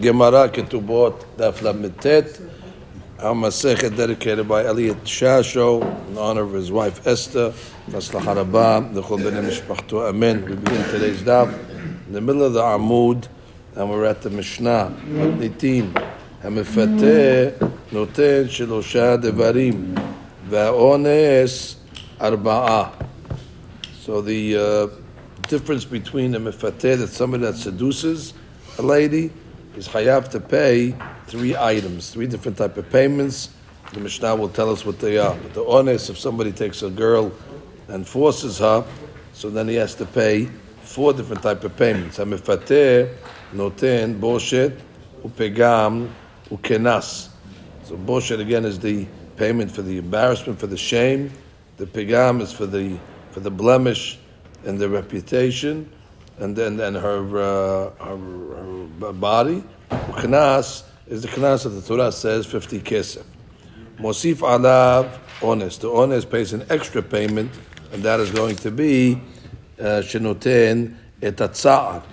Gemara Ketubot Daf Lamitet. Our Masechet dedicated by Elliot Shasho in honor of his wife Esther. Maslaha Rabbah, the Chol B'nai Mishpachto. Amen. We begin today's daf in the middle of the Amud, and we're at the Mishnah. Matnitin. המפתה נותן שלושה דברים והאונס ארבעה. So the uh, difference between a mefateh, that's somebody that seduces a lady, is chayav to pay three items, three different type of payments. The Mishnah will tell us what they are. But the ones, if somebody takes a girl and forces her, so then he has to pay four different type of payments. Hamefateh noten boshet upegam ukenas. So boshet again is the payment for the embarrassment, for the shame. The pegam is for the for the blemish and the reputation, and then then her uh, her, her body. Knas is the knas that the Torah says fifty kesef. Mosif alav ones. The ones pays an extra payment, and that is going to be shenoten etatzar.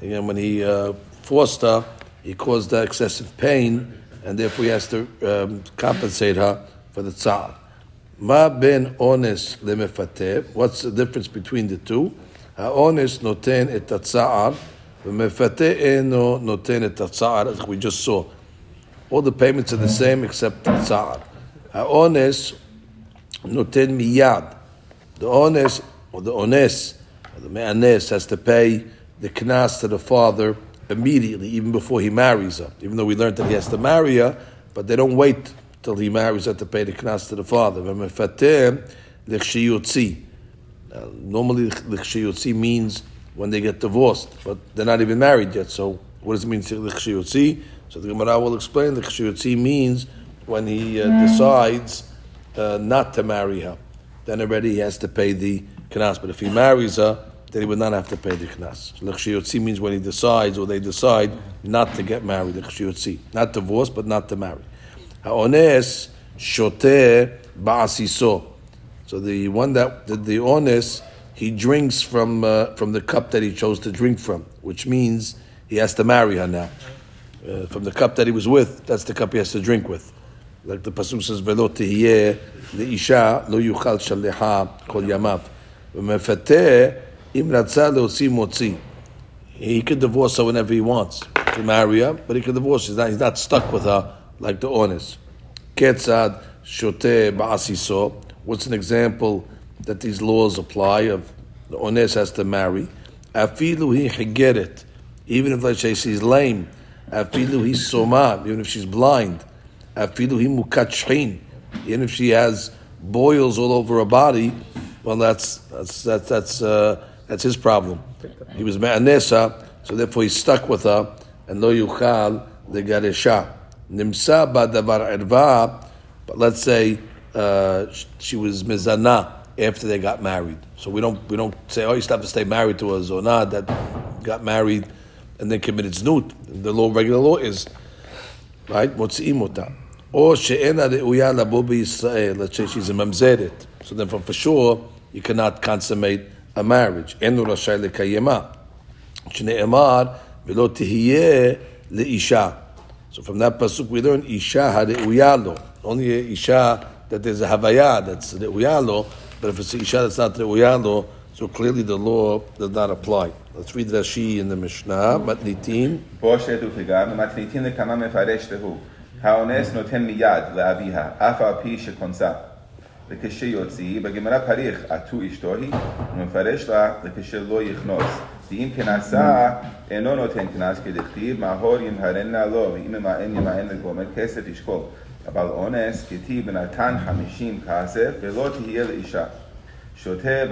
Again, when he uh, forced her, he caused her excessive pain, and therefore he has to um, compensate her for the tzar. Ma ben ones lemefateh. What's the difference between the two? Ha'ones noten et hatza'ar, v'mefateh eno noten et hatza'ar, as we just saw. All the payments are the same except tza'ar. Ha'ones noten miyad. The ones, or the ones, or the me'anes, has to pay the knas to the father immediately, even before he marries her. Even though we learned that he has to marry her, but they don't wait till he marries her to pay the knas to the father. Uh, normally, l'chshiyotzi means when they get divorced, but they're not even married yet. So, what does it mean l'chshiyotzi? So the Gemara will explain l'chshiyotzi means when he uh, decides uh, not to marry her. Then already he has to pay the knas. But if he marries her, then he would not have to pay the knas. L'chshiyotzi means when he decides or they decide not to get married. L'chshiyotzi, not divorce, but not to marry. Ha'ones shoteh ba'asiso. So the one that the, the ones, he drinks from uh, from the cup that he chose to drink from, which means he has to marry her now. Uh, from the cup that he was with, that's the cup he has to drink with. Like the pasuk says, "Velo tihiyeh leisha lo yuchal shaleha kol yamav." V'mefateh im ratzah leosi motzi. He could divorce her whenever he wants to marry her, but he could divorce. He's not, he's not stuck with her like the ones. Ketzad shoteh ba'asiso. What's an example that these laws apply of the ones has to marry? Afilu he higeret, even if let's say she's lame. Afilu he soma, even if she's blind. Afilu he mukachrin, even if she has boils all over her body. Well, that's that's that's that's uh, that's his problem. He was ma'anesa, so therefore he's stuck with her, and lo yuchal the garesha. Nimsa badavar erva, but let's say uh, she was mizana after they got married. So we don't we don't say oh you still have to stay married to a zona that got married and then committed znut. The law regular law is right motziim ota. Or she'ena reuya labo b'Yisrael. Let's say she's a mamzeret. So then for, for sure you cannot consummate a marriage. Enu rashay lekayema. Shne'emar v'lo tihiyeh leisha. So from that pasuk we learn isha hareuya lo. Only isha that there's a havaya that's re'uyalo, but if it's a isha that's not re'uyalo, so clearly the law does not apply. Let's read Rashi in the Mishnah, מתניתין. בושת ופגם, מתניתין לכמה מפרש הוא. האונס נותן מיד לאביה, אף על פי שכונסה. וכשיוציא, בגמרא פריך, עטו אשתו היא, ומפרש לה, וכשלא יכנוס. ואם כנסה, אינו נותן קנס כדכתיב, מהור ימהרנה לו, ואם ימאן ימאן לגומר, כסף ישקול. אבל אונס כתיב ונתן חמישים כסף ולא תהיה לאישה. שותה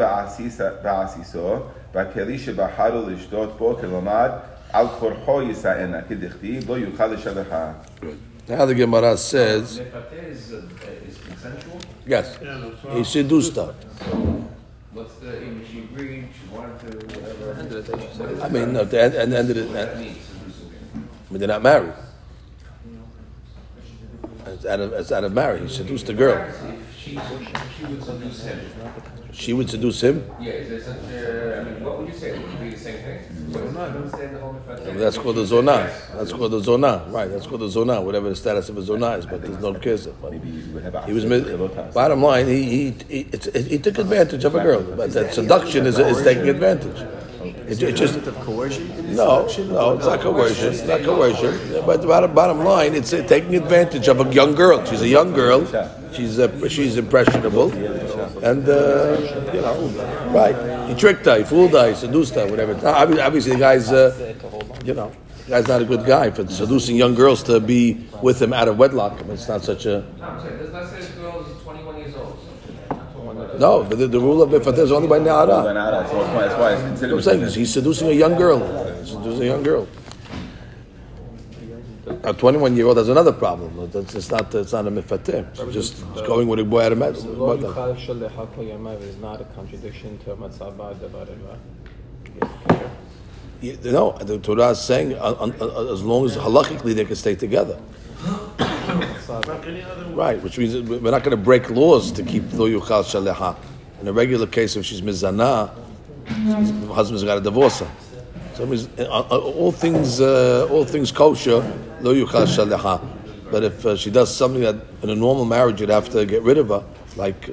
בעסיסו, בכלי שבחרו לשתות בו, כלומר, על כורחו יישאנה, כדכתיב, לא יוכל לשבחה. Now the Gemara says, is, uh, is consensual? yes, he seduced her. What's the, I mean, she agreed, she wanted to, whatever. I mean, no, at the end, at the end of the, What that I means, seducing. mean, they're not married. It's out of, it's out of marriage. He seduced the girl. She, she would seduce him. She would seduce him. Yeah, is there such a, I mean, what would you say? Would it be the same thing? What is, I don't understand the whole. That's called the zona. That's called the zona. Right. That's called the zona. Whatever the status of a zona is, but there's no kesef. Maybe you would have he was. Mid- bottom line, he he he, it's, he took advantage of a girl. But that seduction is, is taking advantage. It, it just of coercion? no, no, it's not coercion. It's not coercion. But the bottom, bottom line, it's taking advantage of a young girl. She's a young girl. She's uh, she's impressionable, and uh, you know, right? He tricked her, he fooled her, he seduced her, whatever. Obviously, the guy's, uh, you know, the guy's not a good guy for seducing young girls to be with him out of wedlock. I mean, it's not such a No, I'm saying, does not say this girl is 21 years old. No, but the, the rule of Mefateh is only by ne'ara. That's that's why it's considered. I'm saying he's seducing a young girl. He's seducing a young girl. A 21 year old has another problem. It's, it's not it's not a Mefateh. So just going with a boy out of Mefateh. is not a contradiction to Matzabah Devar No, the Torah is saying uh, uh, uh, as long as halachically they can stay together. Right, which means we're not going to break laws to keep lo yuchal shaleha. In a regular case, if she's mizana, the husband's got to divorce her. So means uh, uh, all things, uh, all things kosher, lo yuchal shaleha. But if uh, she does something that in a normal marriage you'd have to get rid of her, like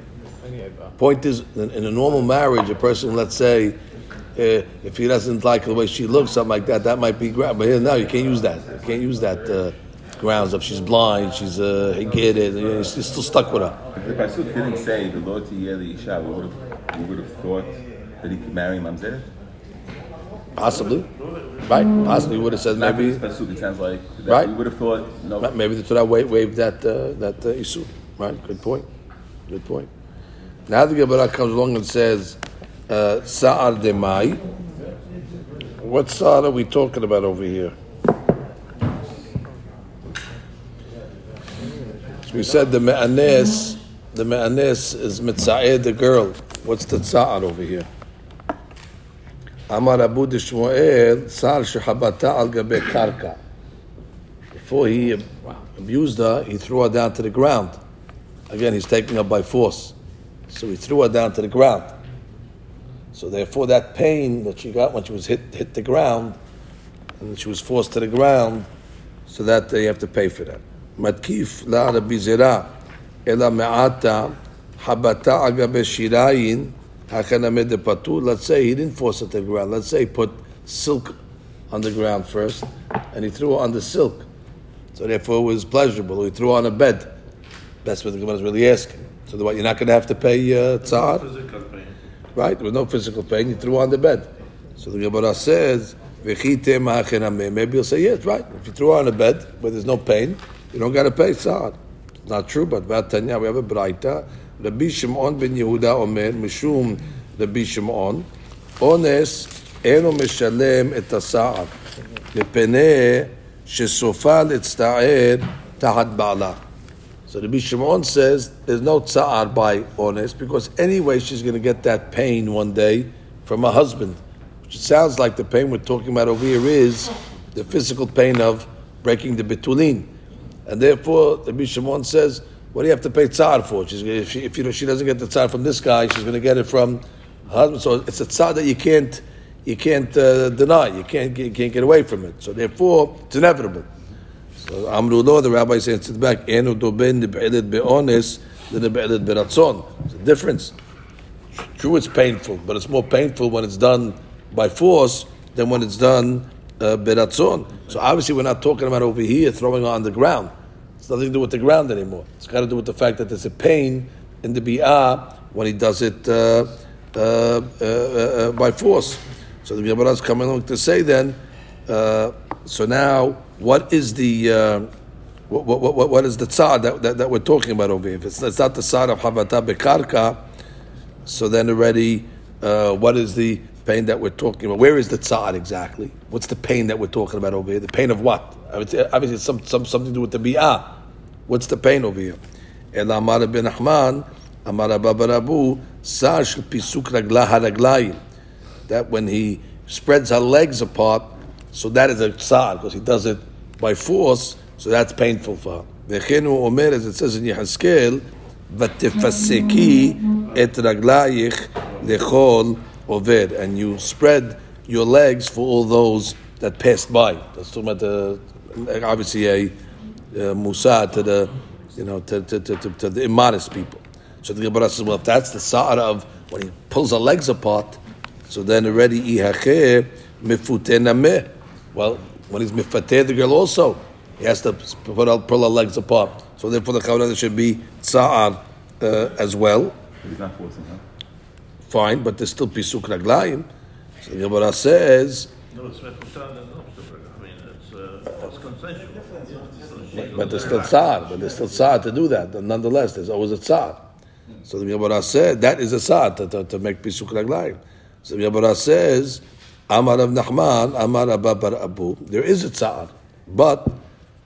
Point is, in, in a normal marriage, a person, let's say, uh, if he doesn't like the way she looks, something like that, that might be ground. But here now, you can't use that. You can't use that uh, grounds of she's blind, she's a uh, get it, you know, you're still stuck with her. If the pasuk didn't say the Lord Tiyeh Isha, we would have we would have thought that he could marry Mamzeret. Possibly, right? Possibly, would have said Not maybe, pasuk. It sounds like that Right. we would have thought no. maybe the Torah wa- waived that uh, that uh, issue. Right? Good point. Good point. Now the Gemara comes along and says, uh, "Sa'ar demai." What sa'ar are we talking about over here? So we said the me'anes, the me'anes is mitza'ed, the girl. What's the tza'ar over here? Amar Abu Shmuel, sa'ar shehabata al gabe karka. Before he abused her, he threw her down to the ground. Again, he's taking her by force. So he threw her down to the ground. So therefore, that pain that she got when she was hit hit the ground, and she was forced to the ground, so that they have to pay for that. Matkif la bizera ela me'ata habata agabe shirayin hakana de patur. Let's say he didn't force it to the ground. Let's say he put silk on the ground first, and he threw on the silk. So therefore, it was pleasurable. He threw on a bed. That's what the Gemara is really asking. So the, what, you're not going to have to pay uh, tzar, right? There was no physical pain. You threw on the bed. So the Gemara says, Maybe you'll say, yes, right. If you threw on a bed where there's no pain, you don't got to pay tzar. It's not true, but Vatanya, we have a braita. Rabbi Shimon ben Yehuda omer, mishum Rabbi Shimon, ones eno mishalem et הסער, מפני שסופה להצטער תחת בעלה. So the Shimon says there's no tsa'ar by honest because anyway she's going to get that pain one day from her husband. Which sounds like the pain we're talking about over here is the physical pain of breaking the betulin. And therefore, the Shimon says, what do you have to pay tsa'ar for? She's, if she, if you know, she doesn't get the tsa'ar from this guy, she's going to get it from her husband. So it's a tsa'ar that you can't, you can't uh, deny. You can't, you can't get away from it. So therefore, it's inevitable. So Amru lo, the rabbi says the back, Enu doben nib'elet be'ones, the nib'elet be'ratzon. It's a difference. True, it's painful, but it's more painful when it's done by force than when it's done uh, beratzon. So obviously, we're not talking about over here throwing her on the ground. Nothing to do with the ground anymore. It's got to do with the fact that there's a pain in the bi'ah when he does it uh, uh, uh, uh, by force. So the Gemara is coming along to say then. Uh, so now, what is the what, what, what, what is the tzad that, that, that we're talking about over here? If it's, it's not the tzad of havata bekarka, so then already, uh, what is the pain that we're talking about? Where is the tzad exactly? What's the pain that we're talking about over here? The pain of what? Obviously it's some, some, something to do with the bi'ah. What's the pain over here? El Amar ben Ahman, Amar Abba Rabu, Sar shel pisuk ragla haraglayim. That when he spreads her legs apart, so that is a tzad, because he does it by force, so that's painful for her. V'chenu omer, as it says in Yehezkel, ותפסקי את רגלייך לכל עובר, and you spread your legs for all those that passed by. That's talking about the, obviously a, a musa to the, you know, to, to, to, to, to the immodest people. So the Gemara says, well, if that's the sa'ara of when he pulls her legs apart, so then already ihache mifute Well, when he's mifateh the girl also, he has to put her, pull her legs apart. So therefore the kavanah should be tsa'ar uh, as well. He's not forcing her. Fine, but there's still pisuk raglayim. So the Gemara says, No, it's mefutan and no, I mean, it's, uh, it's consensual but there's still tzad, but there's still tzad to do that. Nonetheless, there's always a tzad. So the Yabara said, that is a tzad to, to, to make pisuk raglaim. So the Yabara says, Amar of Nachman, Amar Abba Bar Abu, there is a tzad. but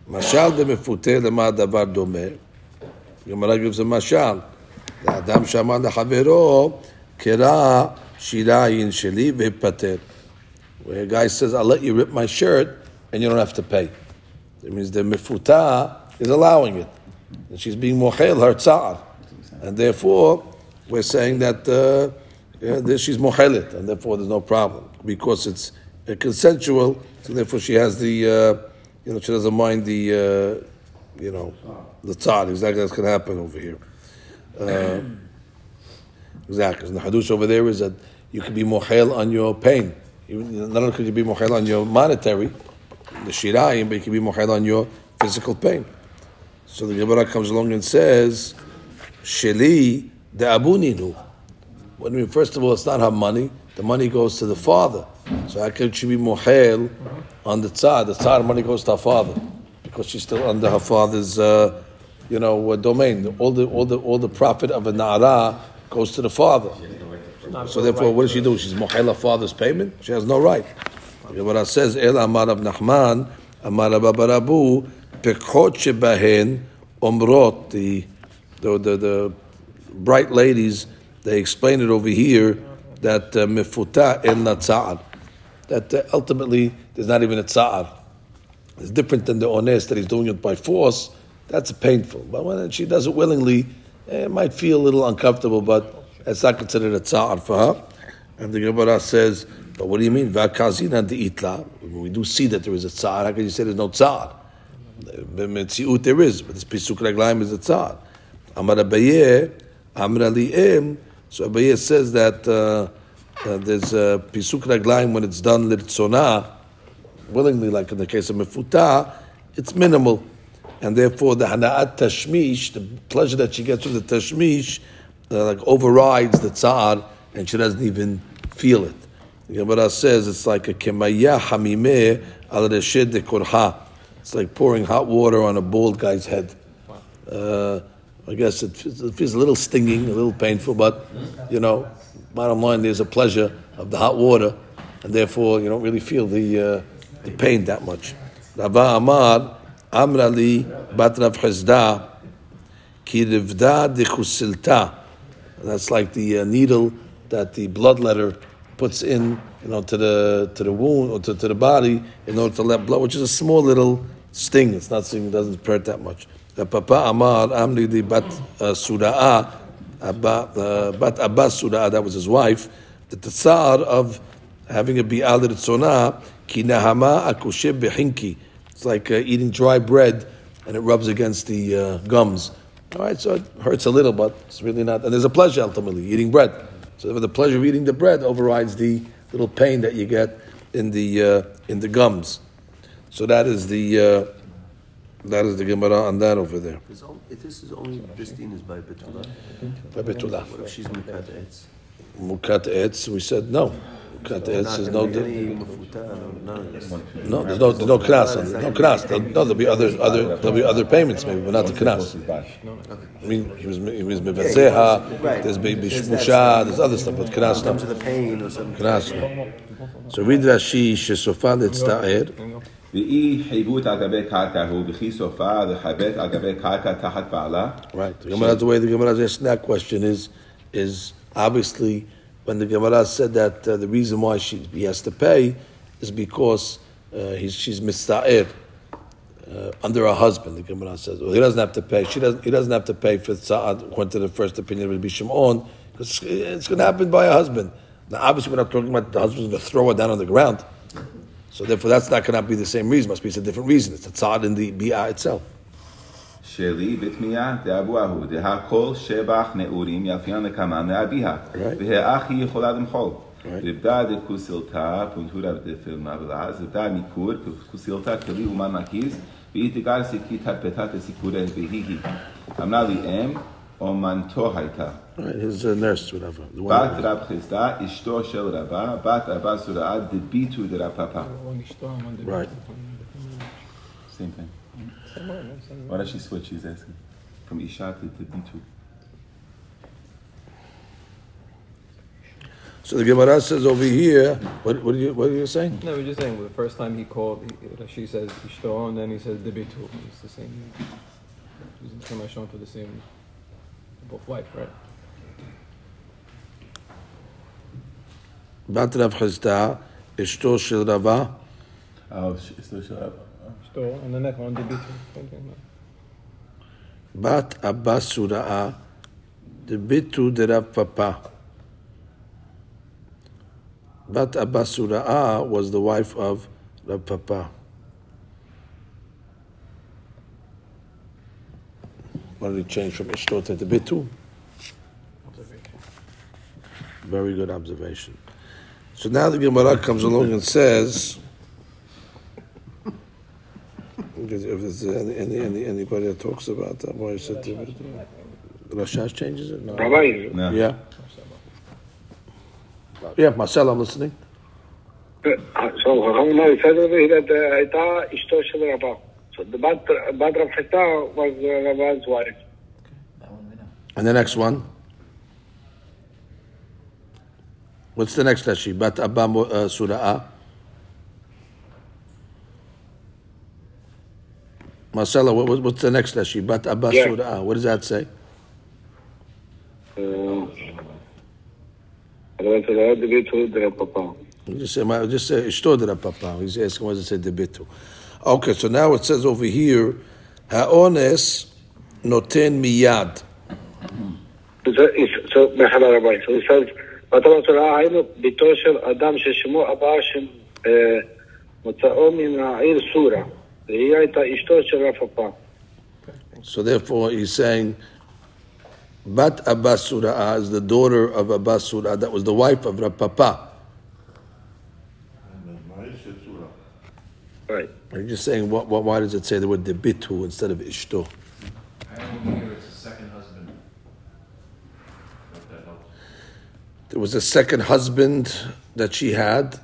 Mashal de mefute lema davar domeh. Gemara gives a mashal. The Adam shamar lehavero kera shirayin sheli vepater. Where a guy says, I'll let you rip my shirt and you don't have to pay. It means the mifuta is allowing it. And she's being mochel her tsar. And therefore, we're saying that uh, yeah, she's mochelet, and therefore there's no problem. Because it's consensual, so therefore she has the, uh, you know, she doesn't mind the, uh, you know, the tsar. Exactly that's going to happen over here. Uh, exactly. And the hadush over there is that you can be mochel on your pain. Not only could you be mochel on your monetary, the shirayim, but you can be mochel on your physical pain. So the Gemara comes along and says, Sheli de abuninu. You mean? First of all, it's not her money. The money goes to the father. So how can she be mochel on the tsar? The tsar money goes to her father because she's still under her father's, uh, you know, uh, domain. All the all the all the profit of a nara goes to the father. So therefore, what does she do? She's mochel her father's payment. She has no right. The Gemara says, El Amar of Nachman, Amar of Abarabu, Pekot shebahen omrot, the, the, the, the bright ladies, they explain it over here that uh, mifuta el natsa'ar. That uh, ultimately there's not even a tsa'ar. It's different than the ones that he's doing it by force. That's painful. But when she does it willingly, eh, it might feel a little uncomfortable, but it's not considered a tsa'ar for her. And the Gemara says, but what do you mean? V'akazina itla. We do see that there is a tsar. How can you say there's no tsar? B'metziut there is, but this pisuk raglaim is a tsar. Amar Abaye, Amra li'em. So Abaye says that uh, uh, there's a pisuk raglaim when it's done lirtzona, willingly, like in the case of mefuta, it's minimal. And therefore, the hana'at tashmish, the pleasure that she gets from the tashmish, uh, like overrides the tsar, and she doesn't even feel it. The Gemara says it's like a kemaya hamimeh al reshid de korha. It's like pouring hot water on a bald guy's head. Uh, I guess it, feels- it feels a little stinging, a little painful, but you know, bottom line, there's a pleasure of the hot water, and therefore you don't really feel the uh, the pain that much. Rava Amar Amra li bat Rav Chisda ki rivda dechusilta. That's like the uh, needle that the bloodletter puts in, you know, to the to the wound or to, to the body in order to let blood, which is a small little sting. It's not something that doesn't hurt that much. The Papa Amar Amri di Bat uh, Sura'ah, Abba, uh, Bat Abbas Sura'ah, that was his wife, the tsar of having a bi'al ritzona, ki nahama akushe behinki. It's like uh, eating dry bread and it rubs against the uh, gums. All right, so it hurts a little, but it's really not. And there's a pleasure ultimately eating bread. So the pleasure of eating the bread overrides the little pain that you get in the uh, in the gums. So that is the uh, that is the Gemara on that over there. All- If this is only, this din is by Betula. By Betula. What if she's Mukat Etz? Mukat etz, we said no. Mukat etz is no. Any Mufuta, no, none of this. No, there's no, there's no knas on it. No knas. No, there'll be other, other, there'll be other payments maybe, but not the knas. I mean, he was, he was mevazeha. Right. There's baby There's that shmusha. There's other stuff, but knas Comes to no. the pain or something. Knas no. So read Rashi shesofa letzta'er. ואי חייבות על גבי קרקע הוא וכי סופה לחבק על גבי קרקע תחת בעלה. Right. The Gemara, the way the Gemara is asking that question is, is obviously when the Gemara said that uh, the reason why she he has to pay is because uh, he's, she's mista'er. uh, under her husband. The Gemara says, well, he doesn't have to pay. She doesn't. He doesn't have to pay for tzad according to the first opinion of Rabbi Shimon because it's going to happen by a husband. Now, obviously, we're not talking about the husband's going to throw her down on the ground. So therefore, that's not going to be the same reason. Must be it's a different reason. It's a tzad in the bi'ah itself. שלי בתמיהה דאבו ההוא, דהכל שבח נעורים יפיין לקמה מאביה, Right. והאח היא יכולה למחול. Right. רבדה דקוסילתה פונטורה דפילמה ולעז, רבדה מיקור, כוסילתה כלי אומן מקיס, והיא תגר סיכית הפתת הסיכורה והיא היא. אמרה לי אם, אומנתו הייתה. Right, his uh, nurse, whatever. The one- בת רב חיסדא, אשתו של רבה, בת אבא סוראה, דביטו דרב פאפה. Right. Same Why does she switch? She's asking. From Isha to, to Debitu. So the Gemara says over here, what, what, are you, what are you saying? No, we're just saying well, the first time he called, he, she says Ishto, and then he says Debitu. It's the same. Using the same for the same, both wife, right? בת Chazda Ishto אשתו של רבה. Ishto אשתו של but and the next the beating. Bitu de Rav Papa. Bat Abbasura'a was the wife of Rav Papa. What did he change from Ishtot to bitu? Very good observation. So now the Gemara comes along and says, because if there's any, any, any, anybody that talks about that, why is it Debitu? Rashash changes it? No. Rabbi, No. Yeah. Yeah, Marcel, I'm listening. so Chacham now said over here that uh, הייתה אשתו של רבה. So the bat, bat Rav Chita was uh, Rabba's wife. And the next one. What's the next Rashi? Bat Abba Mo- Marcella, what, what- what's the next Rashi? Bat Abba Yeah. Surah. What does that say? Uh, Rabbi said, "The bit to the papa." You Just say, my- just say Ishto de Papa. He's asking what does it say debitu. Okay, so now it says over here, Ha'ones noten miyad. So, it's- so, מחלה רבי. So he says, בתורה צורה היינו ביתו של אדם ששמו אבא שמוצאו מן העיר סורה. so therefore, he's saying, Bat Abbasura is the daughter of Abbasura, that was the wife of Rav Papa. Right. Are you just saying, what, what, why does it say the word debitu instead of ishto? I don't hear it's a second husband. There was a second husband that she had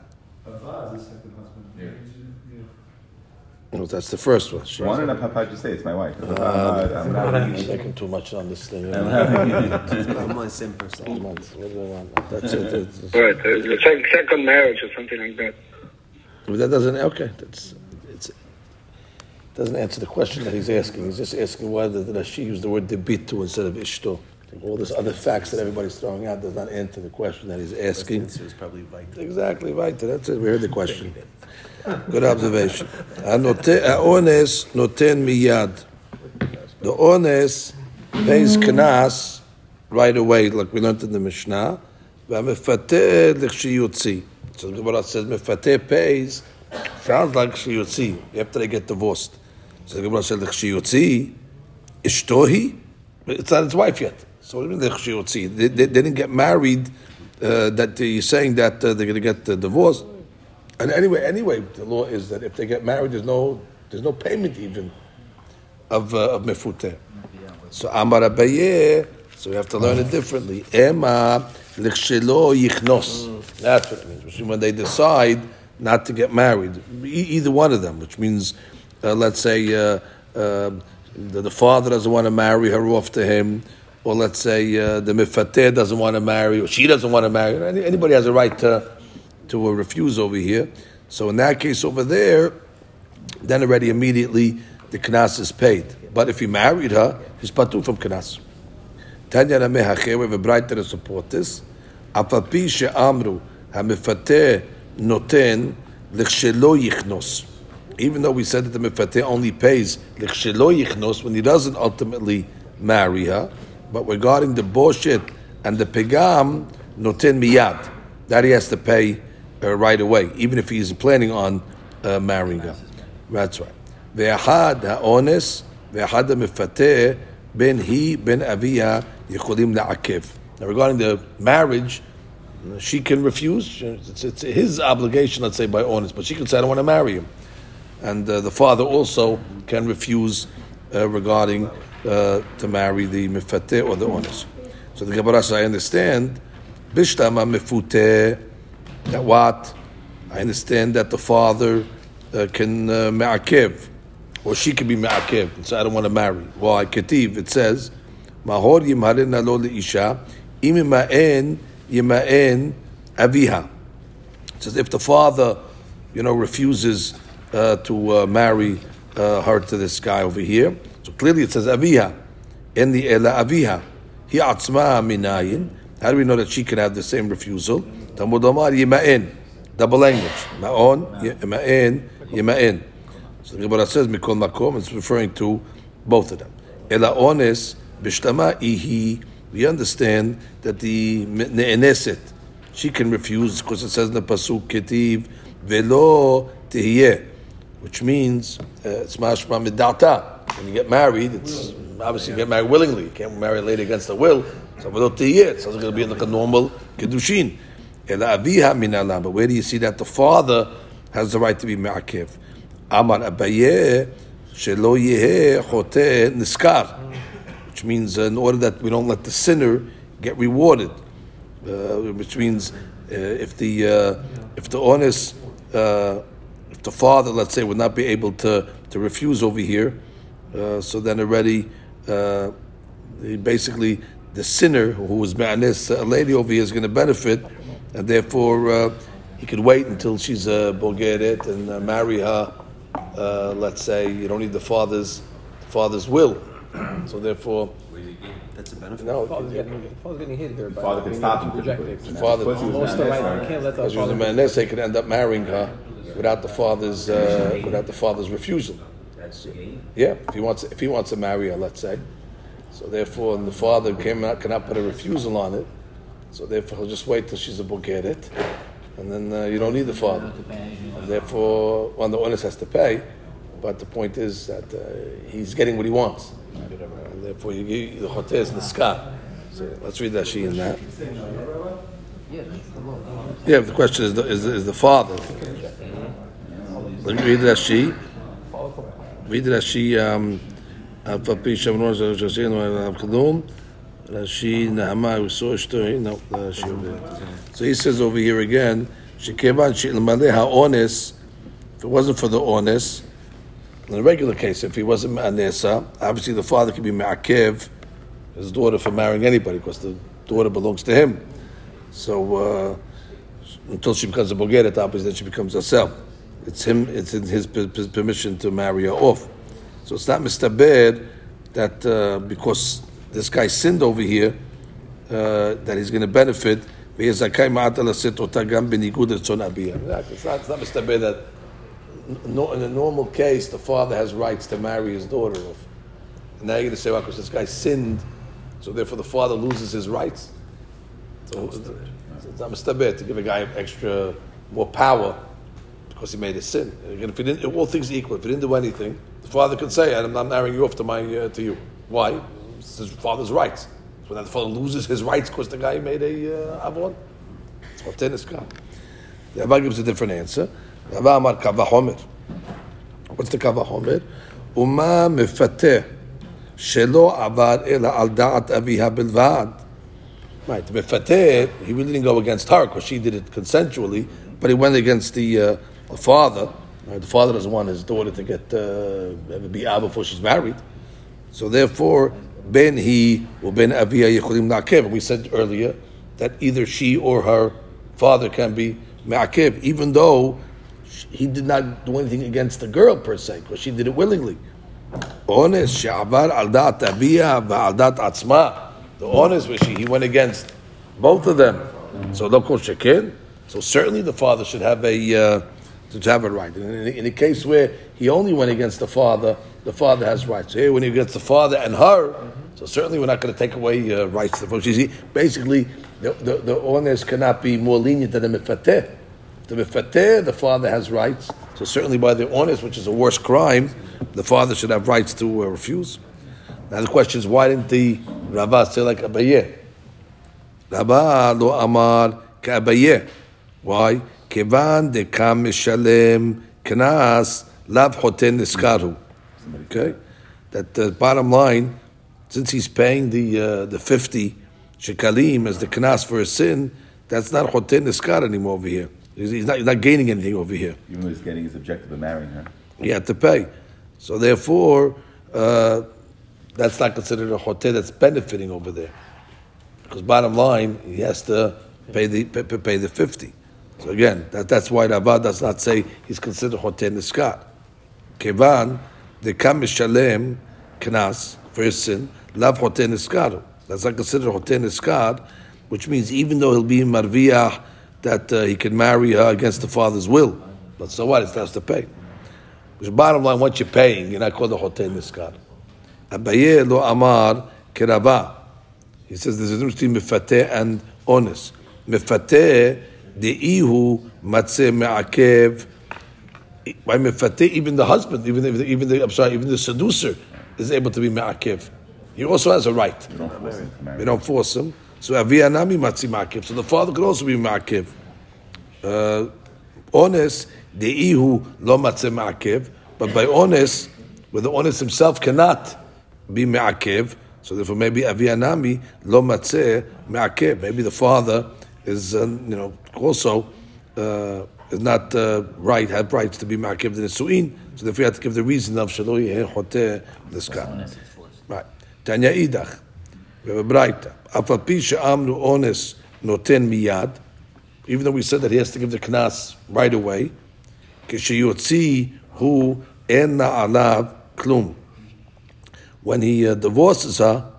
No, that's the first one. She, Why did Papa just say it's my wife? I'm not, I'm not I'm reading it. too much on this thing. I'm not reading it. I'm the same person. That's it. That's- Right. Uh, the second marriage or something like that. But that doesn't okay. That's it's doesn't answer the question that he's asking. He's just asking why did Rashi use the word debitu instead of ishto. All this other facts that everybody's throwing out does not answer the question that he's asking. answer is probably Vita. Exactly right. That's it. We heard the question. Good observation. Anote- Ones noten miyad. The ones pays knas right away, like we learned in the Mishnah. V'amefateh l'chshiyutzi. So the Gemara says mefateh pays sounds like chshiyutzi after they get divorced. So the Gemara says l'chshiyutzi ishtohi. It's not his wife yet. So what do you mean? They, they, they didn't get married. Uh, that you're saying that uh, they're going to get uh, divorced. And anyway, anyway, the law is that if they get married, there's no there's no payment even of uh, of mefuteh. So Amar so we have to learn it differently. Ema lichshelo yichnos. That's what it means. When they decide not to get married, e- either one of them, which means, uh, let's say, uh, uh, the, the father doesn't want to marry her off to him, or let's say uh, the mifateh doesn't want to marry, or she doesn't want to marry. Anybody has a right to to uh, refuse over here. So in that case over there, then already immediately the knas is paid. But if he married her, he's patu from knas. Tanya Ramehacher, we have a braita to support this. Apapi she'amru hamifateh noten l'chshelo yichnos. even though we said that the mefateh only pays l'chshelo yichnos when he doesn't ultimately marry her, but regarding the boshet and the pegam noten miyad, that he has to pay uh, right away, even if he is planning on uh, marrying her. That's right. Ve'ahad ha'ones ve'ahad ha'mefateh ben he ben aviyah yicholim la'akev. Now regarding the marriage, she can refuse. It's, it's his obligation, let's say, by ones, but she can say, I don't want to marry him. And uh, the father also can refuse uh, regarding uh, to marry the mifate or the ones. So the Gemara says, I understand, bishtama mifute, that what? I understand that the father uh, can uh, ma'akev, or she can be ma'akev, and say, I don't want to marry. Why? Ketiv, it says, mahor yimharin alo isha, imi imima'en yima'en aviha. It says if the father, you know, refuses uh, to uh, marry uh, her to this guy over here, so clearly it says aviha, in the ela aviha, hi atzma minayin. How do we know that she can have the same refusal? Talmud yima'en, double language, ma'on yima'en yima'en. So the Gemara says mikol makom. It's referring to both of them. Ela ones bishtama ihi. We understand that the ne'eneset, she can refuse because it says in the pasuk ketiv velo tehiyeh, which means uh, it's mashma midata. When you get married, it's obviously you get married willingly. You can't marry a lady against the will. So velo tehiyeh, it's not going to be like a normal kedushin. But where do you see that the father has the right to be ma'akev? Amar abaye shelo yeheh chote niskar which means uh, in order that we don't let the sinner get rewarded, uh, which means uh, if the uh, if the ones uh, the father, let's say, would not be able to to refuse over here, uh, so then already uh, he basically the sinner who was ma'anis, a uh, lady over here is going to benefit, and therefore uh, he could wait until she's a bogeret and marry her. let's say you don't need the father's father's will. So therefore, That's a benefit. no, Father's getting, father's getting hit here. by Father can being stop him. rejected. father, Because he was Most of ma'anes, right, you can't let the because she was a father. Maness, they could end up marrying her without the father's uh, without the father's refusal. Yeah, if he wants if he wants to marry her, let's say. So therefore, the father came out cannot put a refusal on it. So therefore, he'll just wait till she's a bogeret, and then uh, you don't need the father. And therefore, one the ones has to pay. But the point is that uh, he's getting what he wants. And therefore, you give the chotes and the ska. So let's read that she in that. Yeah, the question is the, is, is the father. Let me read Rashi. Read Rashi. Um, Rashi Nahama, we saw a story. No, Rashi over there. So he says over here again, Shekevan Shilmale Ha'ones, if it wasn't for the ones, in a regular case, if he wasn't Anesa, obviously the father could be Ma'akev, his daughter, for marrying anybody, because the daughter belongs to him. So uh, until she becomes a Bogeret, obviously then she becomes herself. It's him. It's in his permission to marry her off. So it's not mistabed that uh, because this guy sinned over here uh, that he's going to benefit. It's not, it's not mistabed that no, in a normal case the father has rights to marry his daughter off. And now you're going to say, well, because this guy sinned, so therefore the father loses his rights. So it's not mistabed to give a guy extra more power because he made a sin. Again, if he didn't, all things equal, if he didn't do anything, the father could say, I'm not marrying you off to, my, uh, to you. Why? It's his father's rights. So when the father loses his rights because the guy made a uh, avon. It's what tennis guy. The Rambam gives a different answer. Rava Amar Kavahomer. What's the Kavahomer? Uma mefateh shelo avar ela al da'at aviha bilvad. Right, mefateh, he really didn't go against her because she did it consensually, but he went against the, uh, the father. Right, the father doesn't want his daughter to get uh, be out before she's married. So therefore, ben he or ben avia yicholim na'kev. And we said earlier that either she or her father can be ma'akev, even though he did not do anything against the girl per se, because she did it willingly. Ones, she'avar al dat avia va'al dat atzma. The ones was she, he went against both of them. So local shekin. So certainly the father should have a uh, to have it right. In, in the case where he only went against the father, the father has rights. So here, when he gets the father and her, so certainly we're not going to take away uh, rights to the folks. See, basically, the, the, the owners cannot be more lenient than the mifateh. The mifateh, the father has rights. So certainly by the owners, which is a worse crime, the father should have rights to uh, refuse. Now the question is, why didn't the Rava say like Abaye? Rava lo amar ka'abaye. Why? Kevan de kam mishalem knas lav hoten niskaru. Okay, that the bottom line, since he's paying the uh, the fifty shekalim as the knas for his sin, that's not hoten niskar anymore over here. He's, he's not he's not gaining anything over here. Even though he's getting his objective of marrying her. He had to pay. So therefore, uh, that's not considered a hotel that's benefiting over there. Because bottom line, he has to pay the pay, pay the fifty. So again, that, that's why Rava does not say he's considered hotel niskat. Kevan the kam mishalem knas for his sin lav niskar. That's not considered hotel niskar, which means even though he'll be in marviah that uh, he can marry her against the father's will, but so what? He has to pay. Because bottom line, once you're paying, you're not called a hotel niskar. Abaye lo amar kerava. He says there's a difference between mifateh and ones. Mifateh deihu matzeh me'akev. By mifateh, even the husband, even the, even the, I'm sorry, even the seducer is able to be me'akev. He also has a right. You don't force him. We don't force him. So avianami matzi ma'akev. So the father could also be ma'akev. Uh, ones, deihu lo matzeh ma'akev. But by ones, where the ones himself cannot be me'akev, so therefore maybe avianami lo matzeh me'akev. Maybe the father is, uh, you know, also uh, is not uh, right, have rights to be makiv the nesuin, so if we have to give the reason of shelo yeheh the sky, Right. Tanya idach. We have a braita. Afapisha amnu ones noten miyad. Even though we said that he has to give the knas right away, kishiyotzi hu en alav klum. When he uh, divorces her,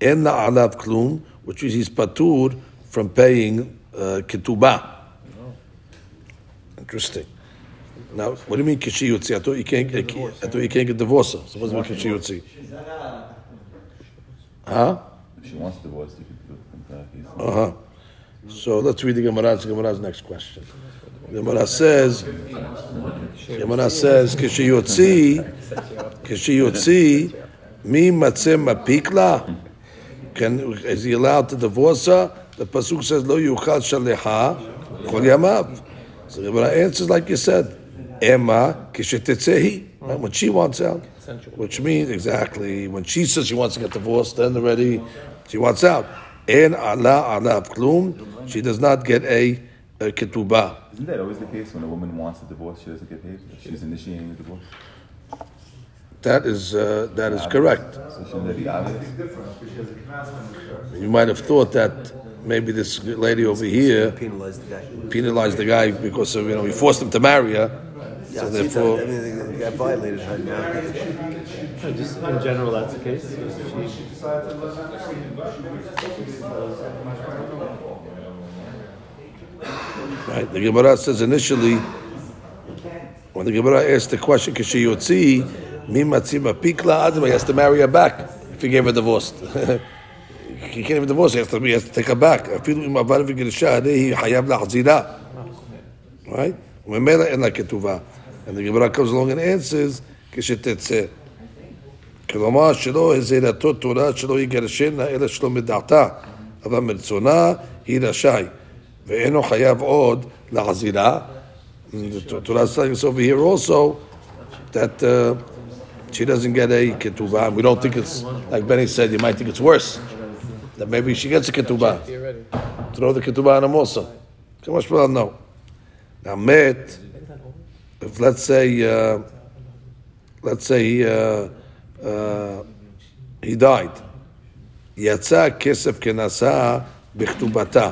en alav klum, which means he's patur from paying ketubah. Interesting. Now, what do you mean kishiyutzi? I thought you can't. Get, I thought you can't get divorced. So what's mean kishiyutzi? Huh? If she wants divorce, you can do it from back. He's- Uh huh. So let's read the Gemara. The Gemara's next question. The Gemara says, Gemara says, "Kishiyotzi, kishiyotzi, mi matzem mapikla." Can is he allowed to divorce her? The pasuk says, "Lo yuchal shaleha kol yamav." So the Gemara answers like you said, "Emma kishetetzehi." Right, When she wants out, which means exactly when she says she wants to get divorced, then already she wants out. En ala ala klum. She does not get a, a ketubah. Isn't that always the case when a woman wants a divorce, she doesn't get paid? She's initiating the divorce. That is uh, that is correct. So shouldn't that be obvious? You might have thought that maybe this lady over here Penalize the guy. penalized the guy because of, you know we forced him to marry her. Yeah, So see, therefore, I mean, the guy violated her. now. Just in general, that's the case. right? The Gemara says initially when the Gemara asked the question, "Kishiyotzi mi matzim pikla adma," he has to marry her back if he gave her divorce. he can't even divorce; he has to, he has to take her back. אפילו אם עבר וגירשה, הרי היא חייב להחזירה. Right? וממילא אין לה כתובה. And the Gemara comes along and answers, כשתצא. כלומר, שלא הזהרתו תורה שלא יגרשנה, אלא שלא מדעתה, אבל מרצונה היא רשאי. ואינו חייב עוד להחזירה. And The Torah is telling us over here also that uh, she doesn't get a ketubah. We don't think it's, like Benny said, you might think it's worse. That maybe she gets a ketubah. You're ready. Throw the ketubah on him also. Come on, well, no. Now, met, if let's say, uh, let's say he, uh, uh, he died. יצא כסף כנשא בכתובתה.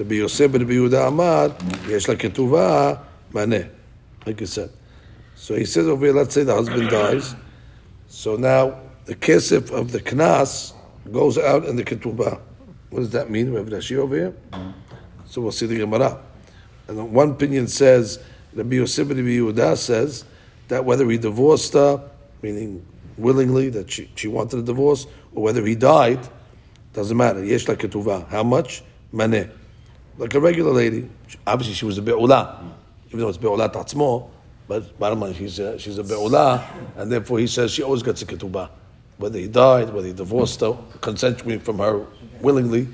רבי יוסף בן רבי יהודה אמר, יש לה כתובה, מענה. Like you said. So he says over here, let's say the husband dies. So now the kesef of the knas goes out in the ketubah. What does that mean? We have Rashi over here. So we'll see the Gemara. And one opinion says Rabbi Yosef Rabbi Yehuda says that whether he divorced her, meaning willingly that she, she wanted a divorce, or whether he died, doesn't matter. Yesh la ketuvah. How much? Maneh. Like a regular lady. Obviously, she was a be'ula, even though it's be'ula tatzmo. But bottom line, she's a, she's a be'ula, and therefore he says she always gets a ketubah whether he died, whether he divorced her, consensually from her willingly,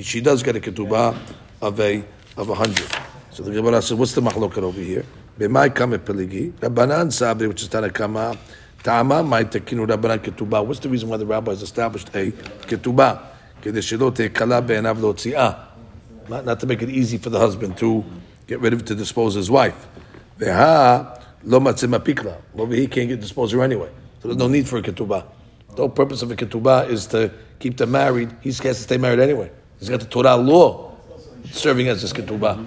she does get a ketubah of a of a hundred. So the Gemara says, what's the machloket over here? B'mai kame peligi, Rabbanan sabri, which is Tanakama, Tama mai tekinu Rabbanan ketubah. What's the reason why the rabbis established a ketubah? Not, not to make it easy for the husband to get rid of to dispose his wife. Over here, he can't get disposed of anyway. So there's no need for a ketubah. The whole purpose of a ketubah is to keep them married. He's has to stay married anyway. He's got the Torah law serving as his ketubah.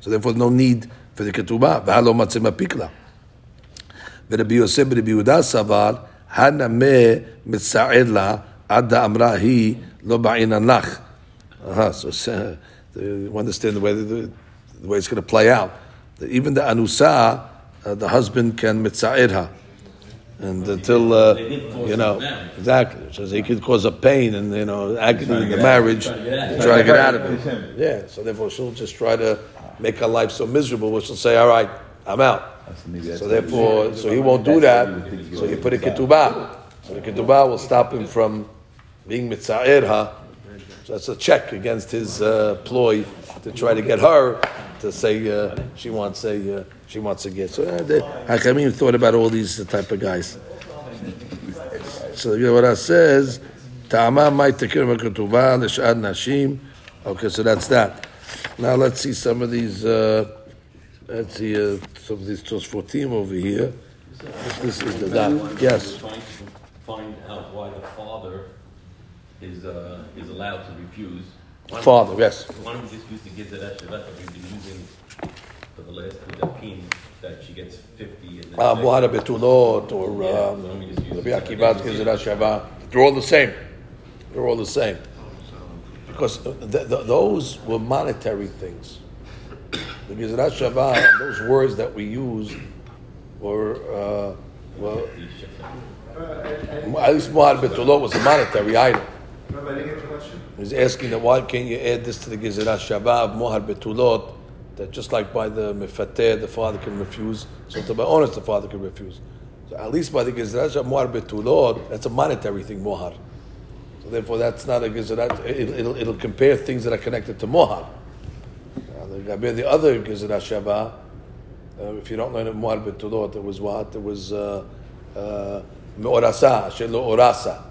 So therefore, no need for the ketubah. V'halo matzim apikla. V'Rabbi Yosef Rabbi Yehuda savar, hanameh mitza'ed la, adda amra hi lo uh-huh. So uh, you understand the way, the, the way it's going to play out. That even the anusa, uh, the husband can mitza'ed and until, uh, you know, exactly. So he could cause a pain and, you know, agony in the marriage, to try to get out of it. Yeah, so therefore she'll just try to make her life so miserable, where she'll say, all right, I'm out. So therefore, so he won't do that. So he put a ketubah. So the ketubah will stop him from being mitza'ir her. So that's a check against his uh, ploy to try to get her to say uh, she wants a uh, she wants a get. So uh, the Hakamim thought about all these type of guys. So the Gemara says, "Ta'ama mai tekir ketubah l'shad nashim." Okay, so that's that. Now let's see some of these. Uh, let's see uh, some of these tos fourteen over here. This, this is the dot. Yes. Trying to find out why the father is, uh, is allowed to refuse. Don't Father, we- yes. Why don't we just use the Gezerah Shava that we've been using for the last two Dapim, that she gets fifty and then. Uh, Muhara Betulot or um, Rabbi Akiva's Gezerah Shava. They're all the same. They're all the same. Because th- th- those were monetary things. The Gezerah Shava, those words that we use were, uh, well, at least Muhar Betulot was a monetary item. He's asking that why can't you add this to the Gezerah Shava of Muhar Betulot, that just like by the Mefateh, the father can refuse, so to be honest, the father can refuse. So at least by the Gezerah Shava Muhar Betulot, that's a monetary thing, Muhar. So therefore, that's not a Gezerah, it, it'll, it'll compare things that are connected to Muhar. Uh, the, the other Gezerah Shava, uh, if you don't learn it Muhar Betulot, it was what? It was uh, uh, Me'orasa, Shelo Orasa.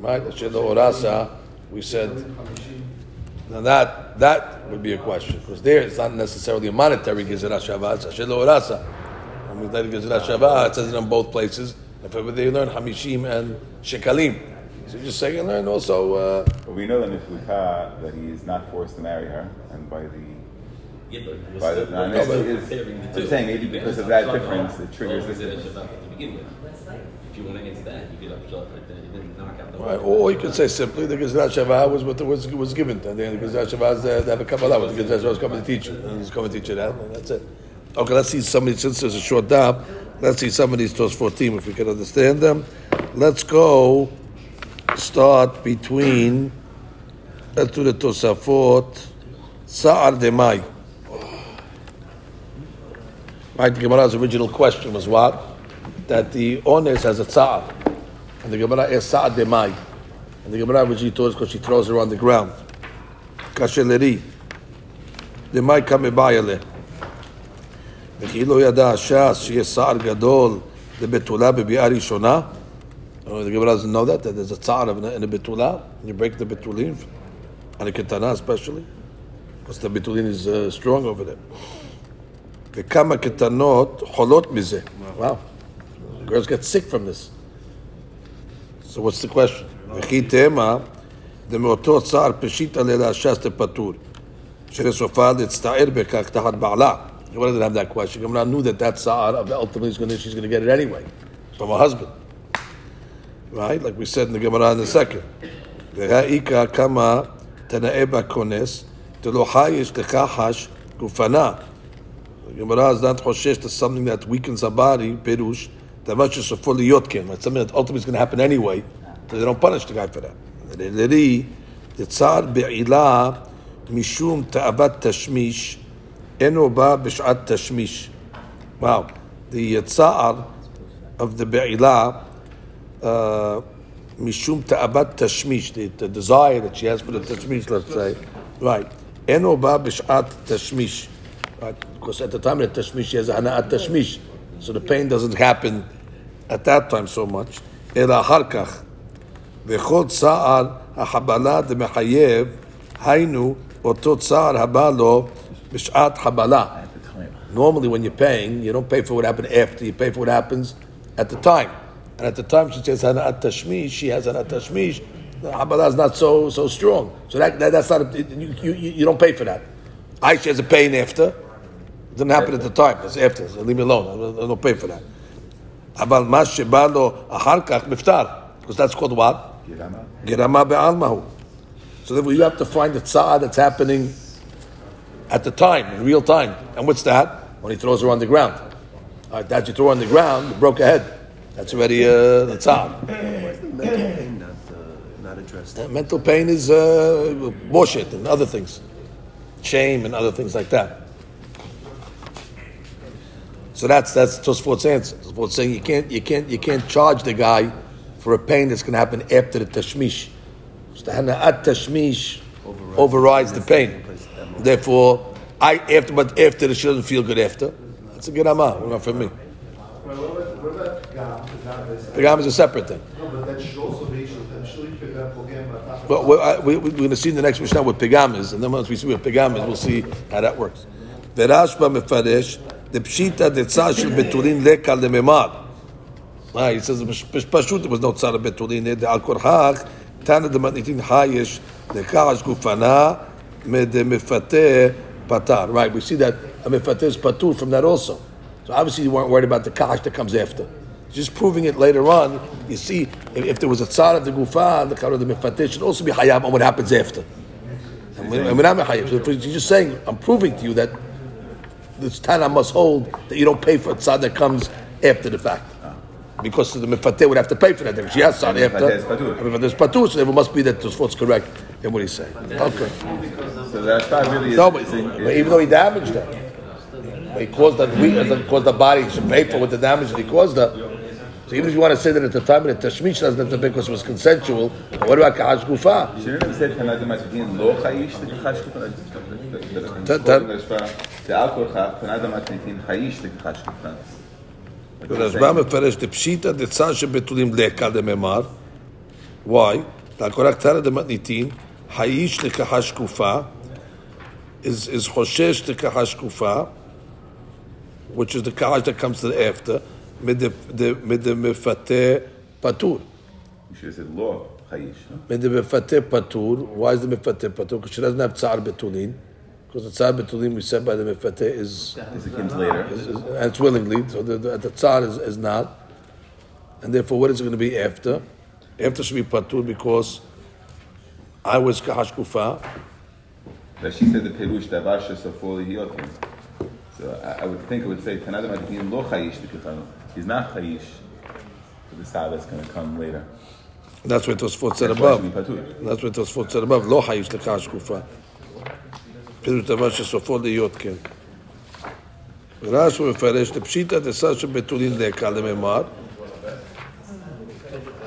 Right? Shelo Orasa, we said. Now that that would be a question because there it's not necessarily a monetary gezerah shava. It's a shelo orasa. I mean, that gezerah shava it says it in both places. If ever they learn hamishim and shekalim, so you just say you learn also. Uh, But we know that Nifluka, that he is not forced to marry her, and by the Yeah, but we're By the- still- no, we're no, still but it's- comparing the I'm saying maybe because of that difference, it triggers this. You want to answer that, you get right there, you knock out the. right, or you could say simply the gezerah shava was what was was given. And then the gezerah shava is uh, they have a kabbalah. What the gezerah shava was coming to teach you, and he's coming to teach you that, and that's it. Okay, let's see somebody since there's a short dab. Let's see some of these tos fourteen if we can understand them. Let's go start between. Let's do the tosafot. Sa'ar demai. Right, the Gemara's original question was what? That the ones has a tsa'ar. And the Gemara is sa'ar demai. And the Gemara originally told us because she throws her on the ground. Kasheleri. demai kamebayale. וכי לא ידע הש"ס שיש סער גדול לבתולה בביאה ראשונה? Oh, the Gemara doesn't know that, that there's a tsar in a, in a betula, and you break the betulim, and a ketana especially, because the betulin is uh, strong over there. וכמה קטנות חולות מזה. Wow. Girls get sick from this. So what's the question? וכי תמה דמאותו צער פשיטא ללהש"ס לפטור, שלסופה להצטער בכך תחת בעלה. You didn't have that question. Gemara knew that that tsar ultimately is going to, she's going to get it anyway from her husband. Right? Like we said in the Gemara in a second. והאיכא כמה תנאי בקונס, דלא חייש לכחש גופנה. The Gemara is not חושש to something that weakens a body, פירוש, דבר שסופו להיות כן, It's something that ultimately is going to happen anyway, so they don't punish the guy for that. לרי, דצער בעילה משום תאוות תשמיש, אינו בא בשעת תשמיש. Wow, the tsa'ar of the be'ilah, uh, mishum ta'abat tashmish, the, the desire that she has for the tashmish, let's say, right. Eno ba b'shat tashmish. Right? Because at the time of the tashmish, she has a hana'at tashmish. So the pain doesn't happen at that time so much. אלא אחר כך, וכל צער החבלה דמחייב, היינו אותו צער הבא לו בשעת חבלה. Normally, when you're paying, you don't pay for what happened after, you pay for what happens at the time. And at the time, she says Hana'at Tashmish, she has Hana'at Tashmish, the Habbalah is not so so strong. So that, that that's not, a, you, you, you don't pay for that. Aisha has a pain after, it didn't happen at the time, it's after, so leave me alone, I don't pay for that. אבל מה שבא לו אחר כך because that's called what? גרמה בעלמהו. So you have to find the tzad that's happening at the time, in real time. And what's that? When he throws her on the ground. All right, that you throw on the ground, broke a head. That's already uh, the tzad. mental pain not, uh, not addressed? That mental pain is uh, boshet and other things. Shame and other things like that. So that's that's Tosfot's answer. Tosfot's saying you can't you can't you can't charge the guy for a pain that's going to happen after the tashmish. The At tashmish overrides, overrides the pain. Therefore, I after but after the doesn't feel good after. That's a good amah. Not for me. The gam is a separate thing. But well, we, are we, going to see in the next Mishnah what pigam is, and then once we see what pigam is, we'll see how that works דפשיטא דצה של בתולין לקה לממר. Ah, he says, "פש- פשוט, there was no צער בתולין, דעל כורחך, תנא דמתניתין חייש, לקחש גופנה, מדמפתה פטר. Right, we see that a mefate is patur from that also. So obviously you weren't worried about the kash that comes after. Just proving it later on, you see, if, if there was a tzar of the gufa, the kar of the mefate should also be hayab on what happens after. And we're, and we're not mechayev. So if you're just saying, I'm proving to you that this Tana must hold that you don't pay for a tzad that comes after the fact. Because the mefate would have to pay for that. If she has tzad after, Mefate is patur. mefate is patur, so it must be that Tosfot's correct in what he's saying. Okay. So the Rashba really is. No, but, but even though he damaged her, but he caused that weakness, and caused the body to pay for what the damage that he caused her. So even if you want to say that at the time of the tashmish doesn't have to pay because it was consensual, but what about kahash gufa? Shouldn't have said Tanad Matidin lo chayish lekachash kufan. Tan- tan- The alcohol Tanad Matidin chayish lekachash kufan. רשב"א מפרש דפשיטא דצה שבתולים לקה דממר. Why? להקורא קטנה דמתניתין, האיש לקחה שקופה, is, is חושש לקחה שקופה, which is the kahash that comes to the after, מדמפתה פטור. You should have said lo chayish. no? מדמפתה פטור, why is the מפתה פטור? Because she doesn't have צער בתולין. Because the צער בתולין we said by the מפתה is This comes later. is- is- and it's willingly, so the, the, the tzar is, is not. And therefore, what is it going to be after? After should be patur because I was kahash kufa. That she said the perush davar shesofo lihiyotim. So I, I would think it would say Tanad Matidin lo chayish lekufan. He's not chayish. For the side that's going to come later. That's what Tosfot said That's why above. it should be patur. That's what Tosfot said above. Lo hayish lekahash kufa. פירוש דבר שסופו להיות כן. רש"י מפרש לפשיטא דסה שבתולין לקה לממר.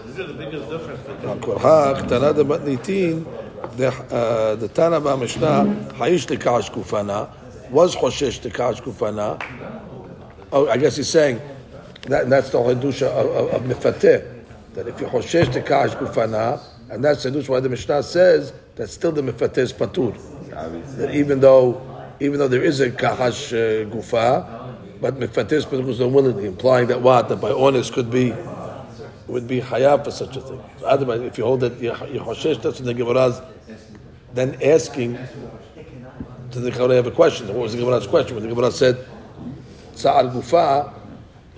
This is the biggest difference between הכורחה קטנה דמתניתין, the Tana במשנה, האיש לקח שקופנה, was חושש לקח שקופנה. Oh, I guess he's saying, that, that's the Hidush of, of, of That if you Hoshesh the Kash Gufana, and that's the Hidush why the Mishnah says that still the Mifateh is Patur. That even though even though there is a Kahash uh, Gufa, but Mifateh is Patur is willingly, implying that what? That by honest could be would be Hayab for such a thing. So otherwise, if you hold that Hoshesh, that's what the Gemara's then asking to the Gemara have a question. What was the Gemara's question? When the Gemara said, "Sa'al Gufa,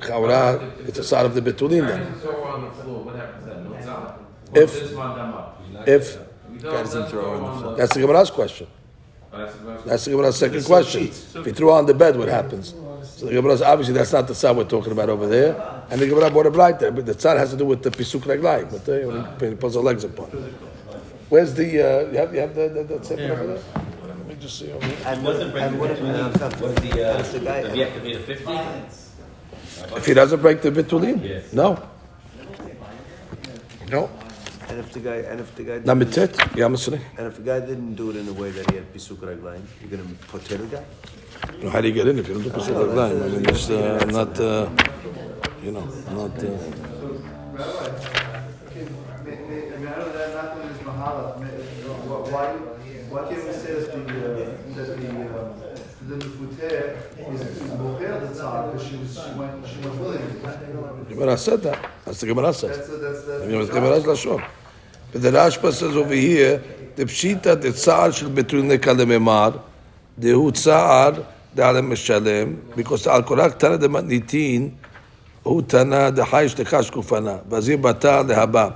Chaura, it's a Sa'ar of the Betulin then. So on the floor, what happens then? No tzad. If- This one done up. If, Guy doesn't throw on the floor. that's the Gemara's question. That's the Gemara's second question. If you threw on the bed, what happens? So the Gemara's obviously that's not the tzad we're talking about over there, and the Gemara brought it right there. But the tzad has to do with the pisuk reglai, but uh, when he- he puts her legs apart. Where's the uh, you have you have the the, the tzipper over there? Let me just see over here. And Wasn't what, and what if, breaking uh, between, what's the, uh, That's the guy- does he have to be a fifty? If he doesn't break the bitulin, Yeah. no, no. and if the guy, and if the guy, didn't- Number ten, yeah, I'm listening. and if the guy didn't do it in a way that he had pisuk raglayim, you're gonna poter the guy? How do you get in if you don't do pisuk reglai? I mean, it's uh, not, uh, you know, not. Uh, Rabbi, can, may, may, I mean, I know that nothing is mahala, may, wh- why, why can't we say that the, uh, that the, Gemara said that. That's the Gemara says. That's the Gemara's lashon. But the Rashba says over here, the pshita the tsar shel betrune kalememar, dehu tsar דעל משלם, because על קורא קטנה דמתניתין, הוא תנא דחי אשתך שקופנה, וזיר בתר להבא,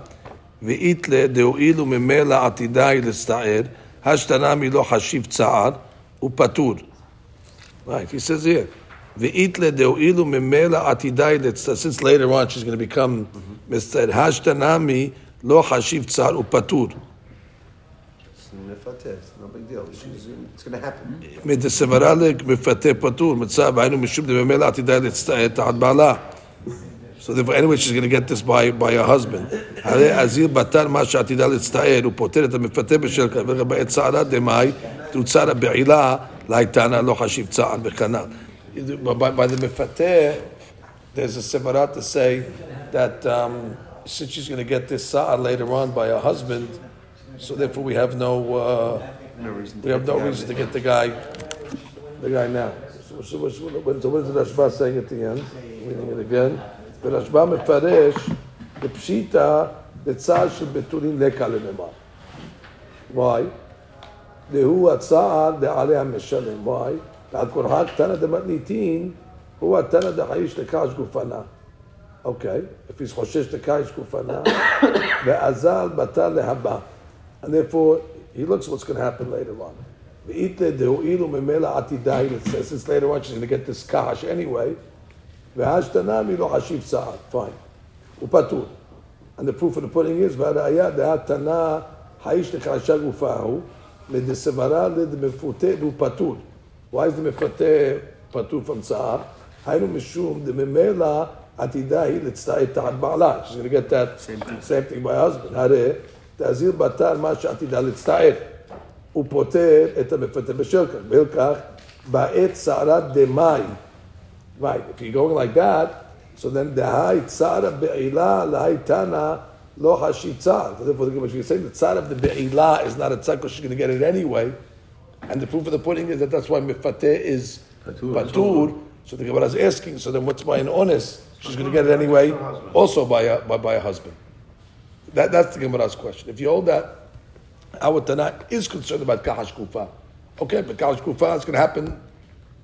ואיתלה דהואיל וממילא עתידה היא להסתער, השתנה מלא חשיב צער, הוא פטור. Right, he says here, ואיתלה דהואילו ממילא עתידי להסתער, since later on she's going to become מסתער, השתנה מלא חשיב צער, ופטור. It's mefater, it's no big deal, she's, it's gonna happen. מדסברה למפתה פטור, מצב, היינו משום דממילא עתידי להצטער תחת בעלה. So therefore, anyway, she's going to get this by, by her husband. הרי אזיר בתר מה שעתידה להצטער, הוא פוטר את המפתה בשל כך, ולגבי צערה דמאי, תוצר הבעילה, like Tana Lo Hashiv Tza'an B'Chanan. By, by the Mifateh, there's a Sevarat to say that um, since she's going to get this Sa'ar later on by her husband, so therefore we have no, uh, no reason we have no reason to get the guy, the guy now. So, so, so, so what is the Rashba saying at the end? Reading it again. The Rashba Mefaresh, the Pshita, the Tzar Shel Beturin Lekal Why? והוא הצער דעלי המשלם. Why? ועל כורחה קטנה דמתניתין, הוא התנא דחייש לקש גופנה. Okay, if he's חושש לקש גופנה, ועזל בטל להבא. And therefore, he looks what's going to happen later on. ואיתלה דהואילו ממילא עתידי, it says, since later on she's going to get this kash anyway, והשתנה מלא חשיב צער, fine. הוא פטור. And the proof of the pudding is, והראיה דהתנא חייש לחשה גופהו, מדסברה לדמפותה והוא פטור. וואי דמפתה פטוף פמצאה, היינו משום דממילא עתידה היא להצטעד תחת בעלה, שנגדת סמפטיק ביוזמן, הרי תזהיר בתר מה שעתידה להצטעד. הוא פותר את המפתה בשל כך, ואל כך בעת סערת דמאי. Right, if you're going like that, so then דהי צערה בעילה להי תנא lo hashi tzar. So therefore, if you're saying the tzar of the be'ilah is not a tzar because she's going to get it anyway, and the proof of the pudding is that that's why mifateh is patur. So the Gemara is asking, so then what's by an honest? She's going to get it anyway, also by a, by, by a husband. That, that's the Gemara's question. If you hold that, our Tanakh is concerned about kahash kufa. Okay, but kahash kufa is going to happen.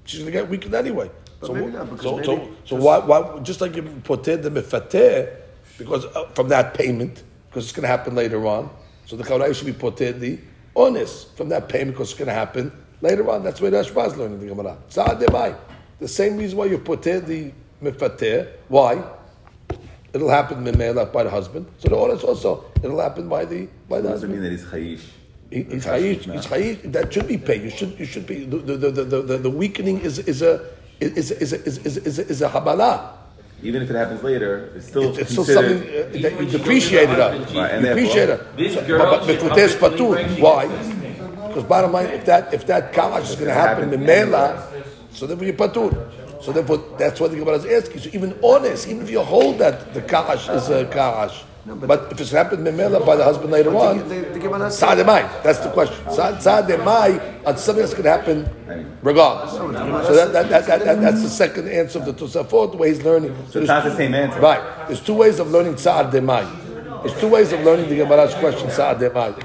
She's going to get weakened anyway. But so, so, so, so why, why, just like you poter the mefateh, because uh, from that payment, because it's going to happen later on. So the Chaurai should be poter the honest from that payment because it's going to happen later on. That's where the Rashba's is learning the Gemara. Sa'ad demai. The same reason why you poter the mefateh. Why? It'll happen memela by the husband. So the honest also, it'll happen by the by the What does it husband. mean that he's chayish? He's chayish. He's chayish. That should be paid. You should. You should be. The the the the, the, weakening is is a is is is is is, is a habala. Even if it happens later, it's still It's, it's still something uh, that you depreciate it on. Right, and You appreciate it. So, but but should Mefuteh is patur. Why? Because bottom line, if that if that kalash is going to happen in Mela, so therefore you patur. So therefore, that's what the Gemara is asking. So even honest, even if you hold that the kalash is a kalash, but, if it's happened in Mela by the husband later But on, the- the- the Gemara. That's the question. Sademai on something that's going to happen regardless. So that, that, that, that, that, that's the second answer of the Tosafot, the way he's learning. So it's not the same answer. Right. There's two ways of learning Sa'ad Demai. There's two ways of learning the Gemara's question, Sa'ad Demai.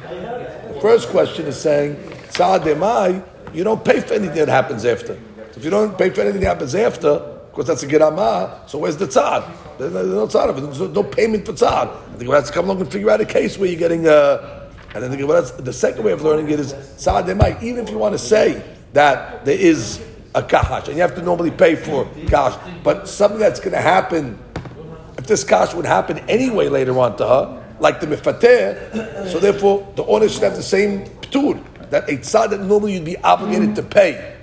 The first question is saying, Sa'ad Demai, you don't pay for anything that happens after. If you don't pay for anything that happens after, because that's a Gerama, so where's the Tzad? There's no Tzad of it. There's no- payment for Tzad. I think we have to come along and figure out a case where you're getting, uh, And then the the second way of learning it is Sa'ad Demai. Even if you want to say that there is a kahash, and you have to normally pay for kahash, but something that's going to happen, if this kahash would happen anyway later on to her, like the mifateh, so therefore the owner should have the same ptur, that a tzad that normally you'd be obligated to pay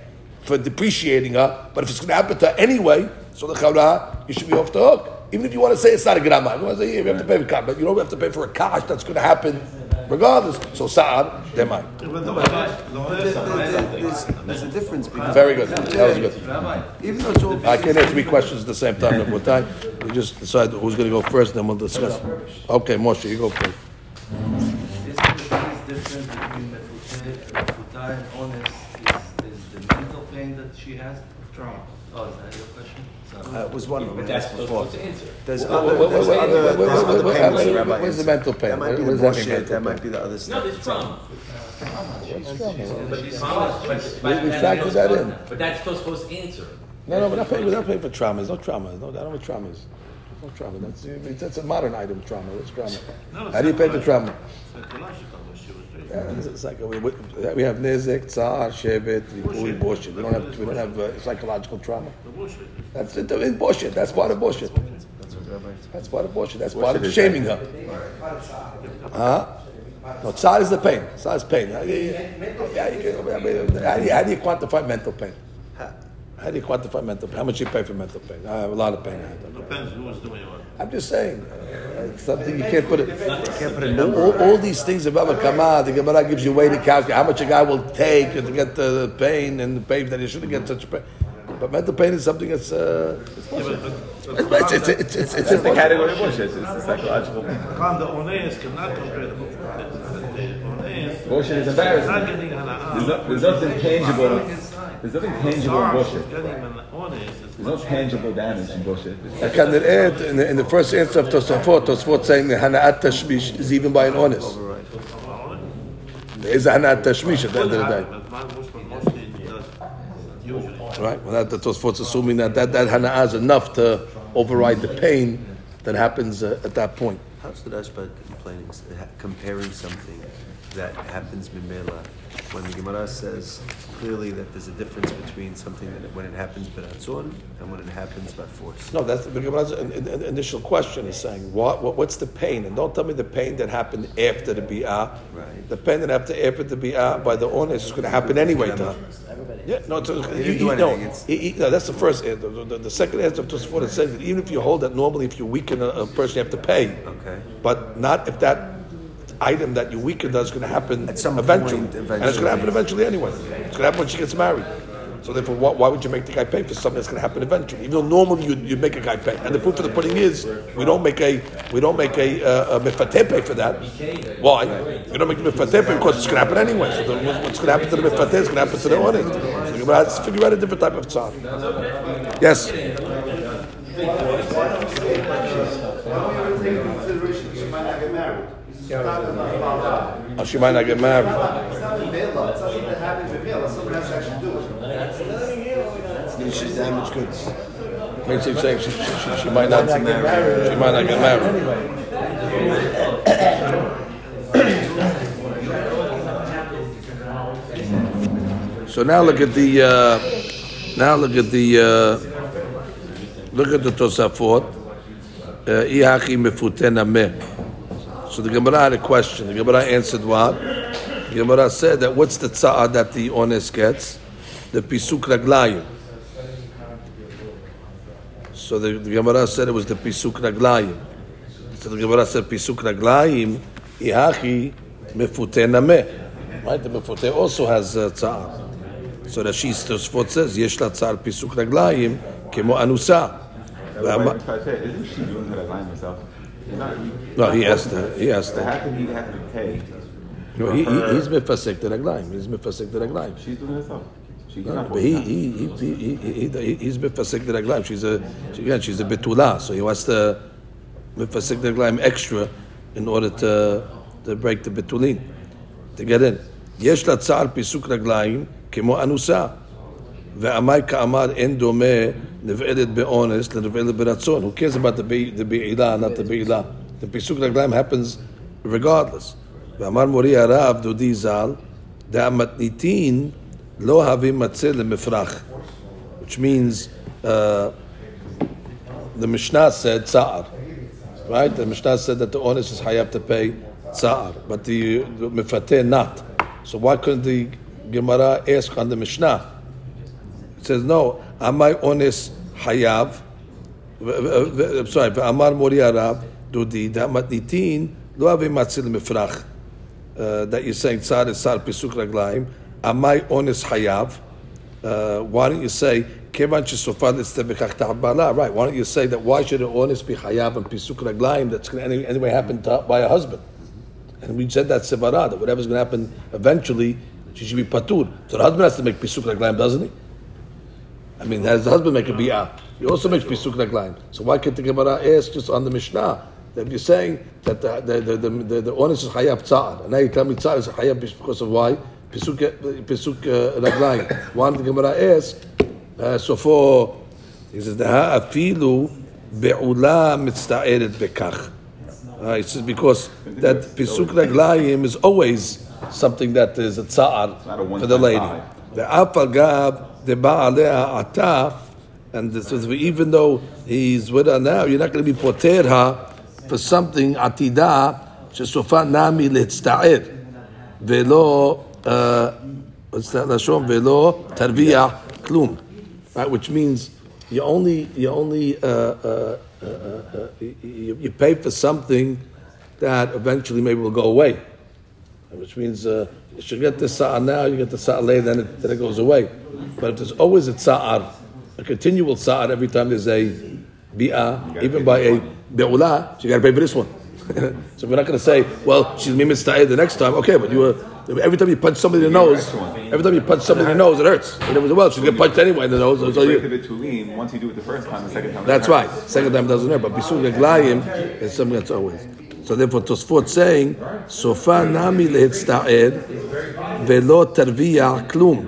for depreciating her, but if it's going to happen to her anyway, so the chavra, you should be off the hook. Even if you want to say it's not a grama, you want to say, yeah, you have to pay for kash, but you don't have to pay for a kash that's going to happen regardless. So sa'ad, they might. Even the Ones- the Ones- There's, there's a difference because Very good. That was good. even though it's all I can't have three questions at the same time, Rabotai. We just decide who's going to go first, then we'll discuss. Okay, Moshe, you go first. Is the difference between Mefuteh and honest is, is the mental pain that she has? Trauma. Oh, is that your question? Sorry. uh, was one of them But that's before. supposed to answer. There's other, wait, there's other, wait, wait, there's other wait, pain wait, the rabbi where's the mental pain? That might be the does that boshet. That might be the other No, stuff. there's trauma. But We- we factored that in. But that's still supposed to answer. No, no, we're not paying, we're not paying for traumas. No traumas. No, I don't have traumas. No trauma. That's, that's a modern item, trauma. What's trauma? No, How do you pay for trauma? It's, it's like we, we we have nizik, tsar, shevet, ripui, boshet. We don't have we don't have uh, psychological trauma. The boshet. That's it, it's boshet. That's part of boshet. That's what the rabbi answered. That's part of boshet. That's part of Boshet is shaming her. Huh? No, tsar is the pain. Tsar is pain. How do you, how do quantify mental pain? How do you quantify mental pain? How much you pay for mental pain? I have a lot of pain. Depends who was doing what. I'm just saying, uh, it's something you can't put it. Can't put a All, number. all, all these things about the Kama, the Gemara gives you a way to calculate how much a guy will take to get the pain and the pain that he shouldn't get such pain. But mental pain is something that's uh, it's, it's, it's, it's, it's, it's, It's the category of boshet. It's the psychological thing. Khan, the Ones cannot compare the boshet. Boshet is embarrassing. getting an There's, no, there's nothing tangible. There's nothing tangible in bushes. There's no tangible damage in bushes. I can add in the, in the first answer of Tosafot, Tosafot saying the Hana'at Tashmish is even by an honest. There is a Hana'at Tashmish at the end of the day. Right, well, that, that Tosafot's assuming that that, that Hana'ah is enough to override the pain that happens uh, at that point. How's the Rashba complaining, comparing something that happens Mimela when the Gemara says clearly that there's a difference between something that when it happens by beratzon and when it happens by force? No, that's the Gemara's in- in- in- initial question is saying, what, what, what's the pain? And don't tell me the pain that happened after the bi'ah. Right. The pain that happened after the bi'ah by the honest is going to happen anyway to her. Yeah, no, it's, didn't he- no, it's- he- he- no, that's the first answer. The, the, the second answer of Tosafot is saying that even if you hold that normally if you weaken a, a person, you have to pay. Okay. But not if that item that you weaken is going to happen At some eventually. point, And it's going to happen eventually anyway. It's going to happen when she gets married. So therefore, why, why would you make the guy pay for something that's going to happen eventually? Even though normally you you make a guy pay, and the proof of the pudding is we don't make a we don't make a, uh, a mifateh pay for that. Why? We don't make the mifateh pay because it's going to happen anyway. So the, what's going to happen to the mifateh is going to happen to the honest. So you're going to have to figure out a different type of tzar. Yes. Why don't we take into consideration she might not get married? This is not about Or she might not get married. It's not a mela. It's not something that happens in mela. Someone has to actually do it. She's damaged goods. She's saying she, she, she, she might not get married. She might not get married. So now look at the uh, now look at the uh, look at the Tosafot. Uh. So the Gemara had a question. The Gemara answered what? The Gemara said that what's the tza'ah that the honest gets? The pisuk raglayim. So the, the Gemara said it was the pisuk raglayim. So the Gemara said pisuk raglayim ihachi mefuteh nameh. Right, the mefuteh also has uh, tza'ah. So Shis Tosfot says yesh la tza'ar pisuk raglayim kemo anusa. Isn't she doing her line herself? He's not- No, he has to. He has So to. how can he have to pay? No, he, he, for her? he's mefasek the raglayim. He's mefasek the raglayim. She's doing it herself. She's No, not but he, full-time. he, he, he, he, he, he's mefasek the raglayim. She's a, she, again, she's a betula, so he wants to mefasek the raglayim extra in order to, to break the betulin, to get in. יש לה צער פיסוק רגליים כמו אנוסה. ועמי כאמר אין דומה נבעלת באונס לנבעלת ברצון. Who cares about the, be, the בעילה, not the בעילה? The פיסוק רגליים happens regardless. ואמר מורי הרב, דודי ז"ל, דהמתניתין לא הווים מצה למפרח. Which means, uh, the Mishnah said tsa'ar. Right? The Mishnah said that the onus is hayab to pay tsa'ar, but the, the mefateh not. So why couldn't the Gemara ask on the Mishnah? says, no, Amai honest? Hayav, sorry, Amar Mori Arab, Dudi, Damatnitin, Lo Ave Matzil Mifrach, uh, that you're saying Tsar is Sar Pisuk Raglaim, Amai honest? Hayav, uh, why don't you say Kevan Shesofad Right? Why don't you say that? Why should an honest be Hayav and Pisuk Raglaim that's going to anyway happen to, by a husband? And we said that Sevara that whatever's going to happen eventually, she should be patur. So the husband has to make Pisuk Raglaim, doesn't he? I mean, has the husband make a bi'ah? He also makes pisuk raglaim. So why can't the Gemara ask just on the Mishnah that you're saying that the the the the, the, the onus is hayab tzar, and now you tell me tzar is hayab because of why pisuk pisuk uh, raglaim. Why did the Gemara ask? Uh, so for he says the ha'afilu be'ula mitzta'eret bekach. Uh, it says because that pisuk raglayim is always something that is a a for the lady. The apagav the ba'alea ataf, and this is even though he's with her now, you're not going to be poter her for something atida velo uh, what's that lashon velo tarviyah klum, right? Which means you only you only uh, uh, uh, uh, you, you pay for something that eventually maybe will go away, which means uh, you should get the sa'ar now, you get the sa'ar later, then it, then it goes away. But if there's always a sa'ar, a continual sa'ar every time there's a bi'ah, even by a be'ula, so you got to pay for this one. so we're not going to say, well, she's mimis the next time. Okay, but you were. Every time you punch somebody in the nose, every time you punch somebody in the nose, it hurts. And it was well, she's get punched anyway in the nose. So you, Break betulin, once you do it the first time, the second time. that's right. Second time doesn't hurt, but bisul reglayim is something that's always. So therefore, Tosfot saying, "Sofa nami lehitzta'er velo tarviyah klum."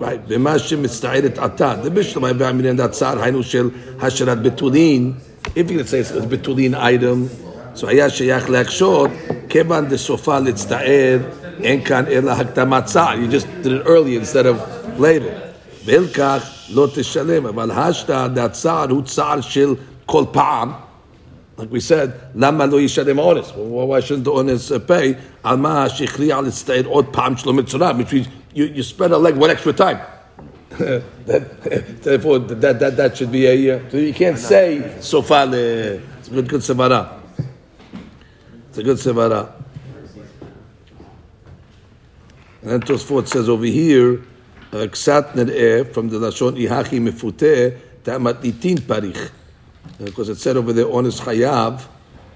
Right, במה שמצטערת עתה. זה בשלמה והמניין דצער, היינו של השארת בתולין. If you could say it's a betulin item, so היה שייך להקשות, כיוון דסופה להצטער, אין כאן אלא הקדמת צער. You just did it earlier instead of later. ולכך לא תשלם, אבל השתא דצער הוא צער של כל פעם. Like we said, למה לא ישלם עונש? Well, why shouldn't the honest uh, pay? על מה שהכריע להצטער עוד פעם שלא מצורף, which means you, you spread a leg one extra time. that, therefore, that, that, that should be a, uh, so you can't say, so far, uh, it's a good, good sevara. It's a good sevara. And then Tosfot says over here, uh, ksat ner'eh, from the Lashon ihachi mefuteh, ta'matnitin parich. Because it said over there, honest chayav,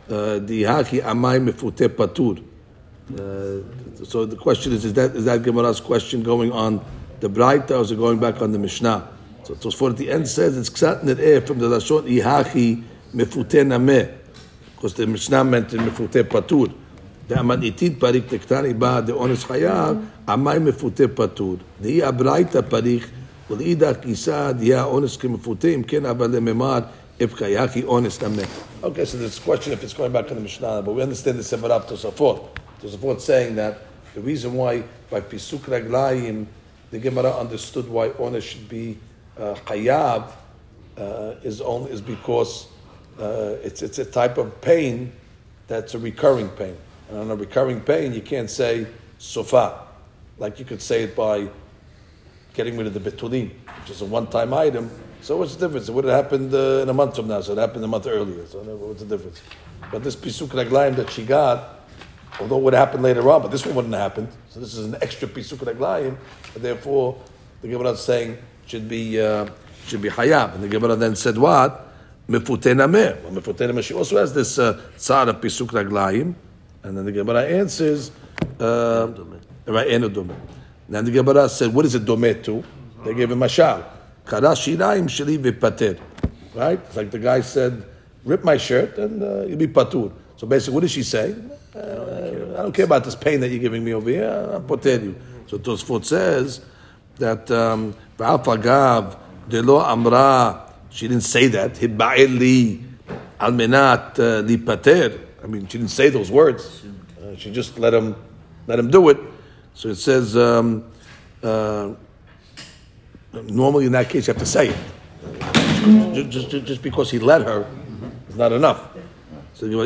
uh, the ihachi amai mefuteh patur. Uh, so the question is, is that, is that Gemara's question going on the Braita or is it going back on the Mishnah? So Tosfot at the end says it's ksat ner'eh from the Lashon ihachi mefuteh nameh. Because the Mishnah mentioned mefuteh patur. דאמניתית פריק תקטני בה דאונס חייו, עמי מפותה פטור. דהי הברייתא פריך, ולאידך גיסא דהי האונס כמפותה, אם כן אבל לממר, Honest. Okay, so this question if it's going back to the Mishnah, but we understand the Sefarab Tosafot. Tosafot saying that the reason why by Pisuk Raglayim the Gemara understood why honest should be uh, uh, is, only, is because uh, it's, it's a type of pain that's a recurring pain. And on a recurring pain, you can't say sofa. Like you could say it by getting rid of the betulim, which is a one time item, so what's the difference? It would have happened uh, in a month from now, so it happened a month earlier. So what's the difference? But this pisuk raglayim that she got, although it would happen later on, but this one wouldn't have happened. So this is an extra pisuk raglayim, and therefore the Gemara is saying should be uh, should be hayab. And the Gemara then said what? Mefuteh nameh. Well, mefuteh nameh. She also has this uh, tzar of pisuk raglayim, and then the Gemara answers uh, right enodome. Then the Gemara said, what is it dome to? They gave him a Right? It's like the guy said, rip my shirt and uh, you'll be patur. So basically, what does she say? Uh, I don't care about this pain that you're giving me over here. I'll poter you. So Tosfot says that um, v'afagav delo amra. She didn't say that. Hiba'el li al menat li. I mean, she didn't say those words. Uh, she just let him let him do it. So it says um, uh, normally in that case you have to say it. Just, just, just because he let her is not enough. So you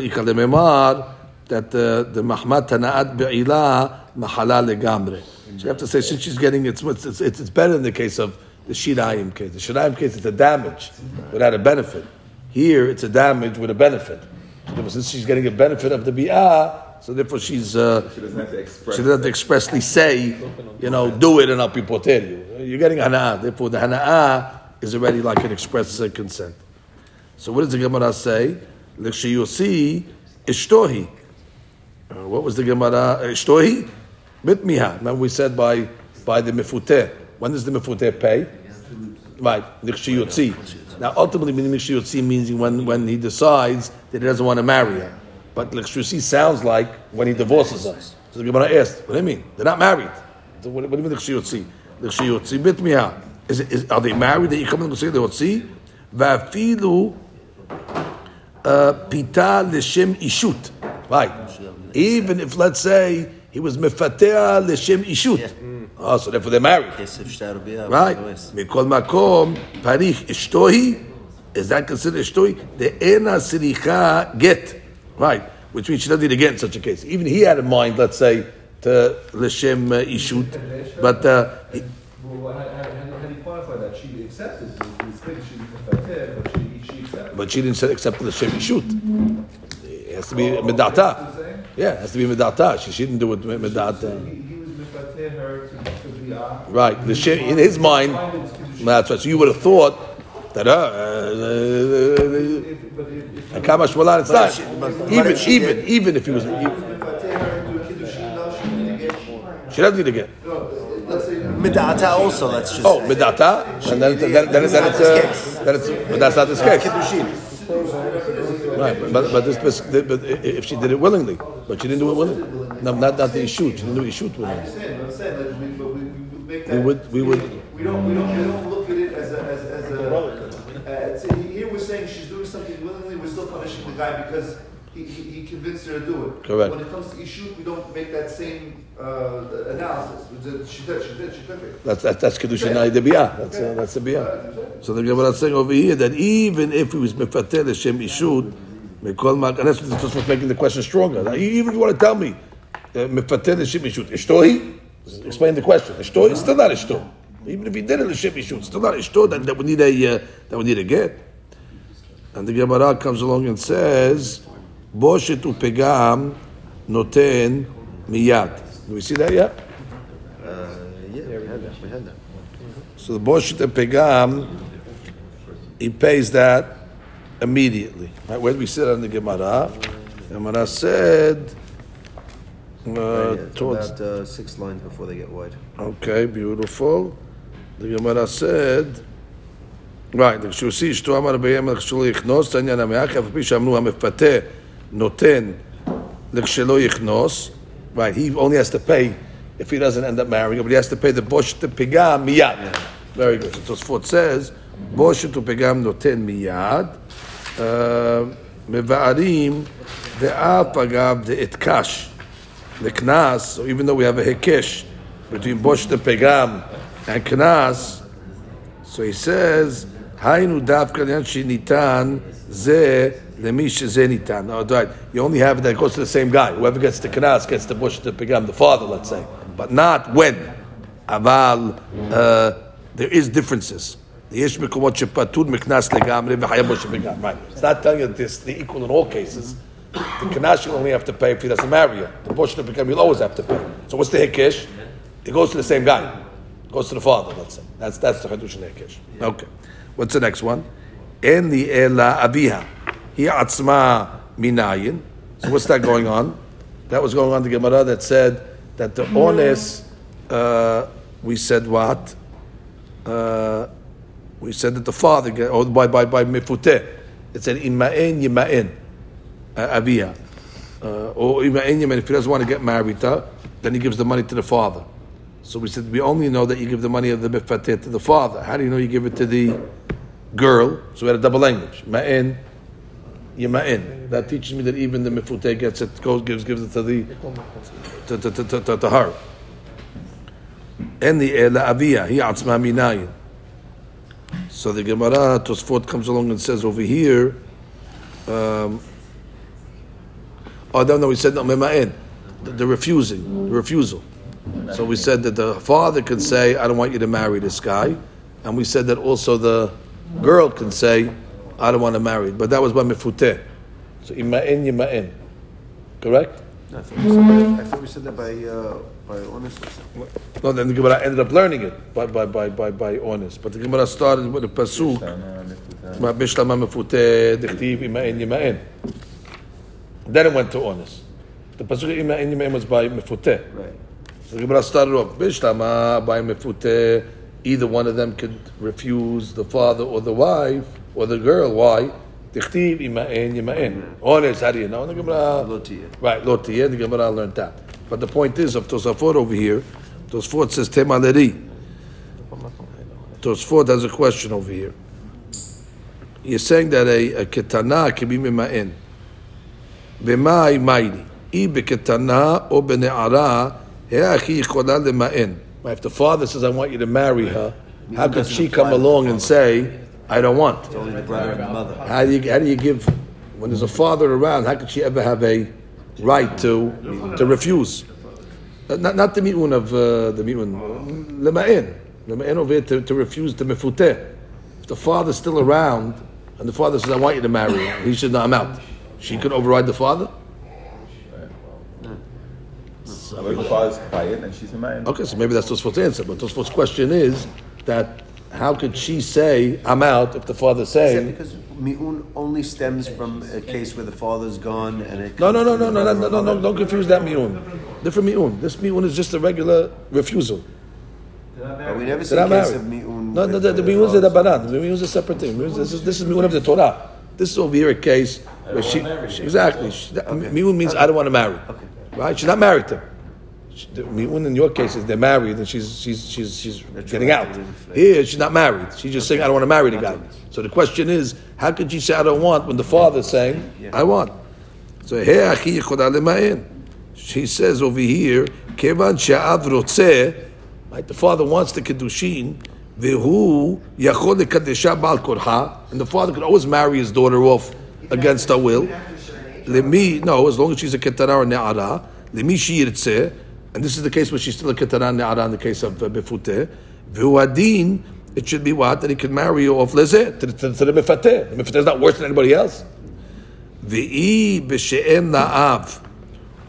that uh, the mahmad tana'at be'ilah mahala legamre. So you have to say since she's getting it's it's, it's, it's better in the case of the shirayim case. The shirayim case it's a damage without a benefit. Here it's a damage with a benefit. So since she's getting a benefit of the bi'ah, so therefore she's uh, She doesn't have to express. she doesn't expressly say, you know, do it and I'll be poter you. You're getting hana'ah. Therefore, the hana'ah is already like an express consent. So what does the Gemara say? L'shiyusi ishtohi. Uh, what was the Gemara? Uh, Ishtohi? Mitmiha. Remember we said by by the mifuteh. When does the mifuteh pay? Right. L'shiyutzi. Now ultimately, meaning l'shiyutzi means when, when he decides that he doesn't want to marry her. But l'shiyutzi sounds like when he divorces us. So the Gemara asked, what do you mean? They're not married. What, do you mean l'shiyutzi? L'shiyutzi mitmiha. Is, it- is, are they married that you come and say l'shiyutzi? Va'afilu uh, pita l'shem ishut. Right. Even if, let's say, he was mefatea l'shem ishut. Oh, so therefore they're married. כסף שטר ביאה. Right. מכל מקום, פריך אשתו היא, is that considered אשתו היא? דאינה צריכה גט. Right. Which means she doesn't need a get in such a case. Even he had in mind, let's say, to Lishem uh, Ishut. But uh, he, that? She accepted but she, didn't accept the Shem Ishut. It has to be oh, Medata. Yeah, it has to be Medata. She, she didn't do it uh, Medata. Right, the Shem, in his mind, that's right. So you would have thought that uh, uh, uh, uh, uh, uh, uh, uh, uh, uh, uh, uh, she doesn't need a get. Medata also, let's just Oh, medata, and then, then, then, then, it's, uh, then it's, but that's not this case. Right, but, but, this, but, but if she did it willingly, but she didn't do it willingly. No, not, not the issue, she didn't do the issue willingly. We would, we would. We don't, we don't, we don't look at it as a, as, as a uh, here we're saying she's doing something willingly, we're still punishing the guy because he, he, he convinced her to do it. Correct. When it comes to Ishut, we don't make that same, uh, analysis. She did, she did, she took it. That's that's that's kedusha nai de biyah. That's uh, that's a biyah. So the Gemara is saying over here that even if he was mefater l'shem ishud, mekol and that's that's what's making the question stronger. Now, even if you want to tell me uh, mefater l'shem ishud, ishtohi, explain the question. Ishtohi, it's still not ishto. Even if he did it l'shem ishud, still not ishto. That, that would need a uh, that would need a get. And the Gemara comes along and says, boshet upegam noten miyad. Do we see that yet? Uh, yeah, we had that. We had that. So the Boshet and Pegam, he pays that immediately. Right, where do we sit on the Gemara? Gemara said, uh, Right, yeah, it's towards, about uh, six lines before they get wide. okay, beautiful. The Gemara said, right, כשהוציא אשתו אמר ביים לכשלו יכנוס, זה עניין המאח, אף על פי שאמרו המפתה נותן לכשלו יכנוס, right, he only has to pay if he doesn't end up marrying, but he has to pay the בושת פגם מיד. Very good. So Tosfot says, בושת ופגם נותן מיד, uh, מבארים דאף אגב דאתקש. the knas, so even though we have a hekesh between bosh the pegam and knas, so he says, היינו דווקא לעניין שניתן זה למי שזה ניתן. No, right. You only have it that goes to the same guy. Whoever gets the knas gets the bosh the pegam, the father, let's say. But not when. אבל uh, there is differences. יש מקומות שפטור מקנס לגמרי וחייב bosh pegam. Right. It's not telling you that it's the equal in all cases. The Kanash you'll only have to pay if he doesn't marry her. The Bosh become you'll always have to pay. So what's the Hikesh? It goes to the same guy. It goes to the father, let's say. That's that's the Hadush and Hikesh. Okay. What's the next one? En li ela aviha. Hi atzma minayin. So what's that going on? That was going on the Gemara that said that the ones, uh, we said what? Uh, we said that the father, get, or by, by, by mifuteh, it said ima'en yima'en uh, Avia. Uh, or if he doesn't want to get married, uh, then he gives the money to the father. So we said we only know that you give the money of the mifateh to the father. How do you know you give it to the girl? So we had a double language. Ma'in yima'in. That teaches me that even the mifute gets it, goes gives gives it to the to to to, to, to, her. And the la'aviyah he atzma minayin. So the Gemara Tosfot comes along and says over here. Um, oh no, no, we said no the, the refusing, the refusal. So we said that the father can say, "I don't want you to marry this guy," and we said that also the girl can say, "I don't want to marry." But that was by mifuteh. So ima'in yima'in, correct? I thought we said that, I thought we said that by, uh, by honest. No, then the Gemara ended up learning it by by by by, by honest. But the Gemara started with a pasuk. Ma bishlama mefuteh dichtiv ima'in yima'in. Then it went to honest. The pasuk ima'in yima'in was by mefuteh. Right. So the Gemara started off bishlama by mefuteh. Either one of them could refuse the father or the wife or the girl. Why? Dichtiv ima'in yima'in. Ones. How do you know? The Gemara. Right, lo tiyeh, the Gemara learned that. But the point is, of Tosafot over here, Tosafot says temaleri. Tosafot has a question over here. You're saying that a, a ketana can be mima'in. B'mai maili. I beketana or b'ne'ara, he'achi yichola lema'in. If the father says, I want you to marry her, how could she come along and say, I don't want? It's only the brother and the mother. How do you how do you give when there's a father around? How could she ever have a right to to refuse? Not not the mi'un of uh, the mi'un lema'in lema'in over here to, to refuse the mefuteh. If the father's still around and the father says, "I want you to marry," her, he said, "No, I'm out." She could override the father. So if quiet and she's mine. Okay, so maybe that's Tosfot's answer. But Tosfot's question is that how could she say, "I'm out" if the father's Is that saying? because mi'un only stems from a case where the father's gone and it No, no, no, no, no, no, no, no, no, don't confuse that mi'un. Different mi'un. This mi'un is just a regular refusal. But we never see They're a case married. of mi'un. No, no, with the, the the mi'un is the father's- rabbanan. The mi'un is a separate thing. Mi'un This is, this is mi'un of the Torah. This is over here a case where she, she exactly, she, that, mi'un means I don't want to marry. Right? She's not married to him. Mi'un in your case is they're married and she's, she's, she's, she's getting out. Here, she's not married. She's just saying, I don't want to marry the guy. So the question is, how could she say, I don't want, when the father's saying, I want? So here, achi yichoda lema'in. She says over here, kevan she'av rotzeh, right, the father wants the kedushin, vehu yachol bal korha, and the father could always marry his daughter off against her will. Lemi, no, as long as she's a ketara or ne'ara, lemi she yirtzeh, and this is the case where she's still a ketaran ne'ara in the case of uh, mefuteh. V'uadin, it should be what? That he could marry you off lezeh, to, the mefateh. The mefateh is not worse than anybody else. V'i b'she'em na'av,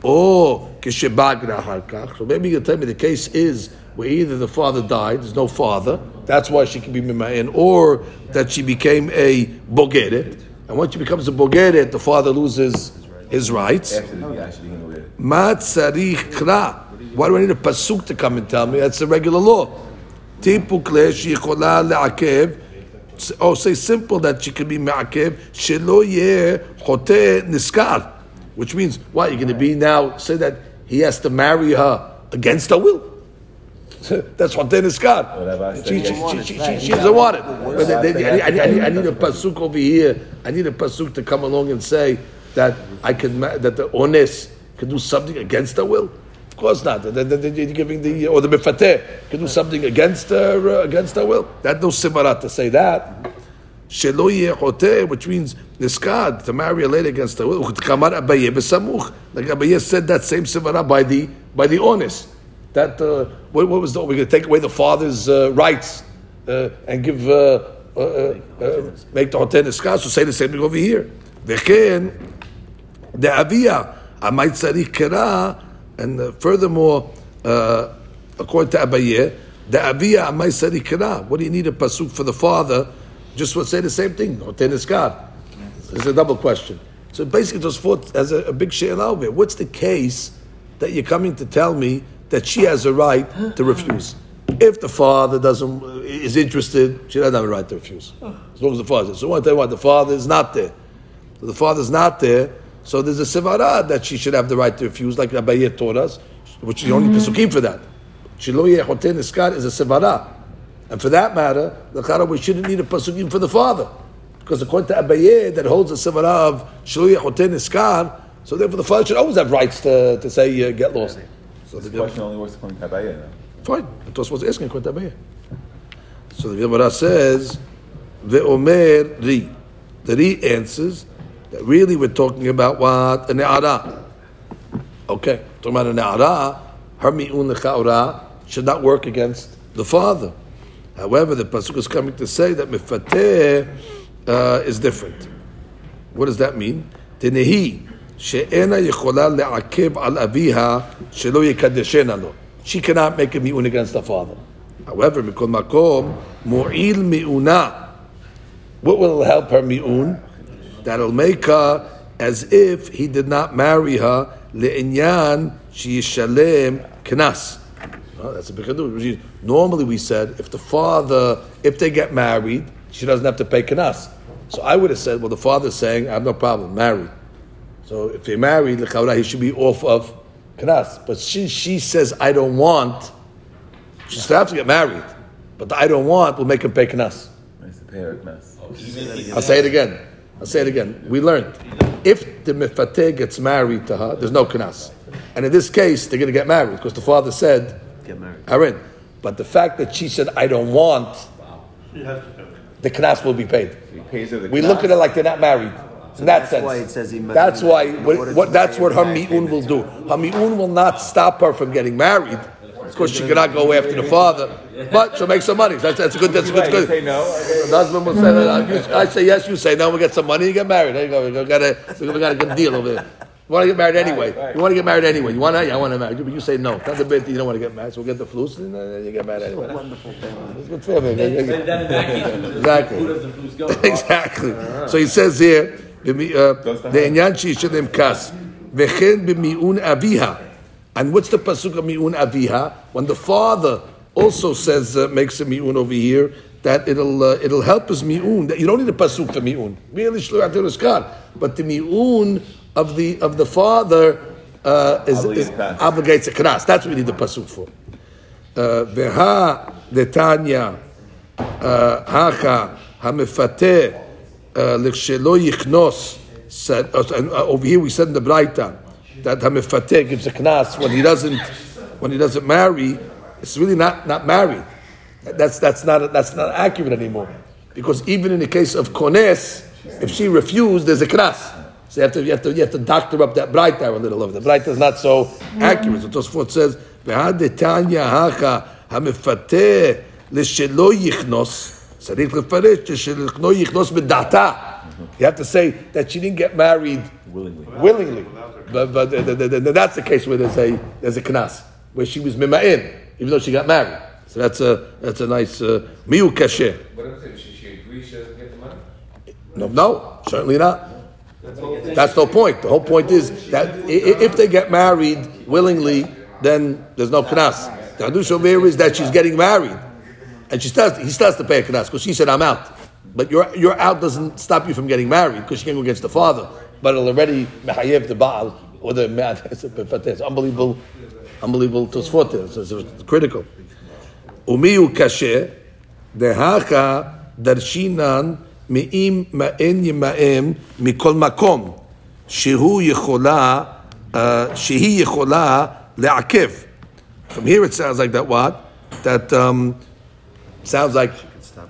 or k'shebagra harkach. So maybe you'll tell me the case is where either the father died, there's no father, that's why she can be mimayin, or that she became a bogeret. And once she becomes a bogeret, the father loses his rights. Matzarich kra. Why do I need a pasuk to come and tell me? That's the regular law. Tipuk sheyichola le'akev. Oh, say simple that she can be me'akev. Shelo yeh chote niskar. Which means, what, you're going to be now, say that he has to marry her against her will? That's what then is God. She, she, she, she, she, she doesn't want it. But they- they- I, need, I, need, I need a pasuk over here. I need a pasuk to come along and say that I can that the ones can do something against her will. Course not. Then then- you're giving the or the mefateh can do something against her uh, against her will. That no simara to say that. Which means niskad to marry a lady against her will. Like Abaye said that same simara by the by the ones. That uh, what, what was the, we're going to take away the father's uh, rights uh, and give uh, uh, make the choteh niskad. So say the same thing over here. The avia amay tzarich kera, and uh, furthermore, uh, according to Abaye, the avia amay kera. What do you need a pasuk for the father? Just would say the same thing. Choteh niskad. It's a double question. So basically, just fought as a, a big she'el over. What's the case that you're coming to tell me that she has a right to refuse? If the father doesn't is interested, she doesn't have a right to refuse. As long as the father. is. So tell you what the father is not there. So the father's not there. So there's a sevara that she should have the right to refuse, like Abaye taught us, which is the only pesukim for that. Shelo yeh choteh niskar is a sevara. And for that matter, the Chara, we shouldn't need a pasuk even for the father. Because according to Abaye, that holds a sivara of Shalui Choten Iskar, so therefore the father should always have rights to, to say uh, get lost. So This the question only works according to Abaye, though. Fine. That's was asking according to Abaye. So the Gemara says, Ve'omer ri. The ri answers that Really, we're talking about what? A ne'ara. Okay, talking about a ne'ara, her mi'un lechaora should not work against the father. However, the pasuk is coming to say that mifateh uh, is different. What does that mean? Tenehi she'ena yichola le'akev al aviha shelo yekadeshena lo. She cannot make a mi'un against the father. However, mikol makom mu'il mi'una. What will help her mi'un? That'll make her as if he did not marry her le'inyan sheyishalem knas. Well, that's a big adu. Normally, we said if the father, if they get married, she doesn't have to pay knas. So I would have said, well, the father's saying, I have no problem, marry. So if they're married, l'chaura, he should be off of knas. But she, she says, I don't want. She still have to get married, but the I don't want will make him pay knas. Nice to pay her a mess. I'll say it again. I'll say it again. We learned if the mifateh gets married to her, there's no knas. And in this case, they're going to get married because the father said, Get married. Aaron. But the fact that she said, I don't want, She has to pay. the knas will be paid. He pays her the We look at it like they're not married. In that that's sense. why it says he- that's why what, order what- that's what her mi'un will do. Her mi'un will not stop her from getting married. Of course, she cannot go after the father, but she'll make some money. That's, that's good. That's good. good. Say no. The husband will say uh, that. I say yes. You say no. We get some money. You get married. There you go. We got a we got a good deal over there. You want to get married anyway. Right, right. You want to get married anyway. You want to? Yeah, I want to marry you, but you say no. That's a bit. You don't want to get married, so we'll get the flus, and then you get married anyway. Wonderful family. It's a good family. exactly. exactly. exactly. So he says here, the uh, inyan she shelim kas vechen b'miun aviha. And what's the pasuk of mi'un aviha? When the father also says uh, makes a mi'un over here, that it'll uh, it'll help us mi'un. That you don't need a pasuk for mi'un. Really, but the mi'un of the of the father uh, is, is, obligates a knas. That's what we need the pasuk for. Uh, veha detanya uh, hacha hamefate uh, lichshelo yichnos. Said over here we said in the Braita that המפתה gives a knas when he doesn't when he doesn't marry. It's really not not married. That's that's not that's not accurate anymore because even in the case of kones, if she refused, there's a knas. So you have to you have to you have to doctor up that Braita a little of the Braita is not so accurate. So Tosfot says ועד דתניא הכה המפתה לשלא יכנוס, צריך לפרש שלא יכנוס בדעתה. You have to say that she didn't get married Willingly. willingly. But, but the, the, the, that's the case where there's a there's a knas where she was mima'in even though she got married. So that's a that's a nice uh, miu kasher. What if she, she agrees she doesn't get the money? No, no, certainly not. That's the point. The whole point is that if they get married willingly, then there's no knas. The hadush over here is that she's getting married, and she starts. He starts to pay a knas because she said, "I'm out." But your your out doesn't stop you from getting married because she can't go against the father but it'll already mechayev the Baal or the Me'ates. Unbelievable, unbelievable Tosfot there. So it's critical. Umiu kasher dehaka darshinan me'im ma'en yima'em mikol makom shehu yechola uh, shehi yechola le'akev. From here it sounds like that what? That um, sounds like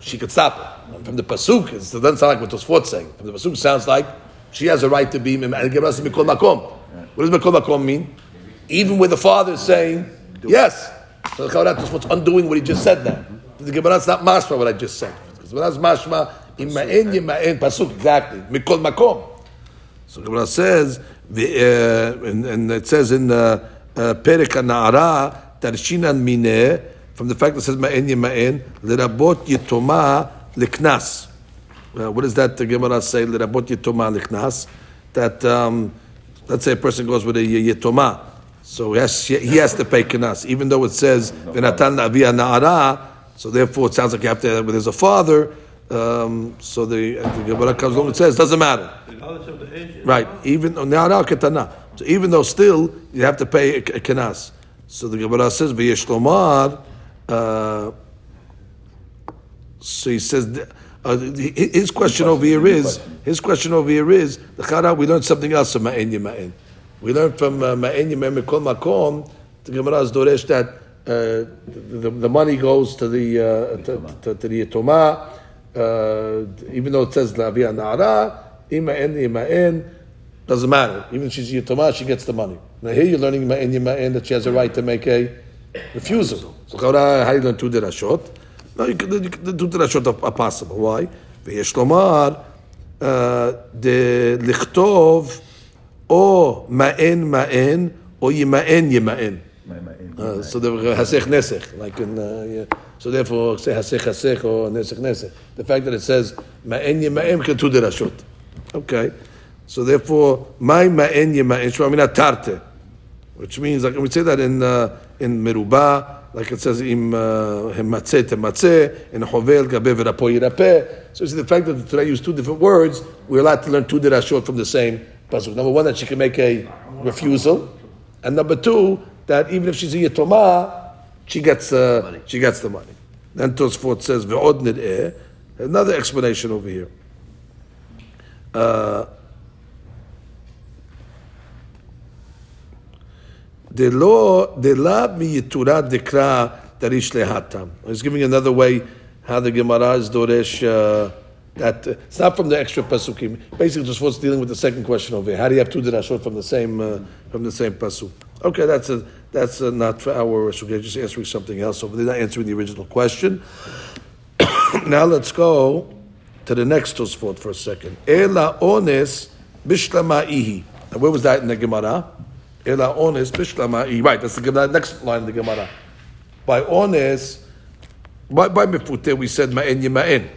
she could stop it. From the Pasuk, it doesn't sound like what Tosfot saying. From the Pasuk sounds like she has a right to be and give us mikol makom. What does mikol makom mean? Even with the father saying yes. So the Chawarat what's undoing what he just said now. The Gemara's not mashma what I just said. Because Gemara's mashma ima'en yima'en pasuk exactly mikol makom. So Gemara says, the, uh, and, and it says in uh, uh, Perek Na'ara, Tarshinan Mineh, from the fact that it says Ma'en Yema'en, Lerabot Yitoma Leknas. Uh, what does that the Gemara say? Lerabot Yitoma Leknas. That, um, let's say a person goes with a Yitoma, so he has, he has to pay Knas, even though it says Venatan Avia Na'ara, so therefore it sounds like you have to, there's a father, um, so the, the Gemara comes along and says, doesn't matter. Regardless of the age. Right. Even na'ara ketana. So even though still you have to pay a, a kenas. So the Gemara says v'yesh lomar. Uh, so he says, uh, his question over here is his question over here is the chara. We learned something else from ma'en yema'en. We learned from uh, ma'en yema'en mikol makom. The Gemara is doresh that uh, the, the money goes to the uh, to, to, to the yitoma, uh, even though it says la'avia na'ara, ima'en ima'en. Doesn't matter. Even if she's yitoma, she gets the money. Now here you're learning ma'en yema'en that she has a right to make a refusal. So chara, how do you learn two derashot? No, you can, you can, two derashot are, are possible. Why? ויש לומר, uh, de לכתוב או מען מען או ימען ימען. Uh, so the hasech nesech, like in, uh, yeah. so therefore say hasech hasech or nesech nesech. The fact that it says ma'en yema'em can two derashot. Okay, so therefore my ma'en yema'en shramina tarte, which means like we say that in uh, in meruba, like it says im hematzeh tematzeh in hovel gabe v'rapo yirapeh. So you see the fact that today use two different words, we're allowed to learn two derashot from the same pasuk. Number one, that she can make a refusal, and number two, that even if she's a yitoma, she gets uh, she gets the money. Then Tosfot says ve'od nid'eh. Another explanation over here. Uh, the law, the la miyitura dekra darish lehatam. He's giving another way how the Gemara is doresh. Uh, that uh, it's not from the extra pasukim. Basically, just what's dealing with the second question over here. How do you have two dirashot from the same uh, from the same pasuk? Okay, that's a that's a, not for our suggestion. Just answering something else over there, not answering the original question. now let's go to the next Tosfot for a second. Ela ones bishlama'ihi. Now, where was that in the Gemara? Ela ones bishlama'ihi. Right, that's the Gemara, next line of the Gemara. By ones, by, by mefute, we said ma'en yima'en.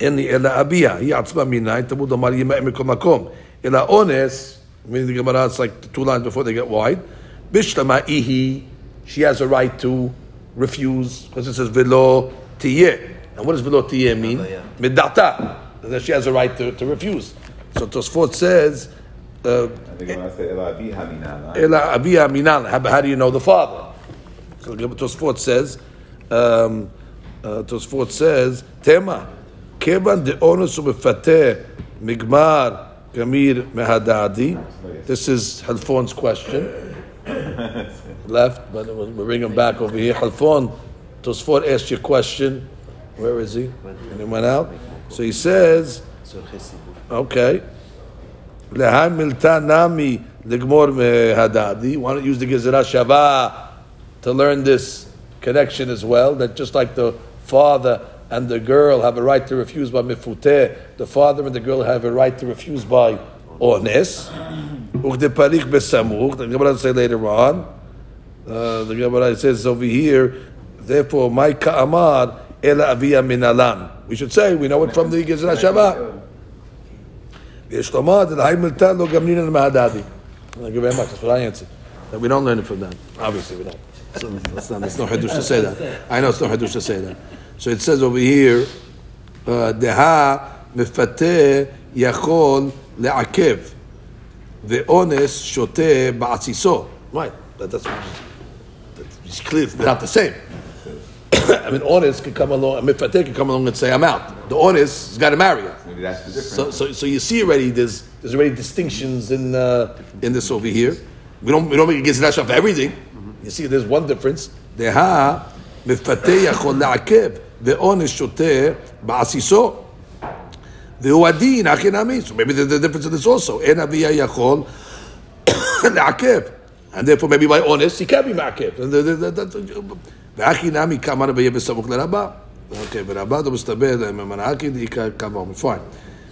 אין לי אלא אביה, היא עצמה מניין, תמוד אמר ימאה מכל מקום. אלא אונס, meaning the Gemara, it's like the two lines before they get wide, בשלמה איהי, she has a right to refuse, because it says ולא תהיה. And what does ולא תהיה mean? מדעתה. That she has a right to, to refuse. So Tosfot says, uh, how do you know the father? So the Tosfot says, um, uh, Tosfot says, Tema, Kevan de onus ubefate migmar gamir mehadadi. This is Halfon's question. Left, but we bring him back over here. Halfon, Tosfot asked your question. Where is he? And he went out. So he says, okay. Lehan milta nami legmor hadadi. Why don't use the gezerah shava to learn this connection as well? That just like the father and the girl have a right to refuse by mifuteh, the father and the girl have a right to refuse by ones. Besamuch. The Gemara say later on. Uh, the Gemara says over here. Therefore, my ka'amar ela avia minalan. We should say we know it from the gezerah shava. לומר זה להי מלטה מהדדי. Thank you very much. That we don't learn it from them. Obviously, we don't. So not, no to say that. I know it's no hadush to say that. So it says over here, uh, Deha מפתה יכול The ones shote בעציסו. Right, that, that's, that's clear. It's not the same. I mean, ones could come along, a mifater could come along and say, I'm out. The ones has got to marry her. Maybe that's the difference. So, so, so you see already, there's, there's already distinctions in, uh, in this over here. We don't, we don't make a Gizrasha for everything. You see, there's one difference. Deha, mifater yachol la'akev, ones shoteh ba'asiso. The uadin הכי So maybe there's a difference in this also. אין אביה יכול לעכב. And therefore, maybe by ones, he can be מעכב. והכי נמי כמה רבי בסמוך לרבה. Okay, ורבה דו מסתבר ממנהקי דאיכא קבע fine.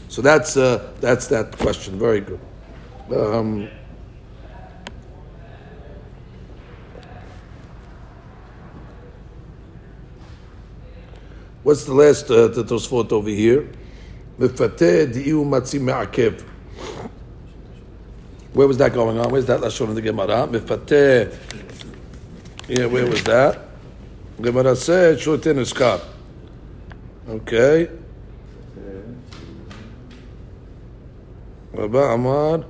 So that's uh, that's that question. Very good. Um, what's the last uh, the Tosfot over here? מפתה דאי ומצי מעכב. Where was that going on? Where's that lashon in the Gemara? מפתה. Yeah, where was that? Gemara said, Shlutin is cup. Okay. Rabbi Amar,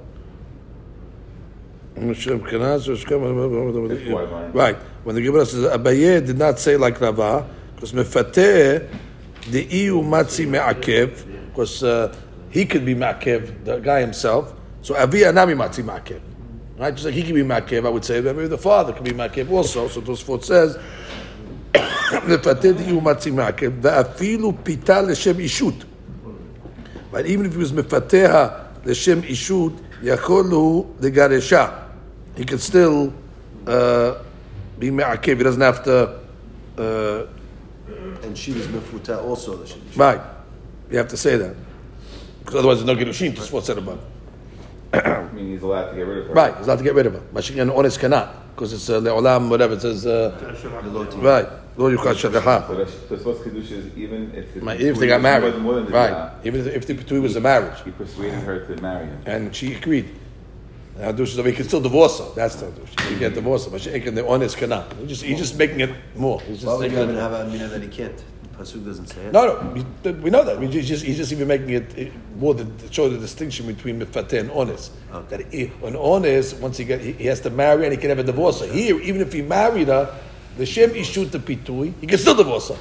Right. When the Gemara says Abaye did not say like Rava, because Mefateh, the Iu Matzi Me'akev, because uh, he could be Ma'akev, the guy himself. So Avia Anami Matzi Ma'akev. Right? Just like he could be Ma'akev, I would say, that maybe the father could be Ma'akev also. So Tosfot says, לפתד איום מצי מעכב, ואפילו פיתה לשם אישות. But even if he was מפתח לשם אישות, יכול הוא לגרשה. He could still uh, be מעכב, he doesn't have to... Uh, And she was mefuta also. the she- right, you have to say that. Because otherwise there's no Gerushin, Tosfot said above. I mean, he's allowed to get rid of her. Right, he's allowed to get rid of her. Mashiach honest cannot, because it's uh, le'olam, whatever, it says... Uh, right, lo yuchad shagaha. So that's the first kiddush is even if the My- If they got married, more than the right? Diyah, Even if the Pitui was a marriage, he persuaded her to marry him. and she agreed. Now, Hadush is he can still divorce her. That's the Hadush. He can divorce her, but she can. The ones cannot. He just he's just making it more. He's Why just would making you even it. have a mina that he can't? Pasuk doesn't say it. No, no, we, we know that. We just, just he's just even making it it more to show the distinction between mifate and ones. That he, an ones, once he get, he, he has to marry and he can have a divorce her. Here, even if he married her, the shem ishut the pitui, he can still divorce her.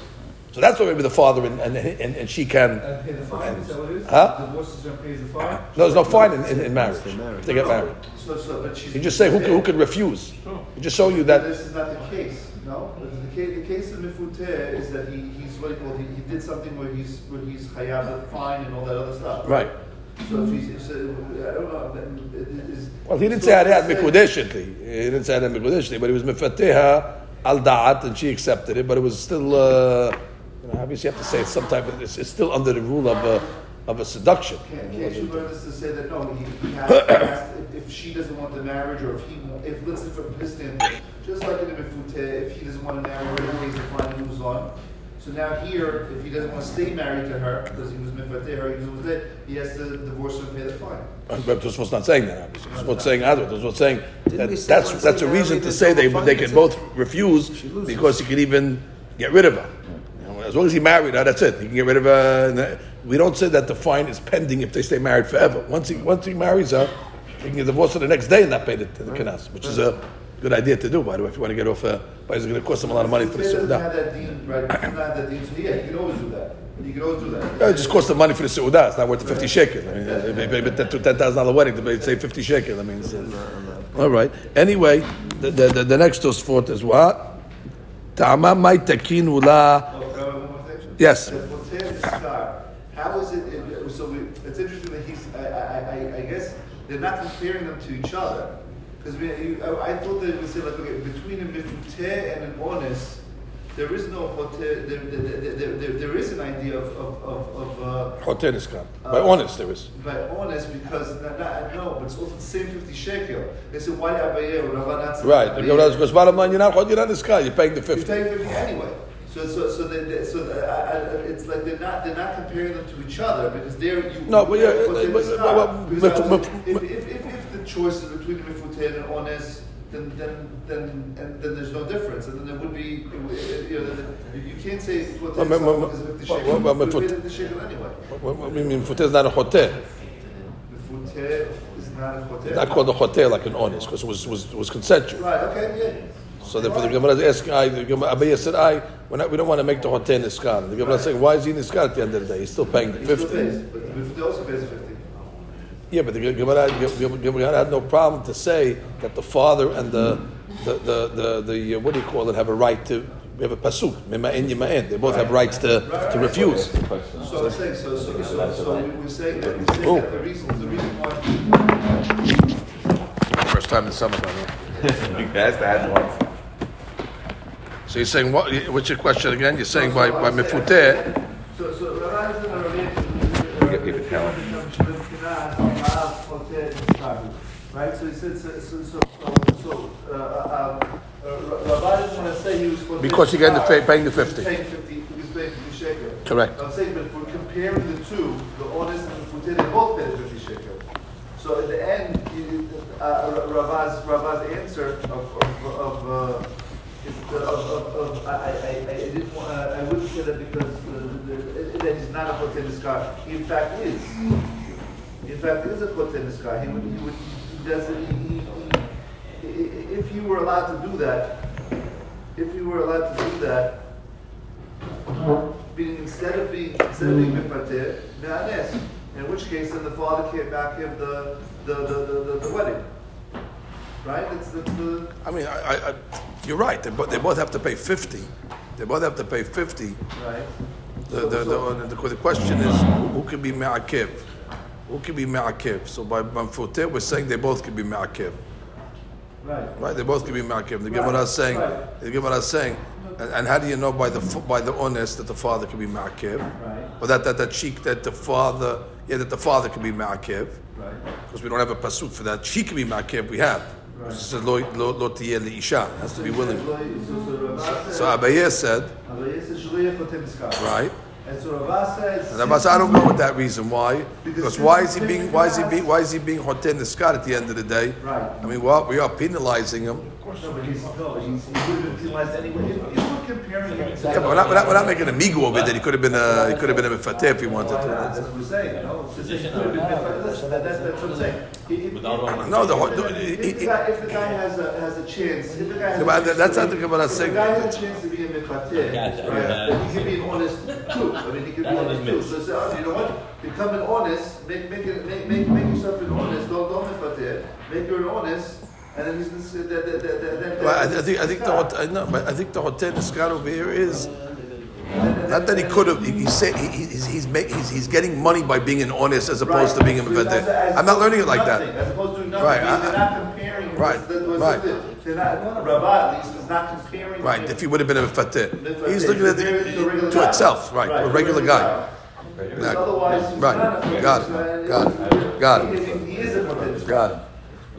So that's why maybe the father and and, and, and she can. And pay the fine, is that what it is? Huh? Divorce is gonna pay the fine? No, there's no fine in, in, in marriage. If they get married. So, so, but she's. You just say who can, who can refuse. You just show you that. This is not the case, no? The case, the case of Mifuteh is that he, he's what he he, did something where he's, where he's chayav a fine and all that other stuff. Right. So if he's, so, I don't know, then is. Well, he didn't say mikudeshitli. He didn't say I had mikudeshitli, but he was mefateha al da'at, and she accepted it. But it was still, uh, you know, obviously you have to say it's some type of. It's, it's still under the rule of a of a seduction. Can't, can't you learn this to say that no, he, he has, he if, if she doesn't want the marriage, or if he, if let's say from his standpoint, just like in the Mifuteh, if he doesn't want to marry her, he pays the fine and moves on. So now here, if he doesn't want to stay married to her because he was Mifuteh her, he was it, he has to divorce her and pay the fine. But Tosfot's not saying that. Obviously, Tosfot's saying other. Tosfot's saying Didn't we that say that's that's a reason to say no they they can both refuse because he can even get rid of her. As long as he married her, that's it. He can get rid of her. We don't say that the fine is pending if they stay married forever. Once he once he marries her, he can get divorced her the next day and not pay the, the kanas, which is a good idea to do. By the way, if you want to get off, uh, but it's going to cost him a lot of money for the Mifuteh doesn't have seudah. that right? That yeah, can always do that. He can always do that. Yeah, it just costs the money for the seudah. It's not worth the fifty shekel. I mean, they pay ten thousand dollar wedding to say fifty shekel. I mean, uh, all right. Anyway, the the, the, the next Tosfot is what? Ta'ama mai takin ula. Oh, one more thing? Yes. The Poter and the Star, how is it, it- so we, it's interesting that he's, I, I, I, I guess, they're not comparing them to each other. Because I, I thought they would say like, okay, between a Mifuteh and an ones, there is no Poter, there, there, there, there, there, there is an idea of, of, of, of, uh, is gone. Uh, by ones, there is. by ones, because, not, not, no, but it's also the same 50 shekel. They say why Abaye or Rava not Right. The? Gemara goes, bottom line, you're not you're not this guy. You're paying the fifty You're paying fifty anyway. So, so, so, they, they, so the, I, I, it's like they're not they're not comparing them to each other because they're you. No, but yeah, they're but- they're but- not. but- Because but- I was but- like, if, if the between Mifuteh and ones, then then then and then there's no difference, and then there would be it you know you can't say Mifuteh Well, but- but- because of shekel. but- but- You pay anyway. What what do you mean? Hotel is not a hotel. Is not a hotel. Not called a hotel like an ones because it was was was consensual. Right. Okay. Yeah. So therefore, the Gemara is asking, I, the Gemara, Abaye said, I, we're not, we don't want to make the hotel niskar. The Gemara is saying, why is he niskar at the end of the day? He's still paying the He still pays, but the also pays fifty. Yeah, but the Gemara, Gemara had no problem to say that the father and the, the, the, the, the, uh, what do you call it, have a right to, we have a pasuk, mima'in yima'in. They both have rights to, to refuse. So I'm saying, so, so, so, so we- we're saying that, we're saying Oh. that the reason, the reason why. First time in summer, by the way. That's the had once. So you're saying, what, what's your question again? You're saying by, by mefuteh, So, so, Rabbi is in a related. get people talent. Right, so he said, so, so, so, so, uh, uh, uh, Rabbi doesn't want to say he was. for- Because you're getting the pay- paying the 50. He's paying fifty, he was paying fifty shekel. Correct. I'm saying, but if we're comparing the two, the ones and the futir, they both pay the fifty shekel. So at the end, uh, Rava's, Rava's answer of, of, of, uh, is, uh, of, of, of, I, I, I I didn't want, uh, I wouldn't say that because, uh, that he's not a Koten Niskar. He in fact is. In fact he is a Koten Niskar. He would, he would, he doesn't, he, he, he, if you were allowed to do that, if you were allowed to do that, Meaning instead of being instead of being mifater, me'anes. In which case, then the father can't back him the the, the, the, the, wedding. Right? That's, that's the I mean, I, I, I, you're right. They, both they both have to pay fifty. They both have to pay fifty. right. The, the, the, the, the question is, who, can be me'akev? Who can be me'akev? So by Manfuteh, we're saying they both can be me'akev. Right. Right? They both can be me'akev. The Gemara is saying, the Gemara is saying, and, and how do you know by the by the ones that the father can be me'akev? Right. Or that that that sheik that the father, yeah, that the father can be me'akev. Right. Because we don't have a pasuk for that. She can be me'akev. We have. It says lo lo lo tiyeh li'isha. Has to be willing. So, so, so Rava So Abaye said, Abaye says, "Shliach kotem right. And so Rava says, And Abbas, I don't go with that reason. Why? Because Because why is he being why is he Pinchas- being why is he being hoten niskat at the end of the day? Right. I mean, well, we are penalizing him. No, but he's, no, but he's, he would have been penalized anyway. If, if we're comparing him to Yeah, but we're not, we're not, we're not making a migu of it that he could have been a he could have been a mifateh if he wanted to. That's what we're saying, you know? Since he could have been miffed- listen, that, that's, that's what I'm saying. He- he- No, the whole- if, he- if, the guy, if the guy has a, has a chance, if the guy has Yeah, a chance that's to not be- the Gemara if saying. the guy has a chance to be a mifateh, right, Yeah. then he can be an ones too. I mean, he can be ones too. So say, oh, you know what? Become an ones, make, make, it, make, make, make yourself an ones, don't, don't mifateh, make you an ones, and then he's going to say that, that, that, that, that, Well, I, I think I think the hot- I know, but I think the hotel niskat over here is not that he could have. He, he said he, he's he's, ma- he's he's getting money by being an ones as opposed to being a as- I'm not learning it like nothing, that. As opposed to nothing. Right, I- comparing. Right, the- the- right. Not, Rava least is not comparing. Right, if he would have been a Mifateh, he's looking at it to a regular to guy. itself, right? A regular guy. Right. not a- Got it. Got it. Got it.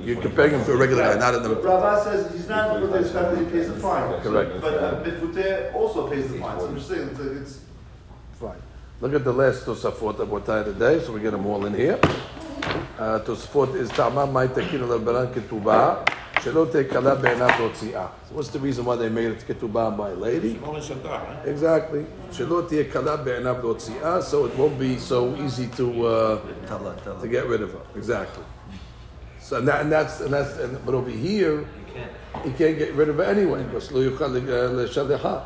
You're comparing him to a regular guy, not a But Rava says he's not a potential because he pays the fine. Correct. But uh, Mifuteh also pays the fine. So I'm just saying, it's, it's Fine. Look at the last Tosafot of what time today, so we get them all in here. Uh, Tosafot is Ta'ama Mai Takin Al-Baran Ketubah, Shelo Tekala Be'enat Otzi'ah. So what's the reason why they made it Ketubah by a lady? Exactly. Shelo Tekala Be'enat Otzi'ah, so it won't be so easy to, uh, to get rid of her. Exactly. So and, that, and that's and that's and, but over here, he can't. can't get rid of it anyway because lo yuchal uh,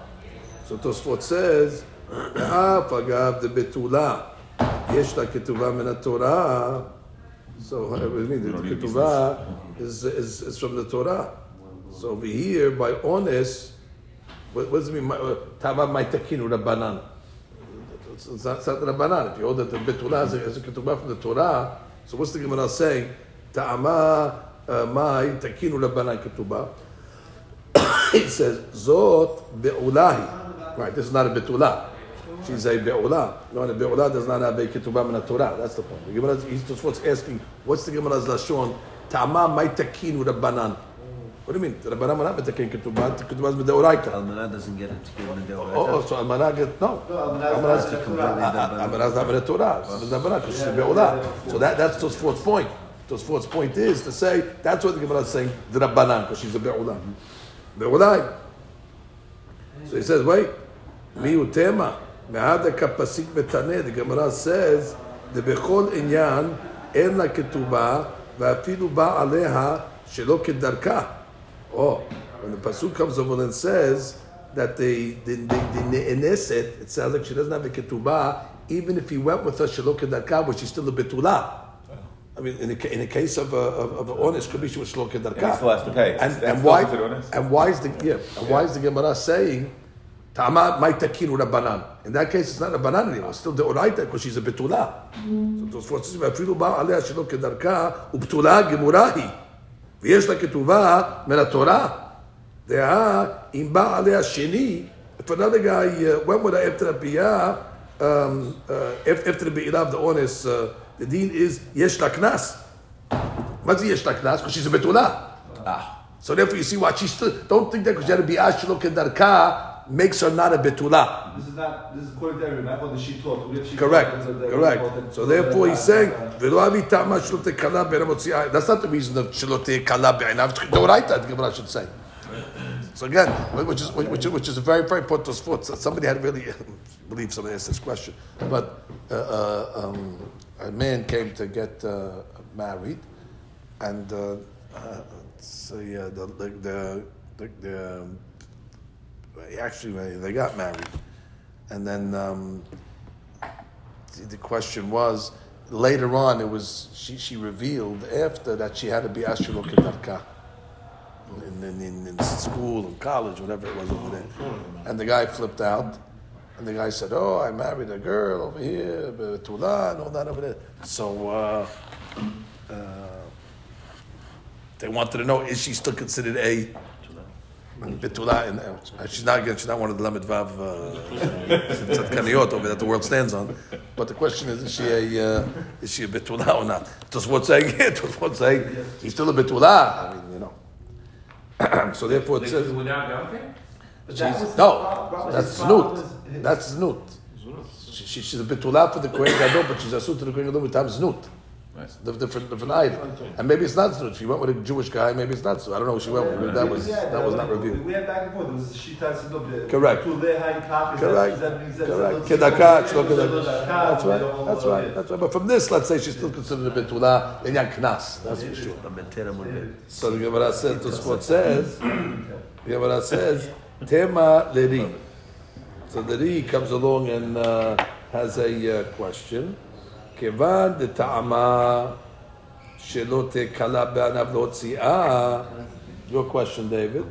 So Tosfot says, ah, "Af the betula, yesh la ketuvah min Torah." So uh, I mean, the ketuvah is, is is from the Torah. So over here, by ones, what, what does it mean? Uh, tava maitakinu rabbanan. It's not, it's not rabbanan. If you hold that the betula is a ketuvah from the Torah, so what's the Gemara saying? Ta'ama uh, mai takinu Rabbanan ketubah. It says Zot be'ulahi. Right, this is not a Betula. She's a be'ula. No, a be'ula does not have a ketubah min Torah. That's the point. The Gemara, he's just what's asking, what's the Gemara's lashon? Ta'ama mai takinu Rabbanan. What do you mean? Rabbanan not metakin ketubah. Ketubah is be'oraita. Almanah doesn't get it to give him the Oh, oh, so Almanah get no. Almanah is not is Almanah is not in the Torah. It's the Almanah because she's be'olah. So that that's fourth point. Tosfot's point is to say that's what the Gemara is saying the Rabbanan because she's a be'olah. Be'olah. So he says, wait, mi utema me'ada kapasik betaneh. The Gemara says the bechol inyan en la ketubah ואפילו בא עליה שלא כדרכה. Oh, when the pasuk comes over and says that the the the, the ne'eneset, it sounds like she doesn't have a ketubah, even if he went with her shelo kedarka, but she's still a betula. I mean, in the, in the case of a, of, of an ones, could be she was shloke darka. He still has to pay. And, and why? And why is the yeah? And yeah. why is the Gemara saying, "Tama my takin? In that case, it's not a banan anymore. It's still the oraita because she's a betula. So those instance, אפילו בא עליה שלא כדרכה ובתולה גמורה היא, ויש לה כתובה מן התורה. דעה אם בא עליה שני, if another guy uh, went with her after the bia, um, uh, after the bia of the honest. Uh, the deen is yesh taknas. What's yesh taknas? Because she's a betula. Ah. So therefore, you see why she still don't think that because she had a bi'ashlo darka makes her not a betula. This is not. This is according to every method that she taught. Correct. Correct. So therefore, he's saying v'lo avi tama. That's not the reason of shlo tekala be'enav. Doraita, what Gemara should say. So again, which is which, is, which is a very very important thought. Somebody had really believed somebody asked this question, but uh, uh um, a man came to get uh, married, and uh, uh, so yeah, the the the, the, um, actually they got married, and then um, the, question was later on. It was she, she revealed after that she had to be kedarka in, in, in, in school and college, whatever it was over there. And the guy flipped out. And the guy said, "Oh, I married a girl over here, Betula, and all that over there." So uh, uh, they wanted to know: Is she still considered a Betula? And uh, she's not. She's not one of the Lamed Vav uh, Tzadkaniyot over that the world stands on. But the question is: Is she a uh, is she a Betula or not? Does what saying? Does what saying? She's still a Betula. I mean, you know. so therefore, it says. Without Yom But that She's, was his no, that's His problem znut. is- That's znut. She, she, she's a betula for the Kohen Gadol, but she's a suit to the Kohen Gadol with time znut. The different, different item. And maybe it's not znut. She went with a Jewish guy, maybe it's not znut. I don't know who she went with. That was, Yeah, that was not we- reviewed. We went back and forth. There was a shita said, Correct. To leha in kaf, is that- Correct. is that means that- Correct. Kedaka, shlo that- kedaka. that- That's right. That's right. That's right. But from this, let's say she's still considered a betula in Yan Knas. That's for sure. So the Gemara says, Tosfot says, the Gemara says, Tema Leri. So the Ri comes along and uh, has a uh, question. Kevan de ta'ama shelo kala be'anav lo tzi'ah. Your question, David.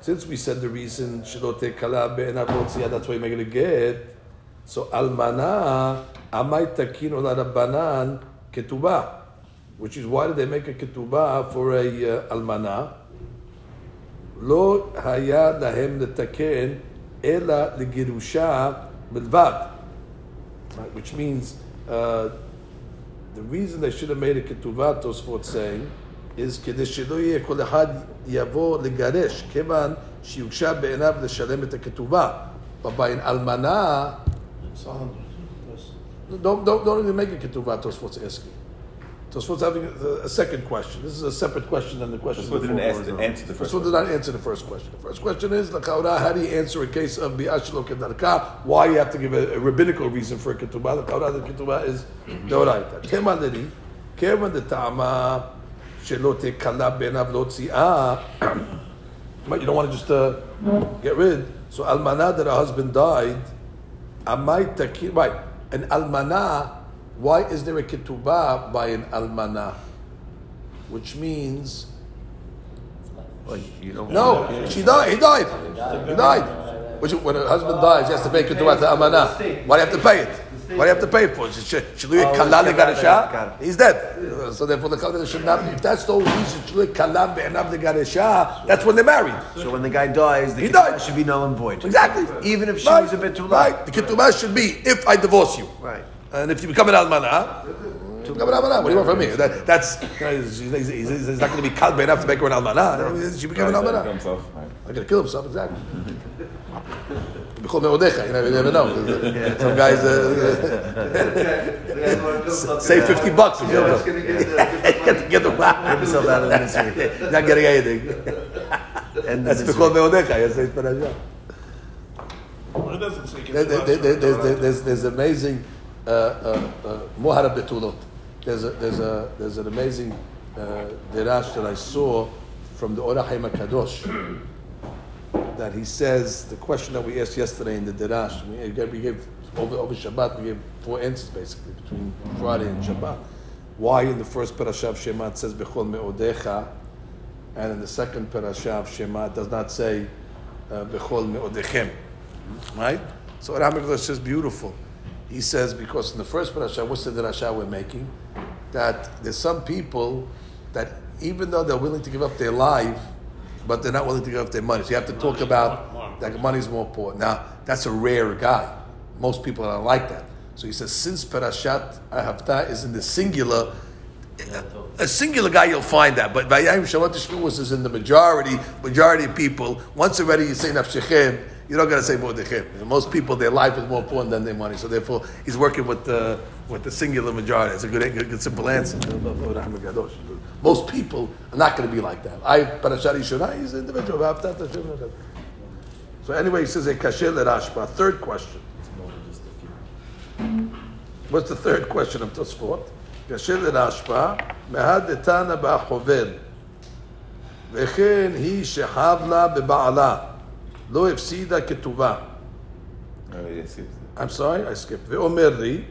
Since we said the reason shelo kala be'anav lo tzi'ah, that's why you're making a get. So almana amay takin ola rabbanan ketubah. Which is why did they make a ketubah for a uh, almana? לא היה להם לתקן אלא לגירושה בלבד. Right, Which means uh, the reason they should have made a ketubah, Tosfot saying, is כדי שלא יהיה כל אחד יבוא לגרש, כיוון שיוגשה בעיניו לשלם את הכתובה. But by an אלמנה, don't, don't, don't even make a ketubah, Tosfot's asking. Tosfot's having a, a second question. This is a separate question than the question Tosfot didn't the- answer the first Tosfot did not answer the first question. The first question is, L'chaura, how do you answer a case of bi'ashlo kedarka? Why you have to give a, a rabbinical reason for a ketubah? The L'chaura, the ketubah is deoraita. Tema deri, kevan de ta'ama shelo tekala benav lo. But you don't want to just uh, get rid. So almana that her husband died, amay taki, right? An almana. Why is there a ketubah by an almana? Which means Well, you don't no, she died. He died. He died. Which when her husband dies, he has to pay ketubah to almana. Why do you have to pay it? Why do you have to pay it for? Oh, it, got legaresha. He's dead. So therefore, the kalal should not. If that's the whole reason, she kalal be'enav legaresha. That's when they're married. So when the guy dies, the He ketubah died. should be null and void. Exactly. Even if she Right. was a bit too Right. The ketubah should be if I divorce you. Right. And if you become an almana, you become an almana. What do you want from me? That, that's he's, he's, he's, he's not going to be kalb enough to make her an almana. She became an almana. himself. I'm going to kill himself. Exactly. B'chol me'odecha, you never, you never know. Some guys uh, say fifty bucks to kill Yeah, it's him. gonna get the- Get the- get himself out of the misery. Not getting anything. And That's misery. b'chol me'odecha. Yes, it's parasha. It doesn't say There- there- there- there- There's, there's, there's, there's amazing Mohara Betulot. There's a, there's a, there's an amazing uh, derash that I saw from the Or HaChaim Kadosh that he says the question that we asked yesterday in the derash. We gave, we gave over, over Shabbat. We gave four answers basically between Friday and Shabbat. Why in the first parasha of Shema it says Bechol Me'odecha, and in the second parasha of Shema it does not say uh, Bechol Me'odechem. Right? So Rambam Kadosh says beautiful. He says because in the first parasha, what's the drasha we're making? That there's some people that even though they're willing to give up their life, but they're not willing to give up their money. So you have to talk about that money's more important. Now that's a rare guy. Most people are not like that. So he says since parashat Ahavta is in the singular, a singular guy you'll find that, but Vayayim Shalot Shmuos is in the majority, majority of people. Once already you say Nafshechem, you're not going to say Me'odechem. Most people, their life is more important than their money. So therefore, he's working with the, with the singular majority. It's a good, good, good simple answer. Most people are not going to be like that. I, Parashat Yishonai, is an individual. So anyway, he says a kasher Rashba. Third question. What's the third question of Tosfot? Kasher Rashba, mehad etana ba'chovel. וכן he שחב לה בבעלה. לא הפסידה כתובה. Oh, yeah, skip. I'm sorry, I skipped. ואומר לי,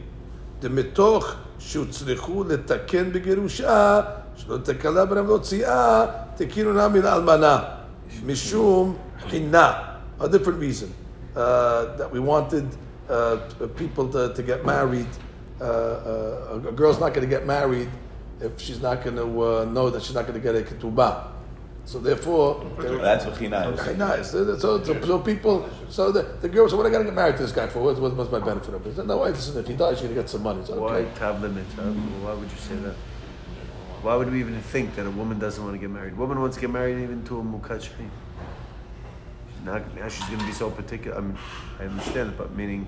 דמתוך שהוצרכו לתקן בגירושה, שלא תקלה בהם להוציאה, תקינו נמי לאלמנה, משום חינה. A different reason. Uh, that we wanted uh, people to, to get married. Uh, uh, a girl's not going to get married if she's not going to uh, know that she's not going to get a ketubah. So therefore, they- That's what china is. Okay, nice. So, so, so, so people, so the, the girl said, "What I got to get married to this guy for? What, what, what's my benefit of it?" Said, "No, wait, listen. If he dies, you're gonna get some money." So, Why okay. tab limit? Uh, Why would you say that? Why would we even think that a woman doesn't want to get married? A woman wants to get married even to a mukat shayim. Not now. She's going to be so particular. I mean, I understand it, but meaning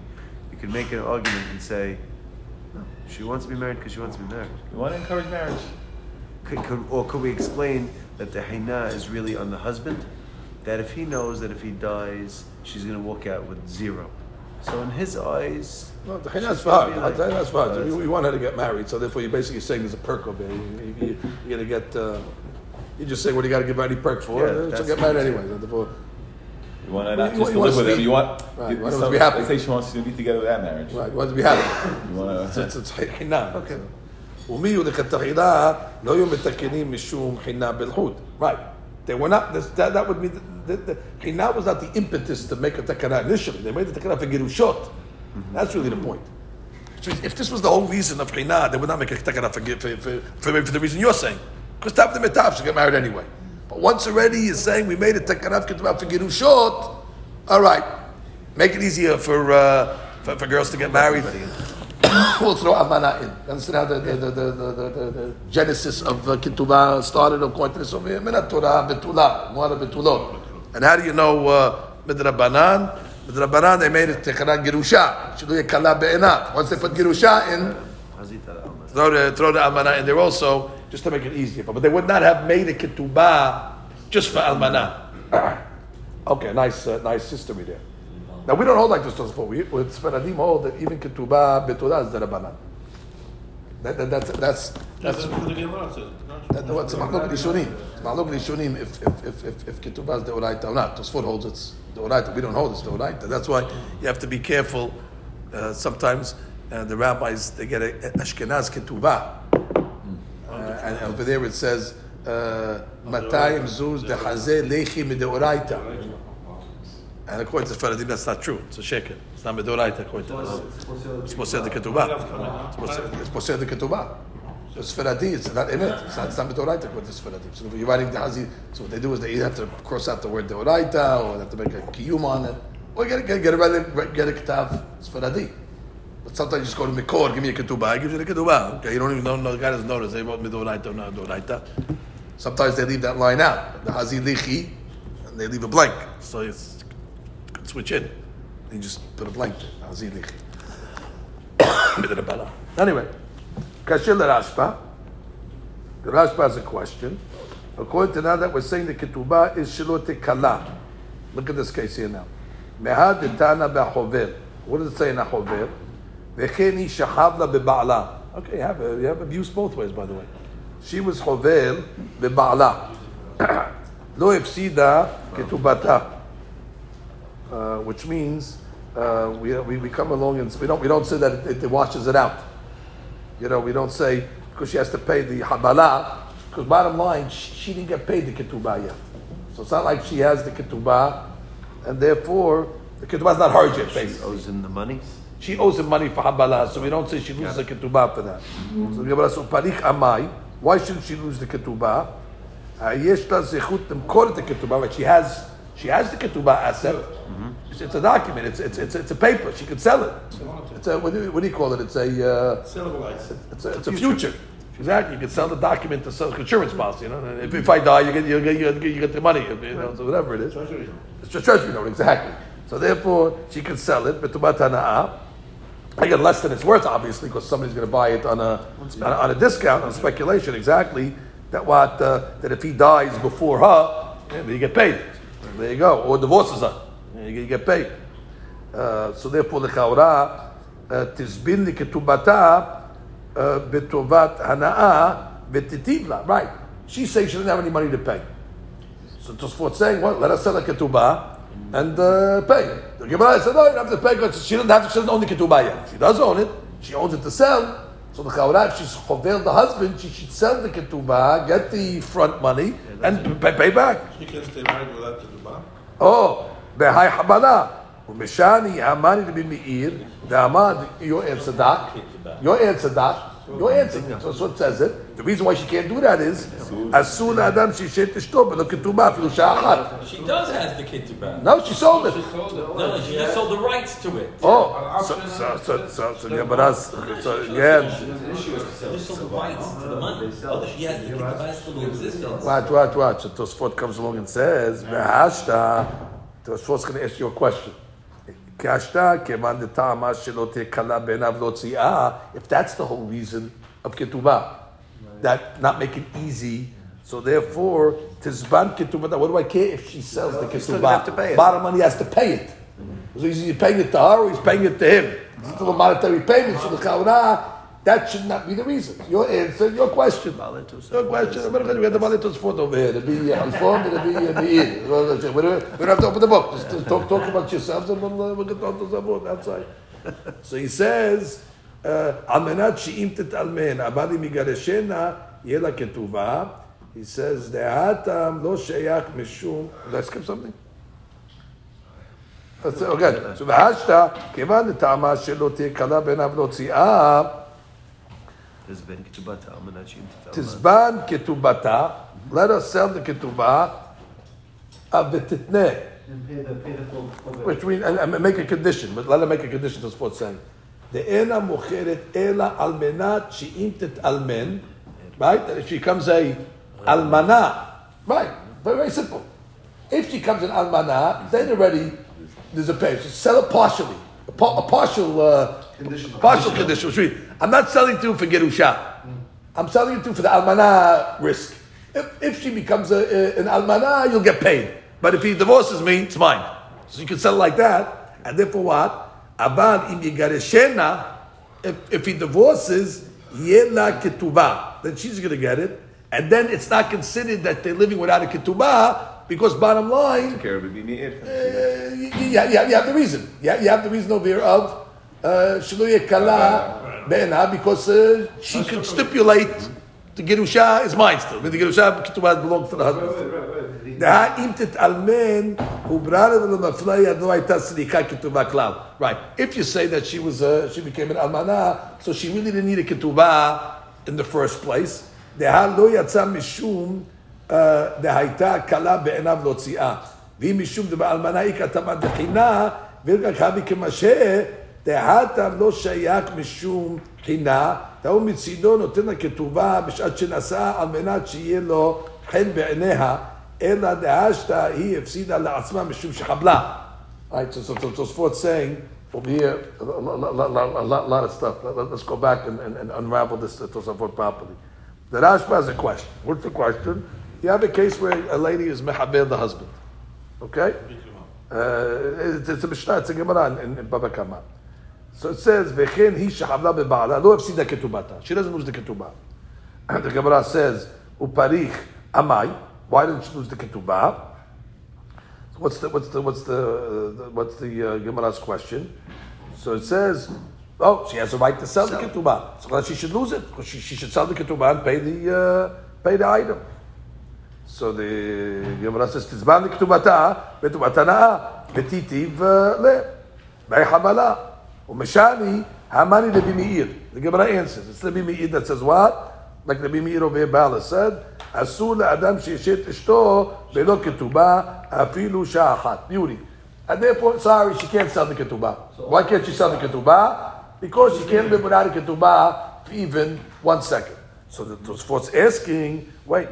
you could make an argument and say, no, she wants to be married because she wants to be married. We want to encourage marriage. Could, could, or could we explain that the Haina is really on the husband, that if he knows that if he dies, she's going to walk out with zero. So in his eyes, well, the Haina's fine. Like, the Haina's. You, you, want her to get married, so therefore you're basically saying there's a perk of it. You, are going to get. Uh, you just say, "What you got to give any perk for?" Yeah, she'll get married anyway. So therefore, you want her not you, just you to live with him. You want, right. you, you want so, to be happy. Let's say she wants to be together with that marriage. Right. You want to be happy. you want to. It's, it's, it's, it's, okay. So. ומי יהיו לכתחילה, לא מתקנים משום חינה Right. They were not, this, that, that would mean, that that was not the impetus to make a takana initially. They made the takana for Gerushot. That's really the point. So if this was the whole reason of chinah, they would not make a takana for, for, for, for, for the reason you're saying. Because top of the metav should get married anyway. But once already he's saying we made a takana for Gerushot, all right, make it easier for, uh, for, for girls to get married. we'll throw Amana in. Understand how the, the, the, the, genesis of uh, Ketubah started according to this over here? Torah Muara Betulot. And how do you know uh, Midrabanan? Midrabanan, they made it Tekana Girusha. Shilu Kala Be'enav. Once they put Girusha in, throw the, throw the Almana in there also, just to make it easier. But they would not have made a Ketubah just for Almana. okay, nice, uh, nice history there. Now we don't hold like this Tosfot. We with Sferadim hold that even Ketubah Betula is the Rabbanan. That, that, that's that's that's That's what the Gemara says. that, what's Mahlok Rishonim. Mahlok Rishonim if if if if, if Ketubah is the Oraita or not. Tosfot holds it's the Oraita. We don't hold it's the Oraita. That's why you have to be careful. Uh, sometimes uh, the rabbis they get a, a Ashkenaz Ketubah, uh, and over there it says. uh, Matayim zuz de hazeh lechi mideoraita. And according to Faradim, that's not true. It's a shekel. It's not mideoraita according to us. It's posel de ketubah. It's posel de ketubah. So it's Faradi, it's not emet. It's not, it's not midoraita according to Faradim. So if you're writing the hazi, so what they do is they either have to cross out the word deoraita, or they have to make a kiyum on it, or get, get, get, a, get a ketav. It's Faradi. But sometimes you just go to Mikor, give me a ketubah, I give you the ketubah. Okay, you don't even know, no, the guy doesn't notice. They wrote midoraita or not midoraita. Sometimes they leave that line out, the hazi lichi, and they leave a blank. So it's switch in. You just put a blank there. Hazi lichi. Midrabana. Anyway, Kashir Rashba. The Rashba has a question. According to now that we're saying the ketubah is shilote kala. Look at this case here now. Mehad etana ba'chover. What does it say in achover? V'cheni shahavla beba'ala. Okay, you have, a, you have abuse both ways, by the way. She was chover beba'ala. Lo efsida ketubata. Uh, which means uh, we, we, we come along and we don't, we don't say that it, it, washes it out. You know, we don't say because she has to pay the habala, because bottom line, she, she, didn't get paid the ketubah yet. So it's not like she has the ketubah, and therefore the ketubah is not hers yet, basically. She owes him the money? She owes him money for habala, so we don't say she loses the ketubah for that. Mm-hmm. So the Gemara amai, why shouldn't she lose the ketubah? Uh, yesh la zechut, them the ketubah, she has she has the ketubah asset. It's, it's a document. It's, it's it's it's a paper. She can sell it. It's a what do you, what do you call it? It's a uh, rights. it's a, it's a future. Exactly. You can sell the document to sell insurance policy. You know, if, if I die, you get you get you get, you get the money. You know, so whatever it is. Treasury. It's a treasury note, exactly. So therefore, she can sell it, but I get less than it's worth, obviously, because somebody's going to buy it on a, on a on a discount, on speculation, exactly. That what uh, that if he dies before her, yeah, then you get paid. There you go. Or divorces are. You get paid. Uh, so therefore, lechaora tizbin the uh, ketubata uh, betovat hana'a v'titivla. Right. She says she doesn't have any money to pay. So Tosfot saying, what? Well, let us sell the ketubah and uh, pay. The Gemara said, no, you don't have to pay because she doesn't have to, she doesn't own the ketubah yet. She does own it. She owns it to sell. So the Chaura, she's chovel the husband, she should sell the ketubah, get the front money, yeah, and pay, pay, back. She can stay married without ketubah. Oh, behai habana. Mishani, Amani to be Meir, the Amad, your Ed Sadat, your Ed Sadat, no answer. So what says it. The reason why she can't do that is as Asur Adam Shishet Ishto, but the Ketubah Filu Sha'achat. She does has the Ketubah. No, she sold it. She sold it. No, she just sold the rights to it. Oh, so, so, so, so, so yeah, but us, so again. Rights to the money. She has the Watch, watch, watch. So Tosfot comes along and says, Mehashta, Tosfot's going to ask you a question. If that's the whole reason of ketubah, that not make it easy. So therefore, tizban ketubah. What do I care if she sells the ketubah? still have to pay it. Bottom line, he has to pay it. So he's paying it to her or he's paying it to him. It's still a monetary payment. So the chaura, that should not be the reason. Your answer, your question. Your question. We have the Balitos foot over here. It'll be uh, Alfon, it'll be uh, Meir. We don't we don't have to open the book. Just uh, talk, talk about yourselves and we'll, uh, we'll get on to Zavod outside. So he says, על מנת שאם תתאלמן, אבל אם יגרשנה, יהיה לה כתובה. He says, דעתם לא שייך משום... Did I skip something? That's it, okay. So והשתא, כיוון לטעמה שלא תהיה קלה בעיניו להוציאה, There's been ketubata al manat she'im tit'alman. תזבן כתובתה, let us sell the כתובה, uh, ותתנה. And pay the, pay the full, full Which means, and, and make a condition, but let her make a condition to what's saying. דאינה מוכרת אלא על מנת שאם תתאלמן, right? That if she comes a almana, right? Very, very simple. If she comes an almana, then already there's a pay. So sell it partially, a, pa- a partial, uh, Condition. partial condition. I'm not selling to for gerusha. I'm selling it to for the almana risk. If, if she becomes a, a- an almana, you'll get paid. But if he divorces me, it's mine. So you can sell it like that. And therefore what? Aban im yigareshena, if, if he divorces, yela ketubah. Then she's going to get it. And then it's not considered that they're living without a ketubah because bottom line, Care would be meir. uh, you, you, have, you have the reason. You have, you have the reason over here of uh, shelo kala be'ena because uh, she could stipulate the gerusha is mine still. The gerusha ketubah belongs to the husband. דהאם תתאלמן, הוא ברר ולמפלא ידו הייתה סליחה כתובה כלל. Right. If you say that she was, uh, she became an almana, so she really didn't need a ketubah in the first place. דהה לא יצא משום uh, דהייתה קלה בעיניו להוציאה. ואם משום דבאלמנה איכא תמא דחינה, ולקח הבי כמשה, דהתם לא שייך משום חינה, והוא מצידו נותן לה כתובה בשעת שנשאה על מנת שיהיה לו חן בעיניה, אלא דהשתא היא הפסידה לעצמה משום שחבלה. Right, so, so, so, so Sfort's saying here a, lot, of stuff. Let, us go back and, and, and unravel this to Tosafot properly. The Rashba has a question. What's the question? You have a case where a lady is mehabel the husband. Okay? Uh, it's, it's a Mishnah, it's a Gemara in, in Baba Kama. So it says, "V'chen hi shehavla beba'ala lo hafsida ketubata." She doesn't lose the ketubah. And the Gemara says, "Uparich amai." Why didn't she lose the ketubah? So what's the what's the what's the, uh, what's the uh, Gemara's question? So it says, "Oh, she has a right to sell, the ketubah, so she should lose it. She, she should sell the ketubah and pay the uh, pay the item." So the Gemara says, "Tizban ketubata, ketubata na'a, petitiv le, by habala, umeshani hamani lebi meir." The Gemara answers, "It's lebi meir that says what? Like lebi meir over here, Bala said, אסור לאדם שישת אשתו בלא כתובה אפילו שעה אחת. Beauty. And therefore, sorry, she can't sell the ketubah. Why can't she sell the ketubah? Because she can't live without a ketubah for even one second. So the Tosfot's asking, wait,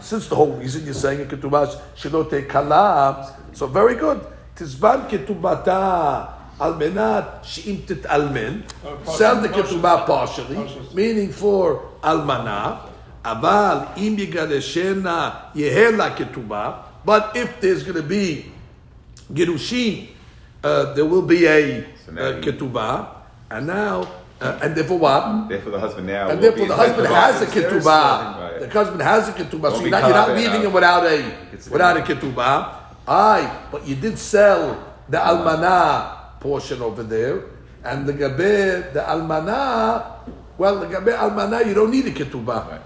since the whole reason you're saying a ketubah shelote kala, so very good. Tizban ketubata almenat she'im almen. sell the ketubah partially, meaning for almana, aval im yigadeshena yehela ketubah, but if there's going to be gerushin, uh, there will be a uh, ketubah, and now Uh, and therefore what? Therefore, the husband now. And therefore the husband has a ketubah. Right. The husband has a ketubah. So you're not, you're not leaving him without a without a ketubah. Aye, but you did sell the almana portion over there, and the gabe the almana. Well, the gabe almana you don't need a ketubah. Right.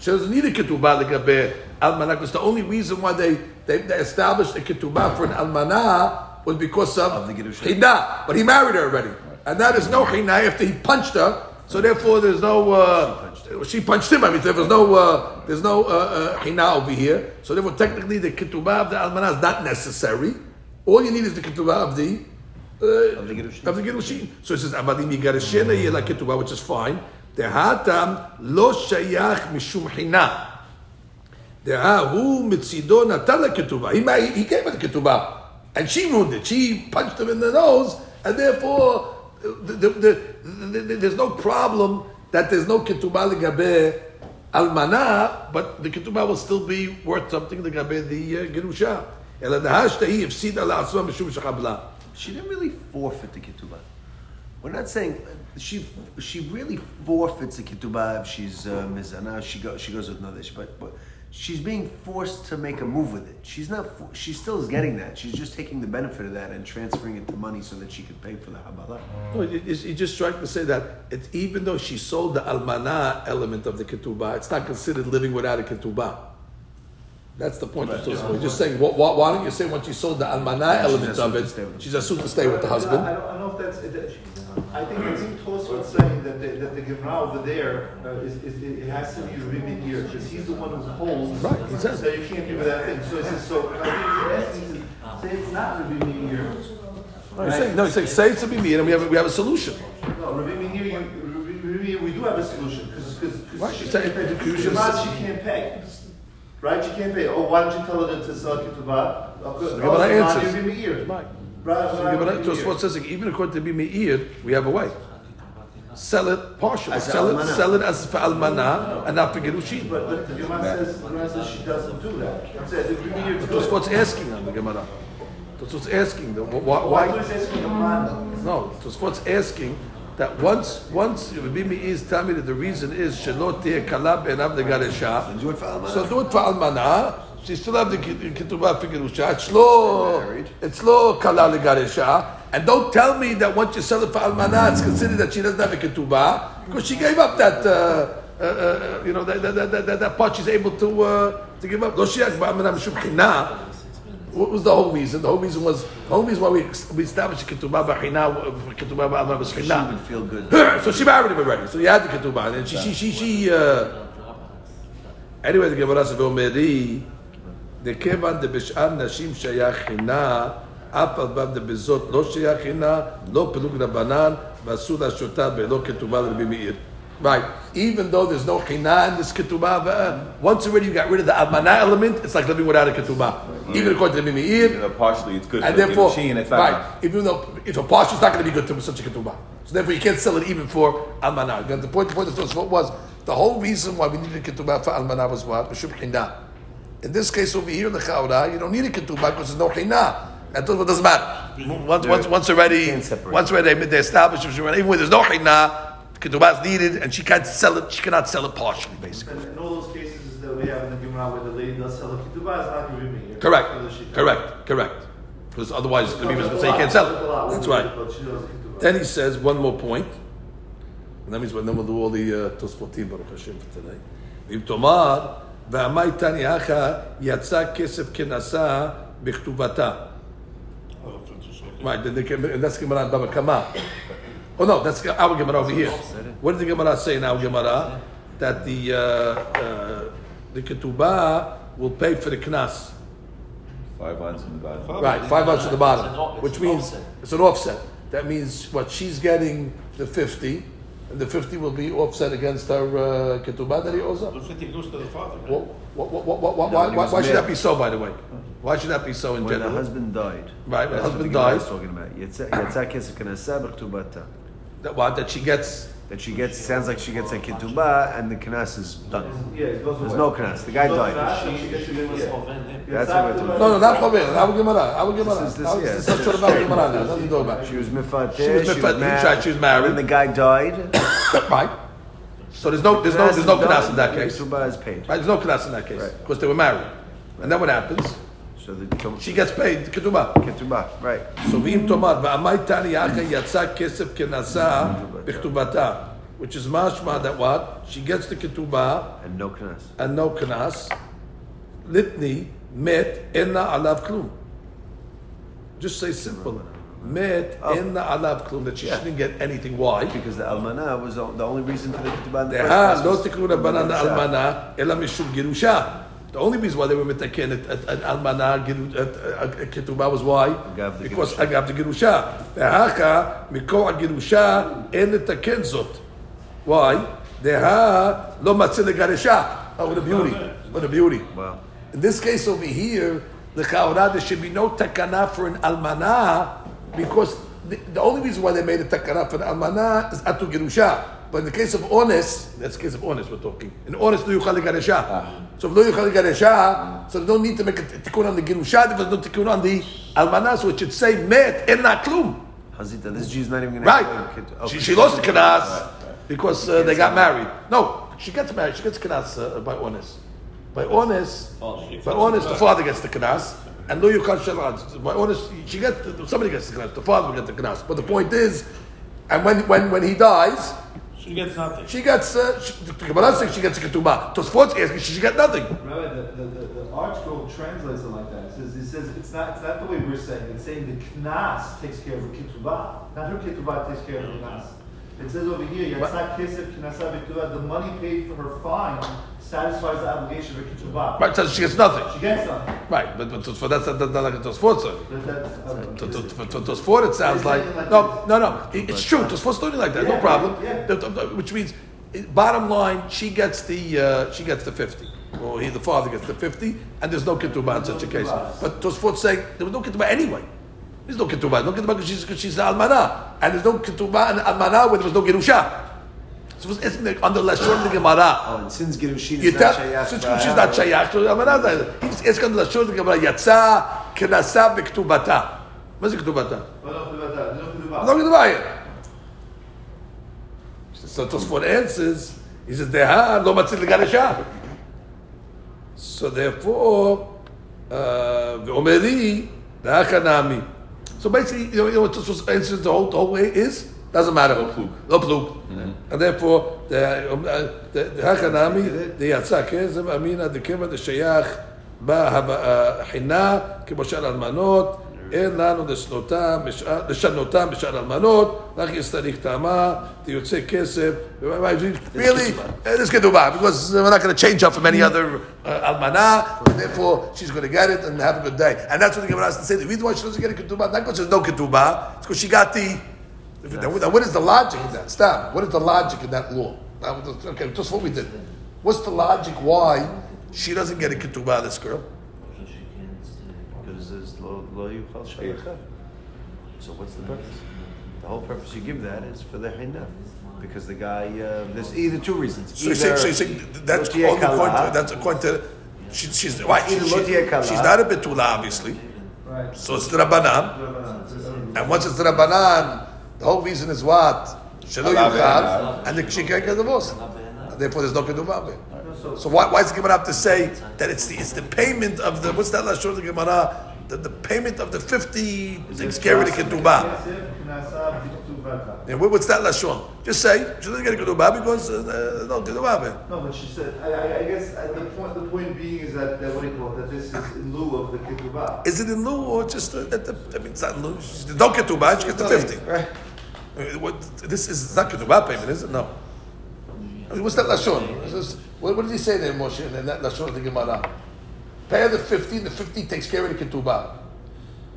She doesn't need a ketubah the gabe almana because the only reason why they, they, they established a ketubah for an almana was because of, Of the Gerusha. But he married her already, and that is no hina after he punched her. So therefore, there's no. Uh, she punched him. I mean, there was no. Uh, there's no uh, uh, hina over here. So therefore, technically, the ketubah of the almana is not necessary. All you need is the ketubah of the. Uh, Of the Gerushin. So it says, "Avadim yigarashena yeh la ketubah," which is fine. Dehatam lo shayach mishum hina. Dehahu mitzido natan la ketubah. He He gave her the ketubah, and she ruined it. She punched him in the nose, and therefore the, the, there's no problem that there's no ketubah legabe almana, but the ketubah will still be worth something legabe the uh, gerusha. She didn't really forfeit the ketubah. We're not saying uh, she she really forfeits the ketubah if she's uh, mizana. She goes she goes with another. But, but she's being forced to make a move with it. She's not. fo- She still is getting that. She's just taking the benefit of that and transferring it to money so that she could pay for the habala. No, it- it's- He just trying to say that it's even though she sold the almana element of the ketubah, it's not considered living without a ketubah. That's the point of Tosfot. We're just saying, wh- wh- why don't you say when she sold the almana element of assumed it, to stay with- she's assumed to stay with the I husband? don't, I don't know if that's, it- I think, I think Tosfot's saying that the, that the Gemara over there uh, is, is, it has to be Rebbe here, because he's the one who holds. Right, he says- So you can't do that thing, so he says, so, I think say it's not Rebbe here. No, he's saying, no, he's saying, say it's to be me, and we have, we have a solution. No, Rebbe here, you, Rebbe Rebbe here, we do have a solution, because, because. Right, she you say- can't pay, because should- Gemara, she can't pay. Right, she can't pay, oh, why don't you tell her to sell ketubah? Oh, So the oh, Gemara so not answers. Rebbe here. Right. Right, So right, the Gemara- Rebbe here. Tosfot says, even according to Bimeir, we have a way. Sell it partially, sell it, sell it as for almana and not for gerushin. But, but the Gemara says, says she doesn't do that. That's it. The Rebbe here. Tosfot's asking on the Gemara. Tosfot's asking them, why? Why why was asking the man? No, Tosfot's asking that once once Rabbi Meir is telling me that the reason is shelot teh kala be'enav legaresha. Do it for almana. So do it for almana. She still have the kit- ketubah for gerusha. It's lo it's lo kala legaresha. And don't tell me that once you sell it for almana, it's considered that she doesn't have a ketubah because she gave up that. Uh, uh, uh, you know that, that, that, that, that part she's able to uh, to give up. Lo shiach ba'amana mishum chinah. What was the whole reason? The whole reason was the whole reason why we, we established ketubah b'china, ketubah b'alma She would feel good. So she married him already. So you had the ketubah, and she she she she. Uh, anyway, the Gemara says, "Ve'omeri דכיוון דבשאר נשים שייך חינה, אף על פי דבזאת לא שייך חינה, לא פילוג רבנן, ואסור להשותה בלא כתובה לרבי מאיר. Right. Even though there's no china in this ketubah, uh, once already you got rid of the almana element, it's like living without a ketubah. Even according to the You Meir, know, partially it's good and for therefore, Gerushin, it's not. right, even though if a partial is not going to be good to such a ketubah, so therefore you can't sell it even for almana. Again, the point, the point of Tosfot was the whole reason why we needed ketubah for almana was what? Mishum china. In this case over here, the chaura, you don't need a ketubah because there's no chinah. That doesn't matter. Once, once, once already, once already they established, even when there's no chinah, ketubah is needed, and she can't sell it. She cannot sell it partially, basically. In all those cases that we have in the Gemara where the lady does sell a ketubah, it's not giving me. Correct. Correct. Correct. Because otherwise, the Gemara would say you can't sell it. That's right. Then he says one more point. And that means we're going to do all the uh, Tosfotim Baruch Hashem for today. If Tomar, ועמי תני אחא יצא כסף כנסה בכתובתה. Right, then they can, and that's Gemara in Baba Kama. Oh no, that's our Gemara over here. What did the Gemara say in our Gemara? That the uh, uh, the ketubah will pay for the knas. Five lines from the bottom. Right, five months at the bottom, It's an off- which it's an means offset. it's an offset. That means what she's getting the fifty, and the 50 will be offset against her uh, ketubah that he owes her. The 50 goes to the father. Why, should that be so, by the way? Why should that be so in when general? When the husband died. Right, when the husband died. That's what the talking about. That, what, that she gets that she gets sounds like she gets a ketubah and the knas is done. Yeah, it goes There's away. no knas. The guy died. back, and she gets to give- yeah. That's what we're talking No, no, not Chover. Abu Gemara. Abu Gemara. This is this, Abu- yeah. This is not sure about Abu Gemara now. Nothing to about. She was mifateh. She was mifateh, that's right, she was married. And the guy died. Right. So there's no, there's no, there's no knas in that case. Right? Ketubah is paid. Right. There's no knas in that case Right. because they were married. And then what happens? So. She gets paid ketubah. Ketubah, right. So v'im tomar v'amay tani acha yatsa kesef kenasa b'chtubata. Which is mashma that what? She gets the ketubah. And no knas. And no knas. Litni met enna alav klum. Just say simple. Met oh. enna alav klum. That she yeah. shouldn't get anything. Why? Because the almana was the only reason for the ketubah. Ah, lo tikru rabanan almana ela mishum girusha. The only reason why they were mitaken at at almana ketubah was why because agav the gerusha. Vehacha mikoa gerusha en letaken zot. Why? Deha lo matzeh legaresha. Oh, what a beauty! What a beauty! Wow. In this case over here, the chaura there should be no takana for an almana because the, the, only reason why they made a takana for an almana is atu gerusha. But in the case of ones, that's the case of ones we're talking. In ones, lo yuchal garesha. So if lo yuchal garesha, so they don't need to make a tikkun on the gerusha. There's no tikkun on the almana, so it should say met en klum. Hazita, this Jew is not even going to Right. She, she lost the kanas because uh, they got married. No, she gets married. She gets kanas uh, by ones. By ones, by ones, the father gets the kanas, and no, you can't shell out. By ones, she gets somebody gets the kanas. The father will get the kanas. But the point is, and when when when he dies, She gets nothing. she gets. Uh, she, the Gemara says she gets a ketubah. Tosfot asking she, she get nothing. Rabbi, the, the, the, the ArtScroll translates it like that. It says, it says it's not it's not the way we're saying. it. It's saying the knas takes care of the ketubah, not her ketubah takes care of the knas. It says over here, yatzak kesef betubah. The money paid for her fine satisfies the obligation of her ketubah. Right, so she gets nothing. She gets nothing. Right, but but Tosfot that's not, not like a Tosfot. sir. To, Tosfot, it sounds like no, no, no. It- It's true. Tosfot's doing like that. No problem. yeah. The- the- the- Which means, bottom line, she gets the uh, she gets the fifty. Or he, the father, gets the fifty, and there's no ketubah in such a case. But Tosfot's saying there was no ketubah anyway. There's no ketubah. No ketubah because she's because she's the almana, and there's no ketubah and almana where there was no gerusha. So it's it's under lashon the Gemara. Oh, and since Girushin You is tell, not shayach. since by- she's not shayach, so almana. He's it's going to lashon the Gemara. Yatsa kenasa bektubata. מה זה כתובתה? לא, לא כתובה, זה לא כתובה. לא כתובה היא. So Tosfot answers, he says, דהה לא מציל לגרשה. So therefore, uh, ואומר לי, דהה כנעמי. So basically, you know, you know what Tosfot answers the whole, the whole way is? Doesn't matter. לא פלוג. לא פלוג. And therefore, דהה כנעמי, דיצא כסף אמינא דקמא דשייך בחינה, כמו שאר האלמנות, אין לנו לשנותם, בשאר- לשנותם בשאר האלמנות, רק יצטריך טעמה, דיוצא כסף, really, this כתובה, because we're not going to change her from any other uh, almana, therefore she's going to get it and have a good day. And that's what the Gemara has to say. The reason why she doesn't get a ketubah, not because there's no ketubah, it's because she got the. Now, what is the logic in that? Stop. What is the logic in that law? Now, Okay, just what we did. What's the logic why she doesn't get a ketubah, this girl? So what's the purpose? The whole purpose you give that is for the hinna. Because the guy, uh, there's either two reasons. So you say, so you say that's lo tiyeh only according kala, to, that's according to she, she's right. She, Either lo tiyeh she, she's not a betula, obviously. Right. So it's the rabbanan, and once it's the rabbanan, the whole reason is what shelo Alav yuchal, and the she can't get divorced. And therefore, there's no kedumah. So why, why is the Gemara have to say that it's the it's the payment of the what's that last short of the Gemara? the, the payment of the 50 things carried to ketubah. Yeah, what's that lashon? Just say she doesn't get a ketubah because uh, uh no ketubah. No, but she said. I, I guess uh, the point. The point being is that, uh, what he called that this is in lieu of the ketubah. Is it in lieu or just uh, the, I mean, it's not in lieu. She don't ketubah. She gets the 50. Right. What, this is not ketubah payment, is it? No. I mean, what's that lashon? What, what did he say there, Moshe? And that lashon of the Gemara. Pay the 50, the 50 takes care of the ketubah.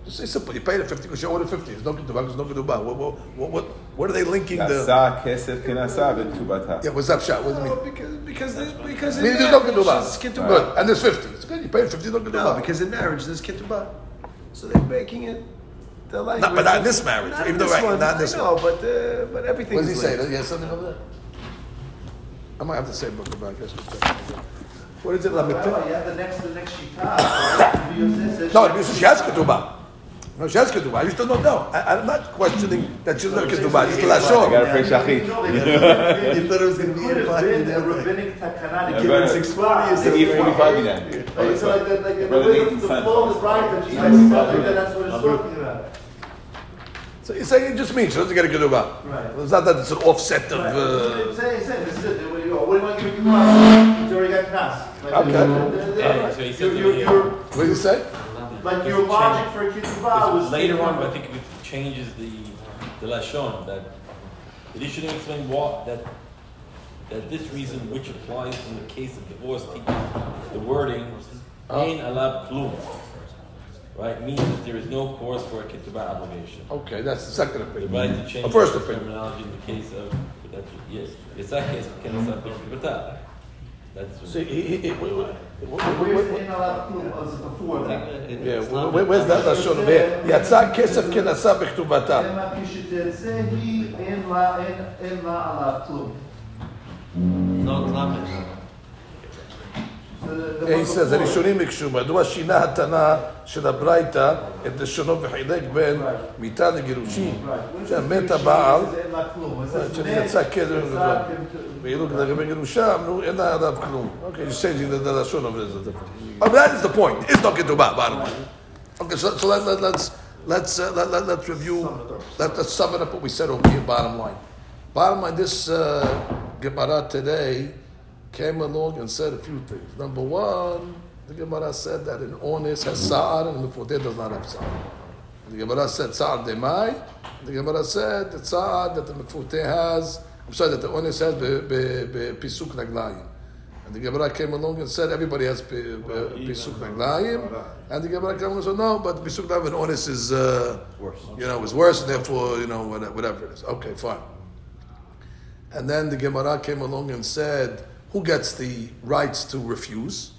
Just say simple. You pay the 50 because you owe the 50. There's no ketubah, there's no ketubah. What, what, what, what, what are they linking the... Yeah, what's up, Shah? What do you mean? because, because, there's, because in Meaning there's no ketubah. It's ketubah. Good. And there's 50. It's good. You pay the 50, no ketubah. No, because in marriage, there's ketubah. So they're making it... The. Not, but not in this marriage. Not even this right, one. not in this I know, one. but, uh, but everything What does he say? Does he have something over there? I might have to say book about this. What is it? Rabbi, Lamit- you have the next, the next shita. right? Yosef says- No, she has ketubah. No, she has ketubah. I just don't know. I, I'm not questioning that she doesn't have ketubah. Just I gotta pray shachit. You thought it was going to be Could eight o'clock have in been the a morning. rabbinic takana to I'm give gonna- it six forty. It's eight forty-five again. Like, it's like that, like the Brother way Nathan's the son. flow is right, that she has something that that's what it's talking about. So you're saying it just means she doesn't get a ketubah. Right. It's not that it's an offset of. Right. Uh, Say, say, this is it. What do you, what do you want to give a kibbutz? It's already got knas. Like, Okay. uh, Yeah, so he said to me, your- what do you say? Like your logic for a kibbutz was. Later on, I think it changes the, the Lashon, that, that he should explain what, that, that this reason which applies in the case of divorce, the wording, Ein alab klum, right, means that there is no cause for a ketubah obligation. Okay, that's the second The opinion. right to change A first the opinion. terminology in the case of, that, yes, it's that case, That's See, he, he, he, wait, wait, wait. where's that Lashon? יצא כסף כנסה בכתובתה. כשתצא היא, אין לה עליו כלום. זה ראשונים הקשו, מדוע שינה התנא של הברייתא את לשונו וחילק בין מיתה לגירושים? מתה בעל, שנמצא כסף. ואילו לגבי ירושה אמרו, אין עליו כלום. אוקיי, you say the לשון of it. But that is the point. It's not כתובה, bottom line. Okay, so, so let, let, let's, let's, uh, let, let, let's review, let, let's sum it up what we said over here, bottom line. Bottom line, this uh, Gemara today came along and said a few things. Number one, the Gemara said that an ones has sa'ar and the mufoteh does not have sa'ar. The Gemara said sa'ar demai. The Gemara said the sa'ar that the mufoteh has I'm sorry, that the ones has be, be, be pisuk naglayim. And the Gemara came along and said everybody has pi- pi- pisuk naglayim. And the Gemara came along and said no, but pisuk naglayim and ones is, uh, you know, is worse, and therefore, you know, whatever, it is. Okay, fine. And then the Gemara came along and said, who gets the rights to refuse?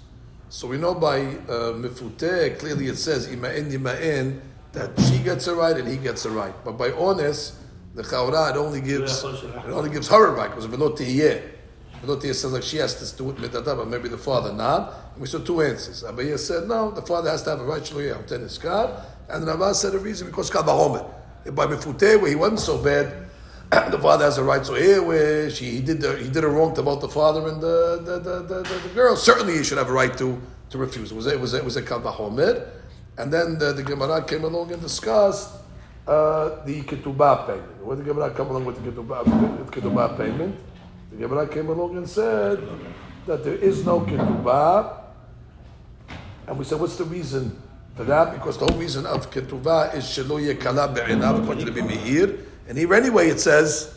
So we know by uh, mifuteh, clearly it says ima'in ima'in, that she gets a right and he gets a right. But by ones, the chaura, it only gives, it only gives her a right, because v'lo tiyeh. Tiyeh says like she has to do it midata, but maybe the father not. And we saw two answers. Abaye said, no, the father has to have a right, shlo yeh, hoten iskar. And then Abbas said a reason, because kal ba'omer. By mifuteh, where he wasn't so bad, the father has a right. So here, where she he did the, he did a wrong to both the father and the the, the, the, the, the girl, certainly he should have a right to to refuse. It was a, it was a, it was a and then the, the Gemara came along and discussed uh, the ketubah payment. When the Gemara come along with the ketubah, with ketubah payment, the Gemara came along and said that there is no ketubah, and we said, what's the reason for that? Because the whole reason of ketubah is shelo yekala be'inav according to Rabbi Meir. And here anyway it says,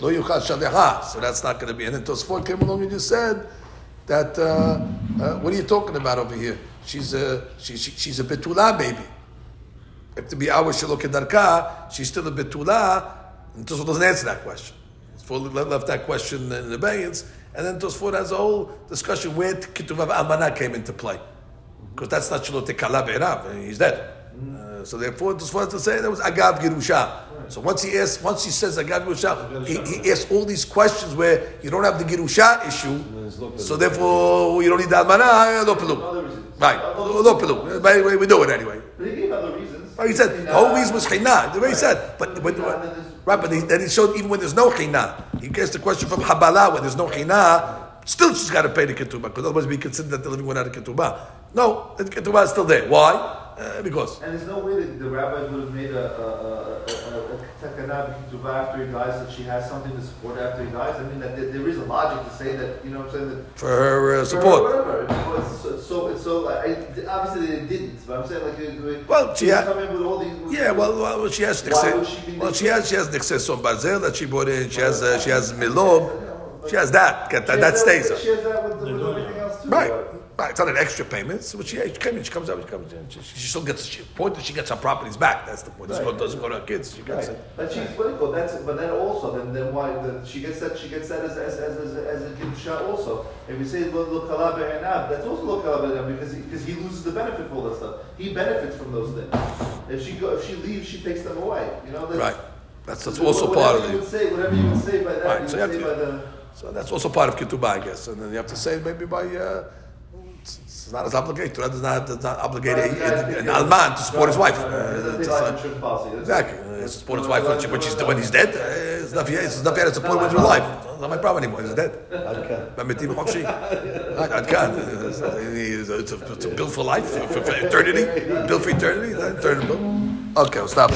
lo yuchal shaleha. So that's not going to be. And then Tosfot came along and just said that, uh, uh, what are you talking about over here? She's a, she, she, she's a betula baby. If to be our shelo kedarka, she's still a betula. And Tosfot doesn't answer that question. Tosfot le- left that question in abeyance. And then Tosfot has a whole discussion where Kituvav Amana came into play. Because that's not Shelo Tekala Be'erav. He's dead. Uh, so therefore, Tosfot has to say that was Agav Girusha. So once he asks, once he says Agav Girusha, he, he asks all these questions where you don't have the Girusha issue. So therefore, you don't need the Amana, lo peluk. Right, lo. By the way, we do it anyway. But he gave other reasons. Oh, he said the whole reason was china. The way he said, but, but right, but he, then he showed even when there's no china, he gets the question from Habala when there's no china, still she's got to pay the ketubah because otherwise we consider that they're living without a ketubah. No, the ketubah is still there. Why? Uh, because And there's no way that the rabbis would have made a, a, a, a, a takana b'kituvah after he dies, that she has something to support after he dies. I mean, that there, there is a logic to say that, you know what I'm saying, that for her uh, for support. whatever. It's so, it's so, it's so I, obviously they didn't, but I'm saying like, it, it, Well, she they had- come in with all these. with- Yeah, well, well she has Why would well, she has she has nexes on barzel that she bought in. She has uh, she has milog. She has that. That, that stays. She has that with, with everything else too. Right. Not, it's not an extra payment. What she, she came in, she comes out, she comes in. She, she still gets, she, point that she gets her properties back. That's the point. This Right. girl doesn't go to her kids. She gets Right. it. But she's what do you call that's but then also then then why the, she gets that she gets that as as as as, as a shot also. If we say lo lo kala that's also lo kala be'enav because he, because he loses the benefit for all that stuff. He benefits from those things. If she go if she leaves, she takes them away. You know. That's, Right. That's, that's so also part of you the. would say whatever you would say by that. Right, you so would you say have by to- the. So that's also part of ketubah, I guess. And then you have to say maybe by. Uh, it's not his obligation. Torah does not, does not obligate a, an alman to support his wife. Uh, exactly. Uh, to support his wife when, she's, when he's dead. Uh, it's not fair to support when you're alive. It's not my problem anymore. He's dead. It's a bill for life, for, eternity, bill for eternity. Okay, I'll stop.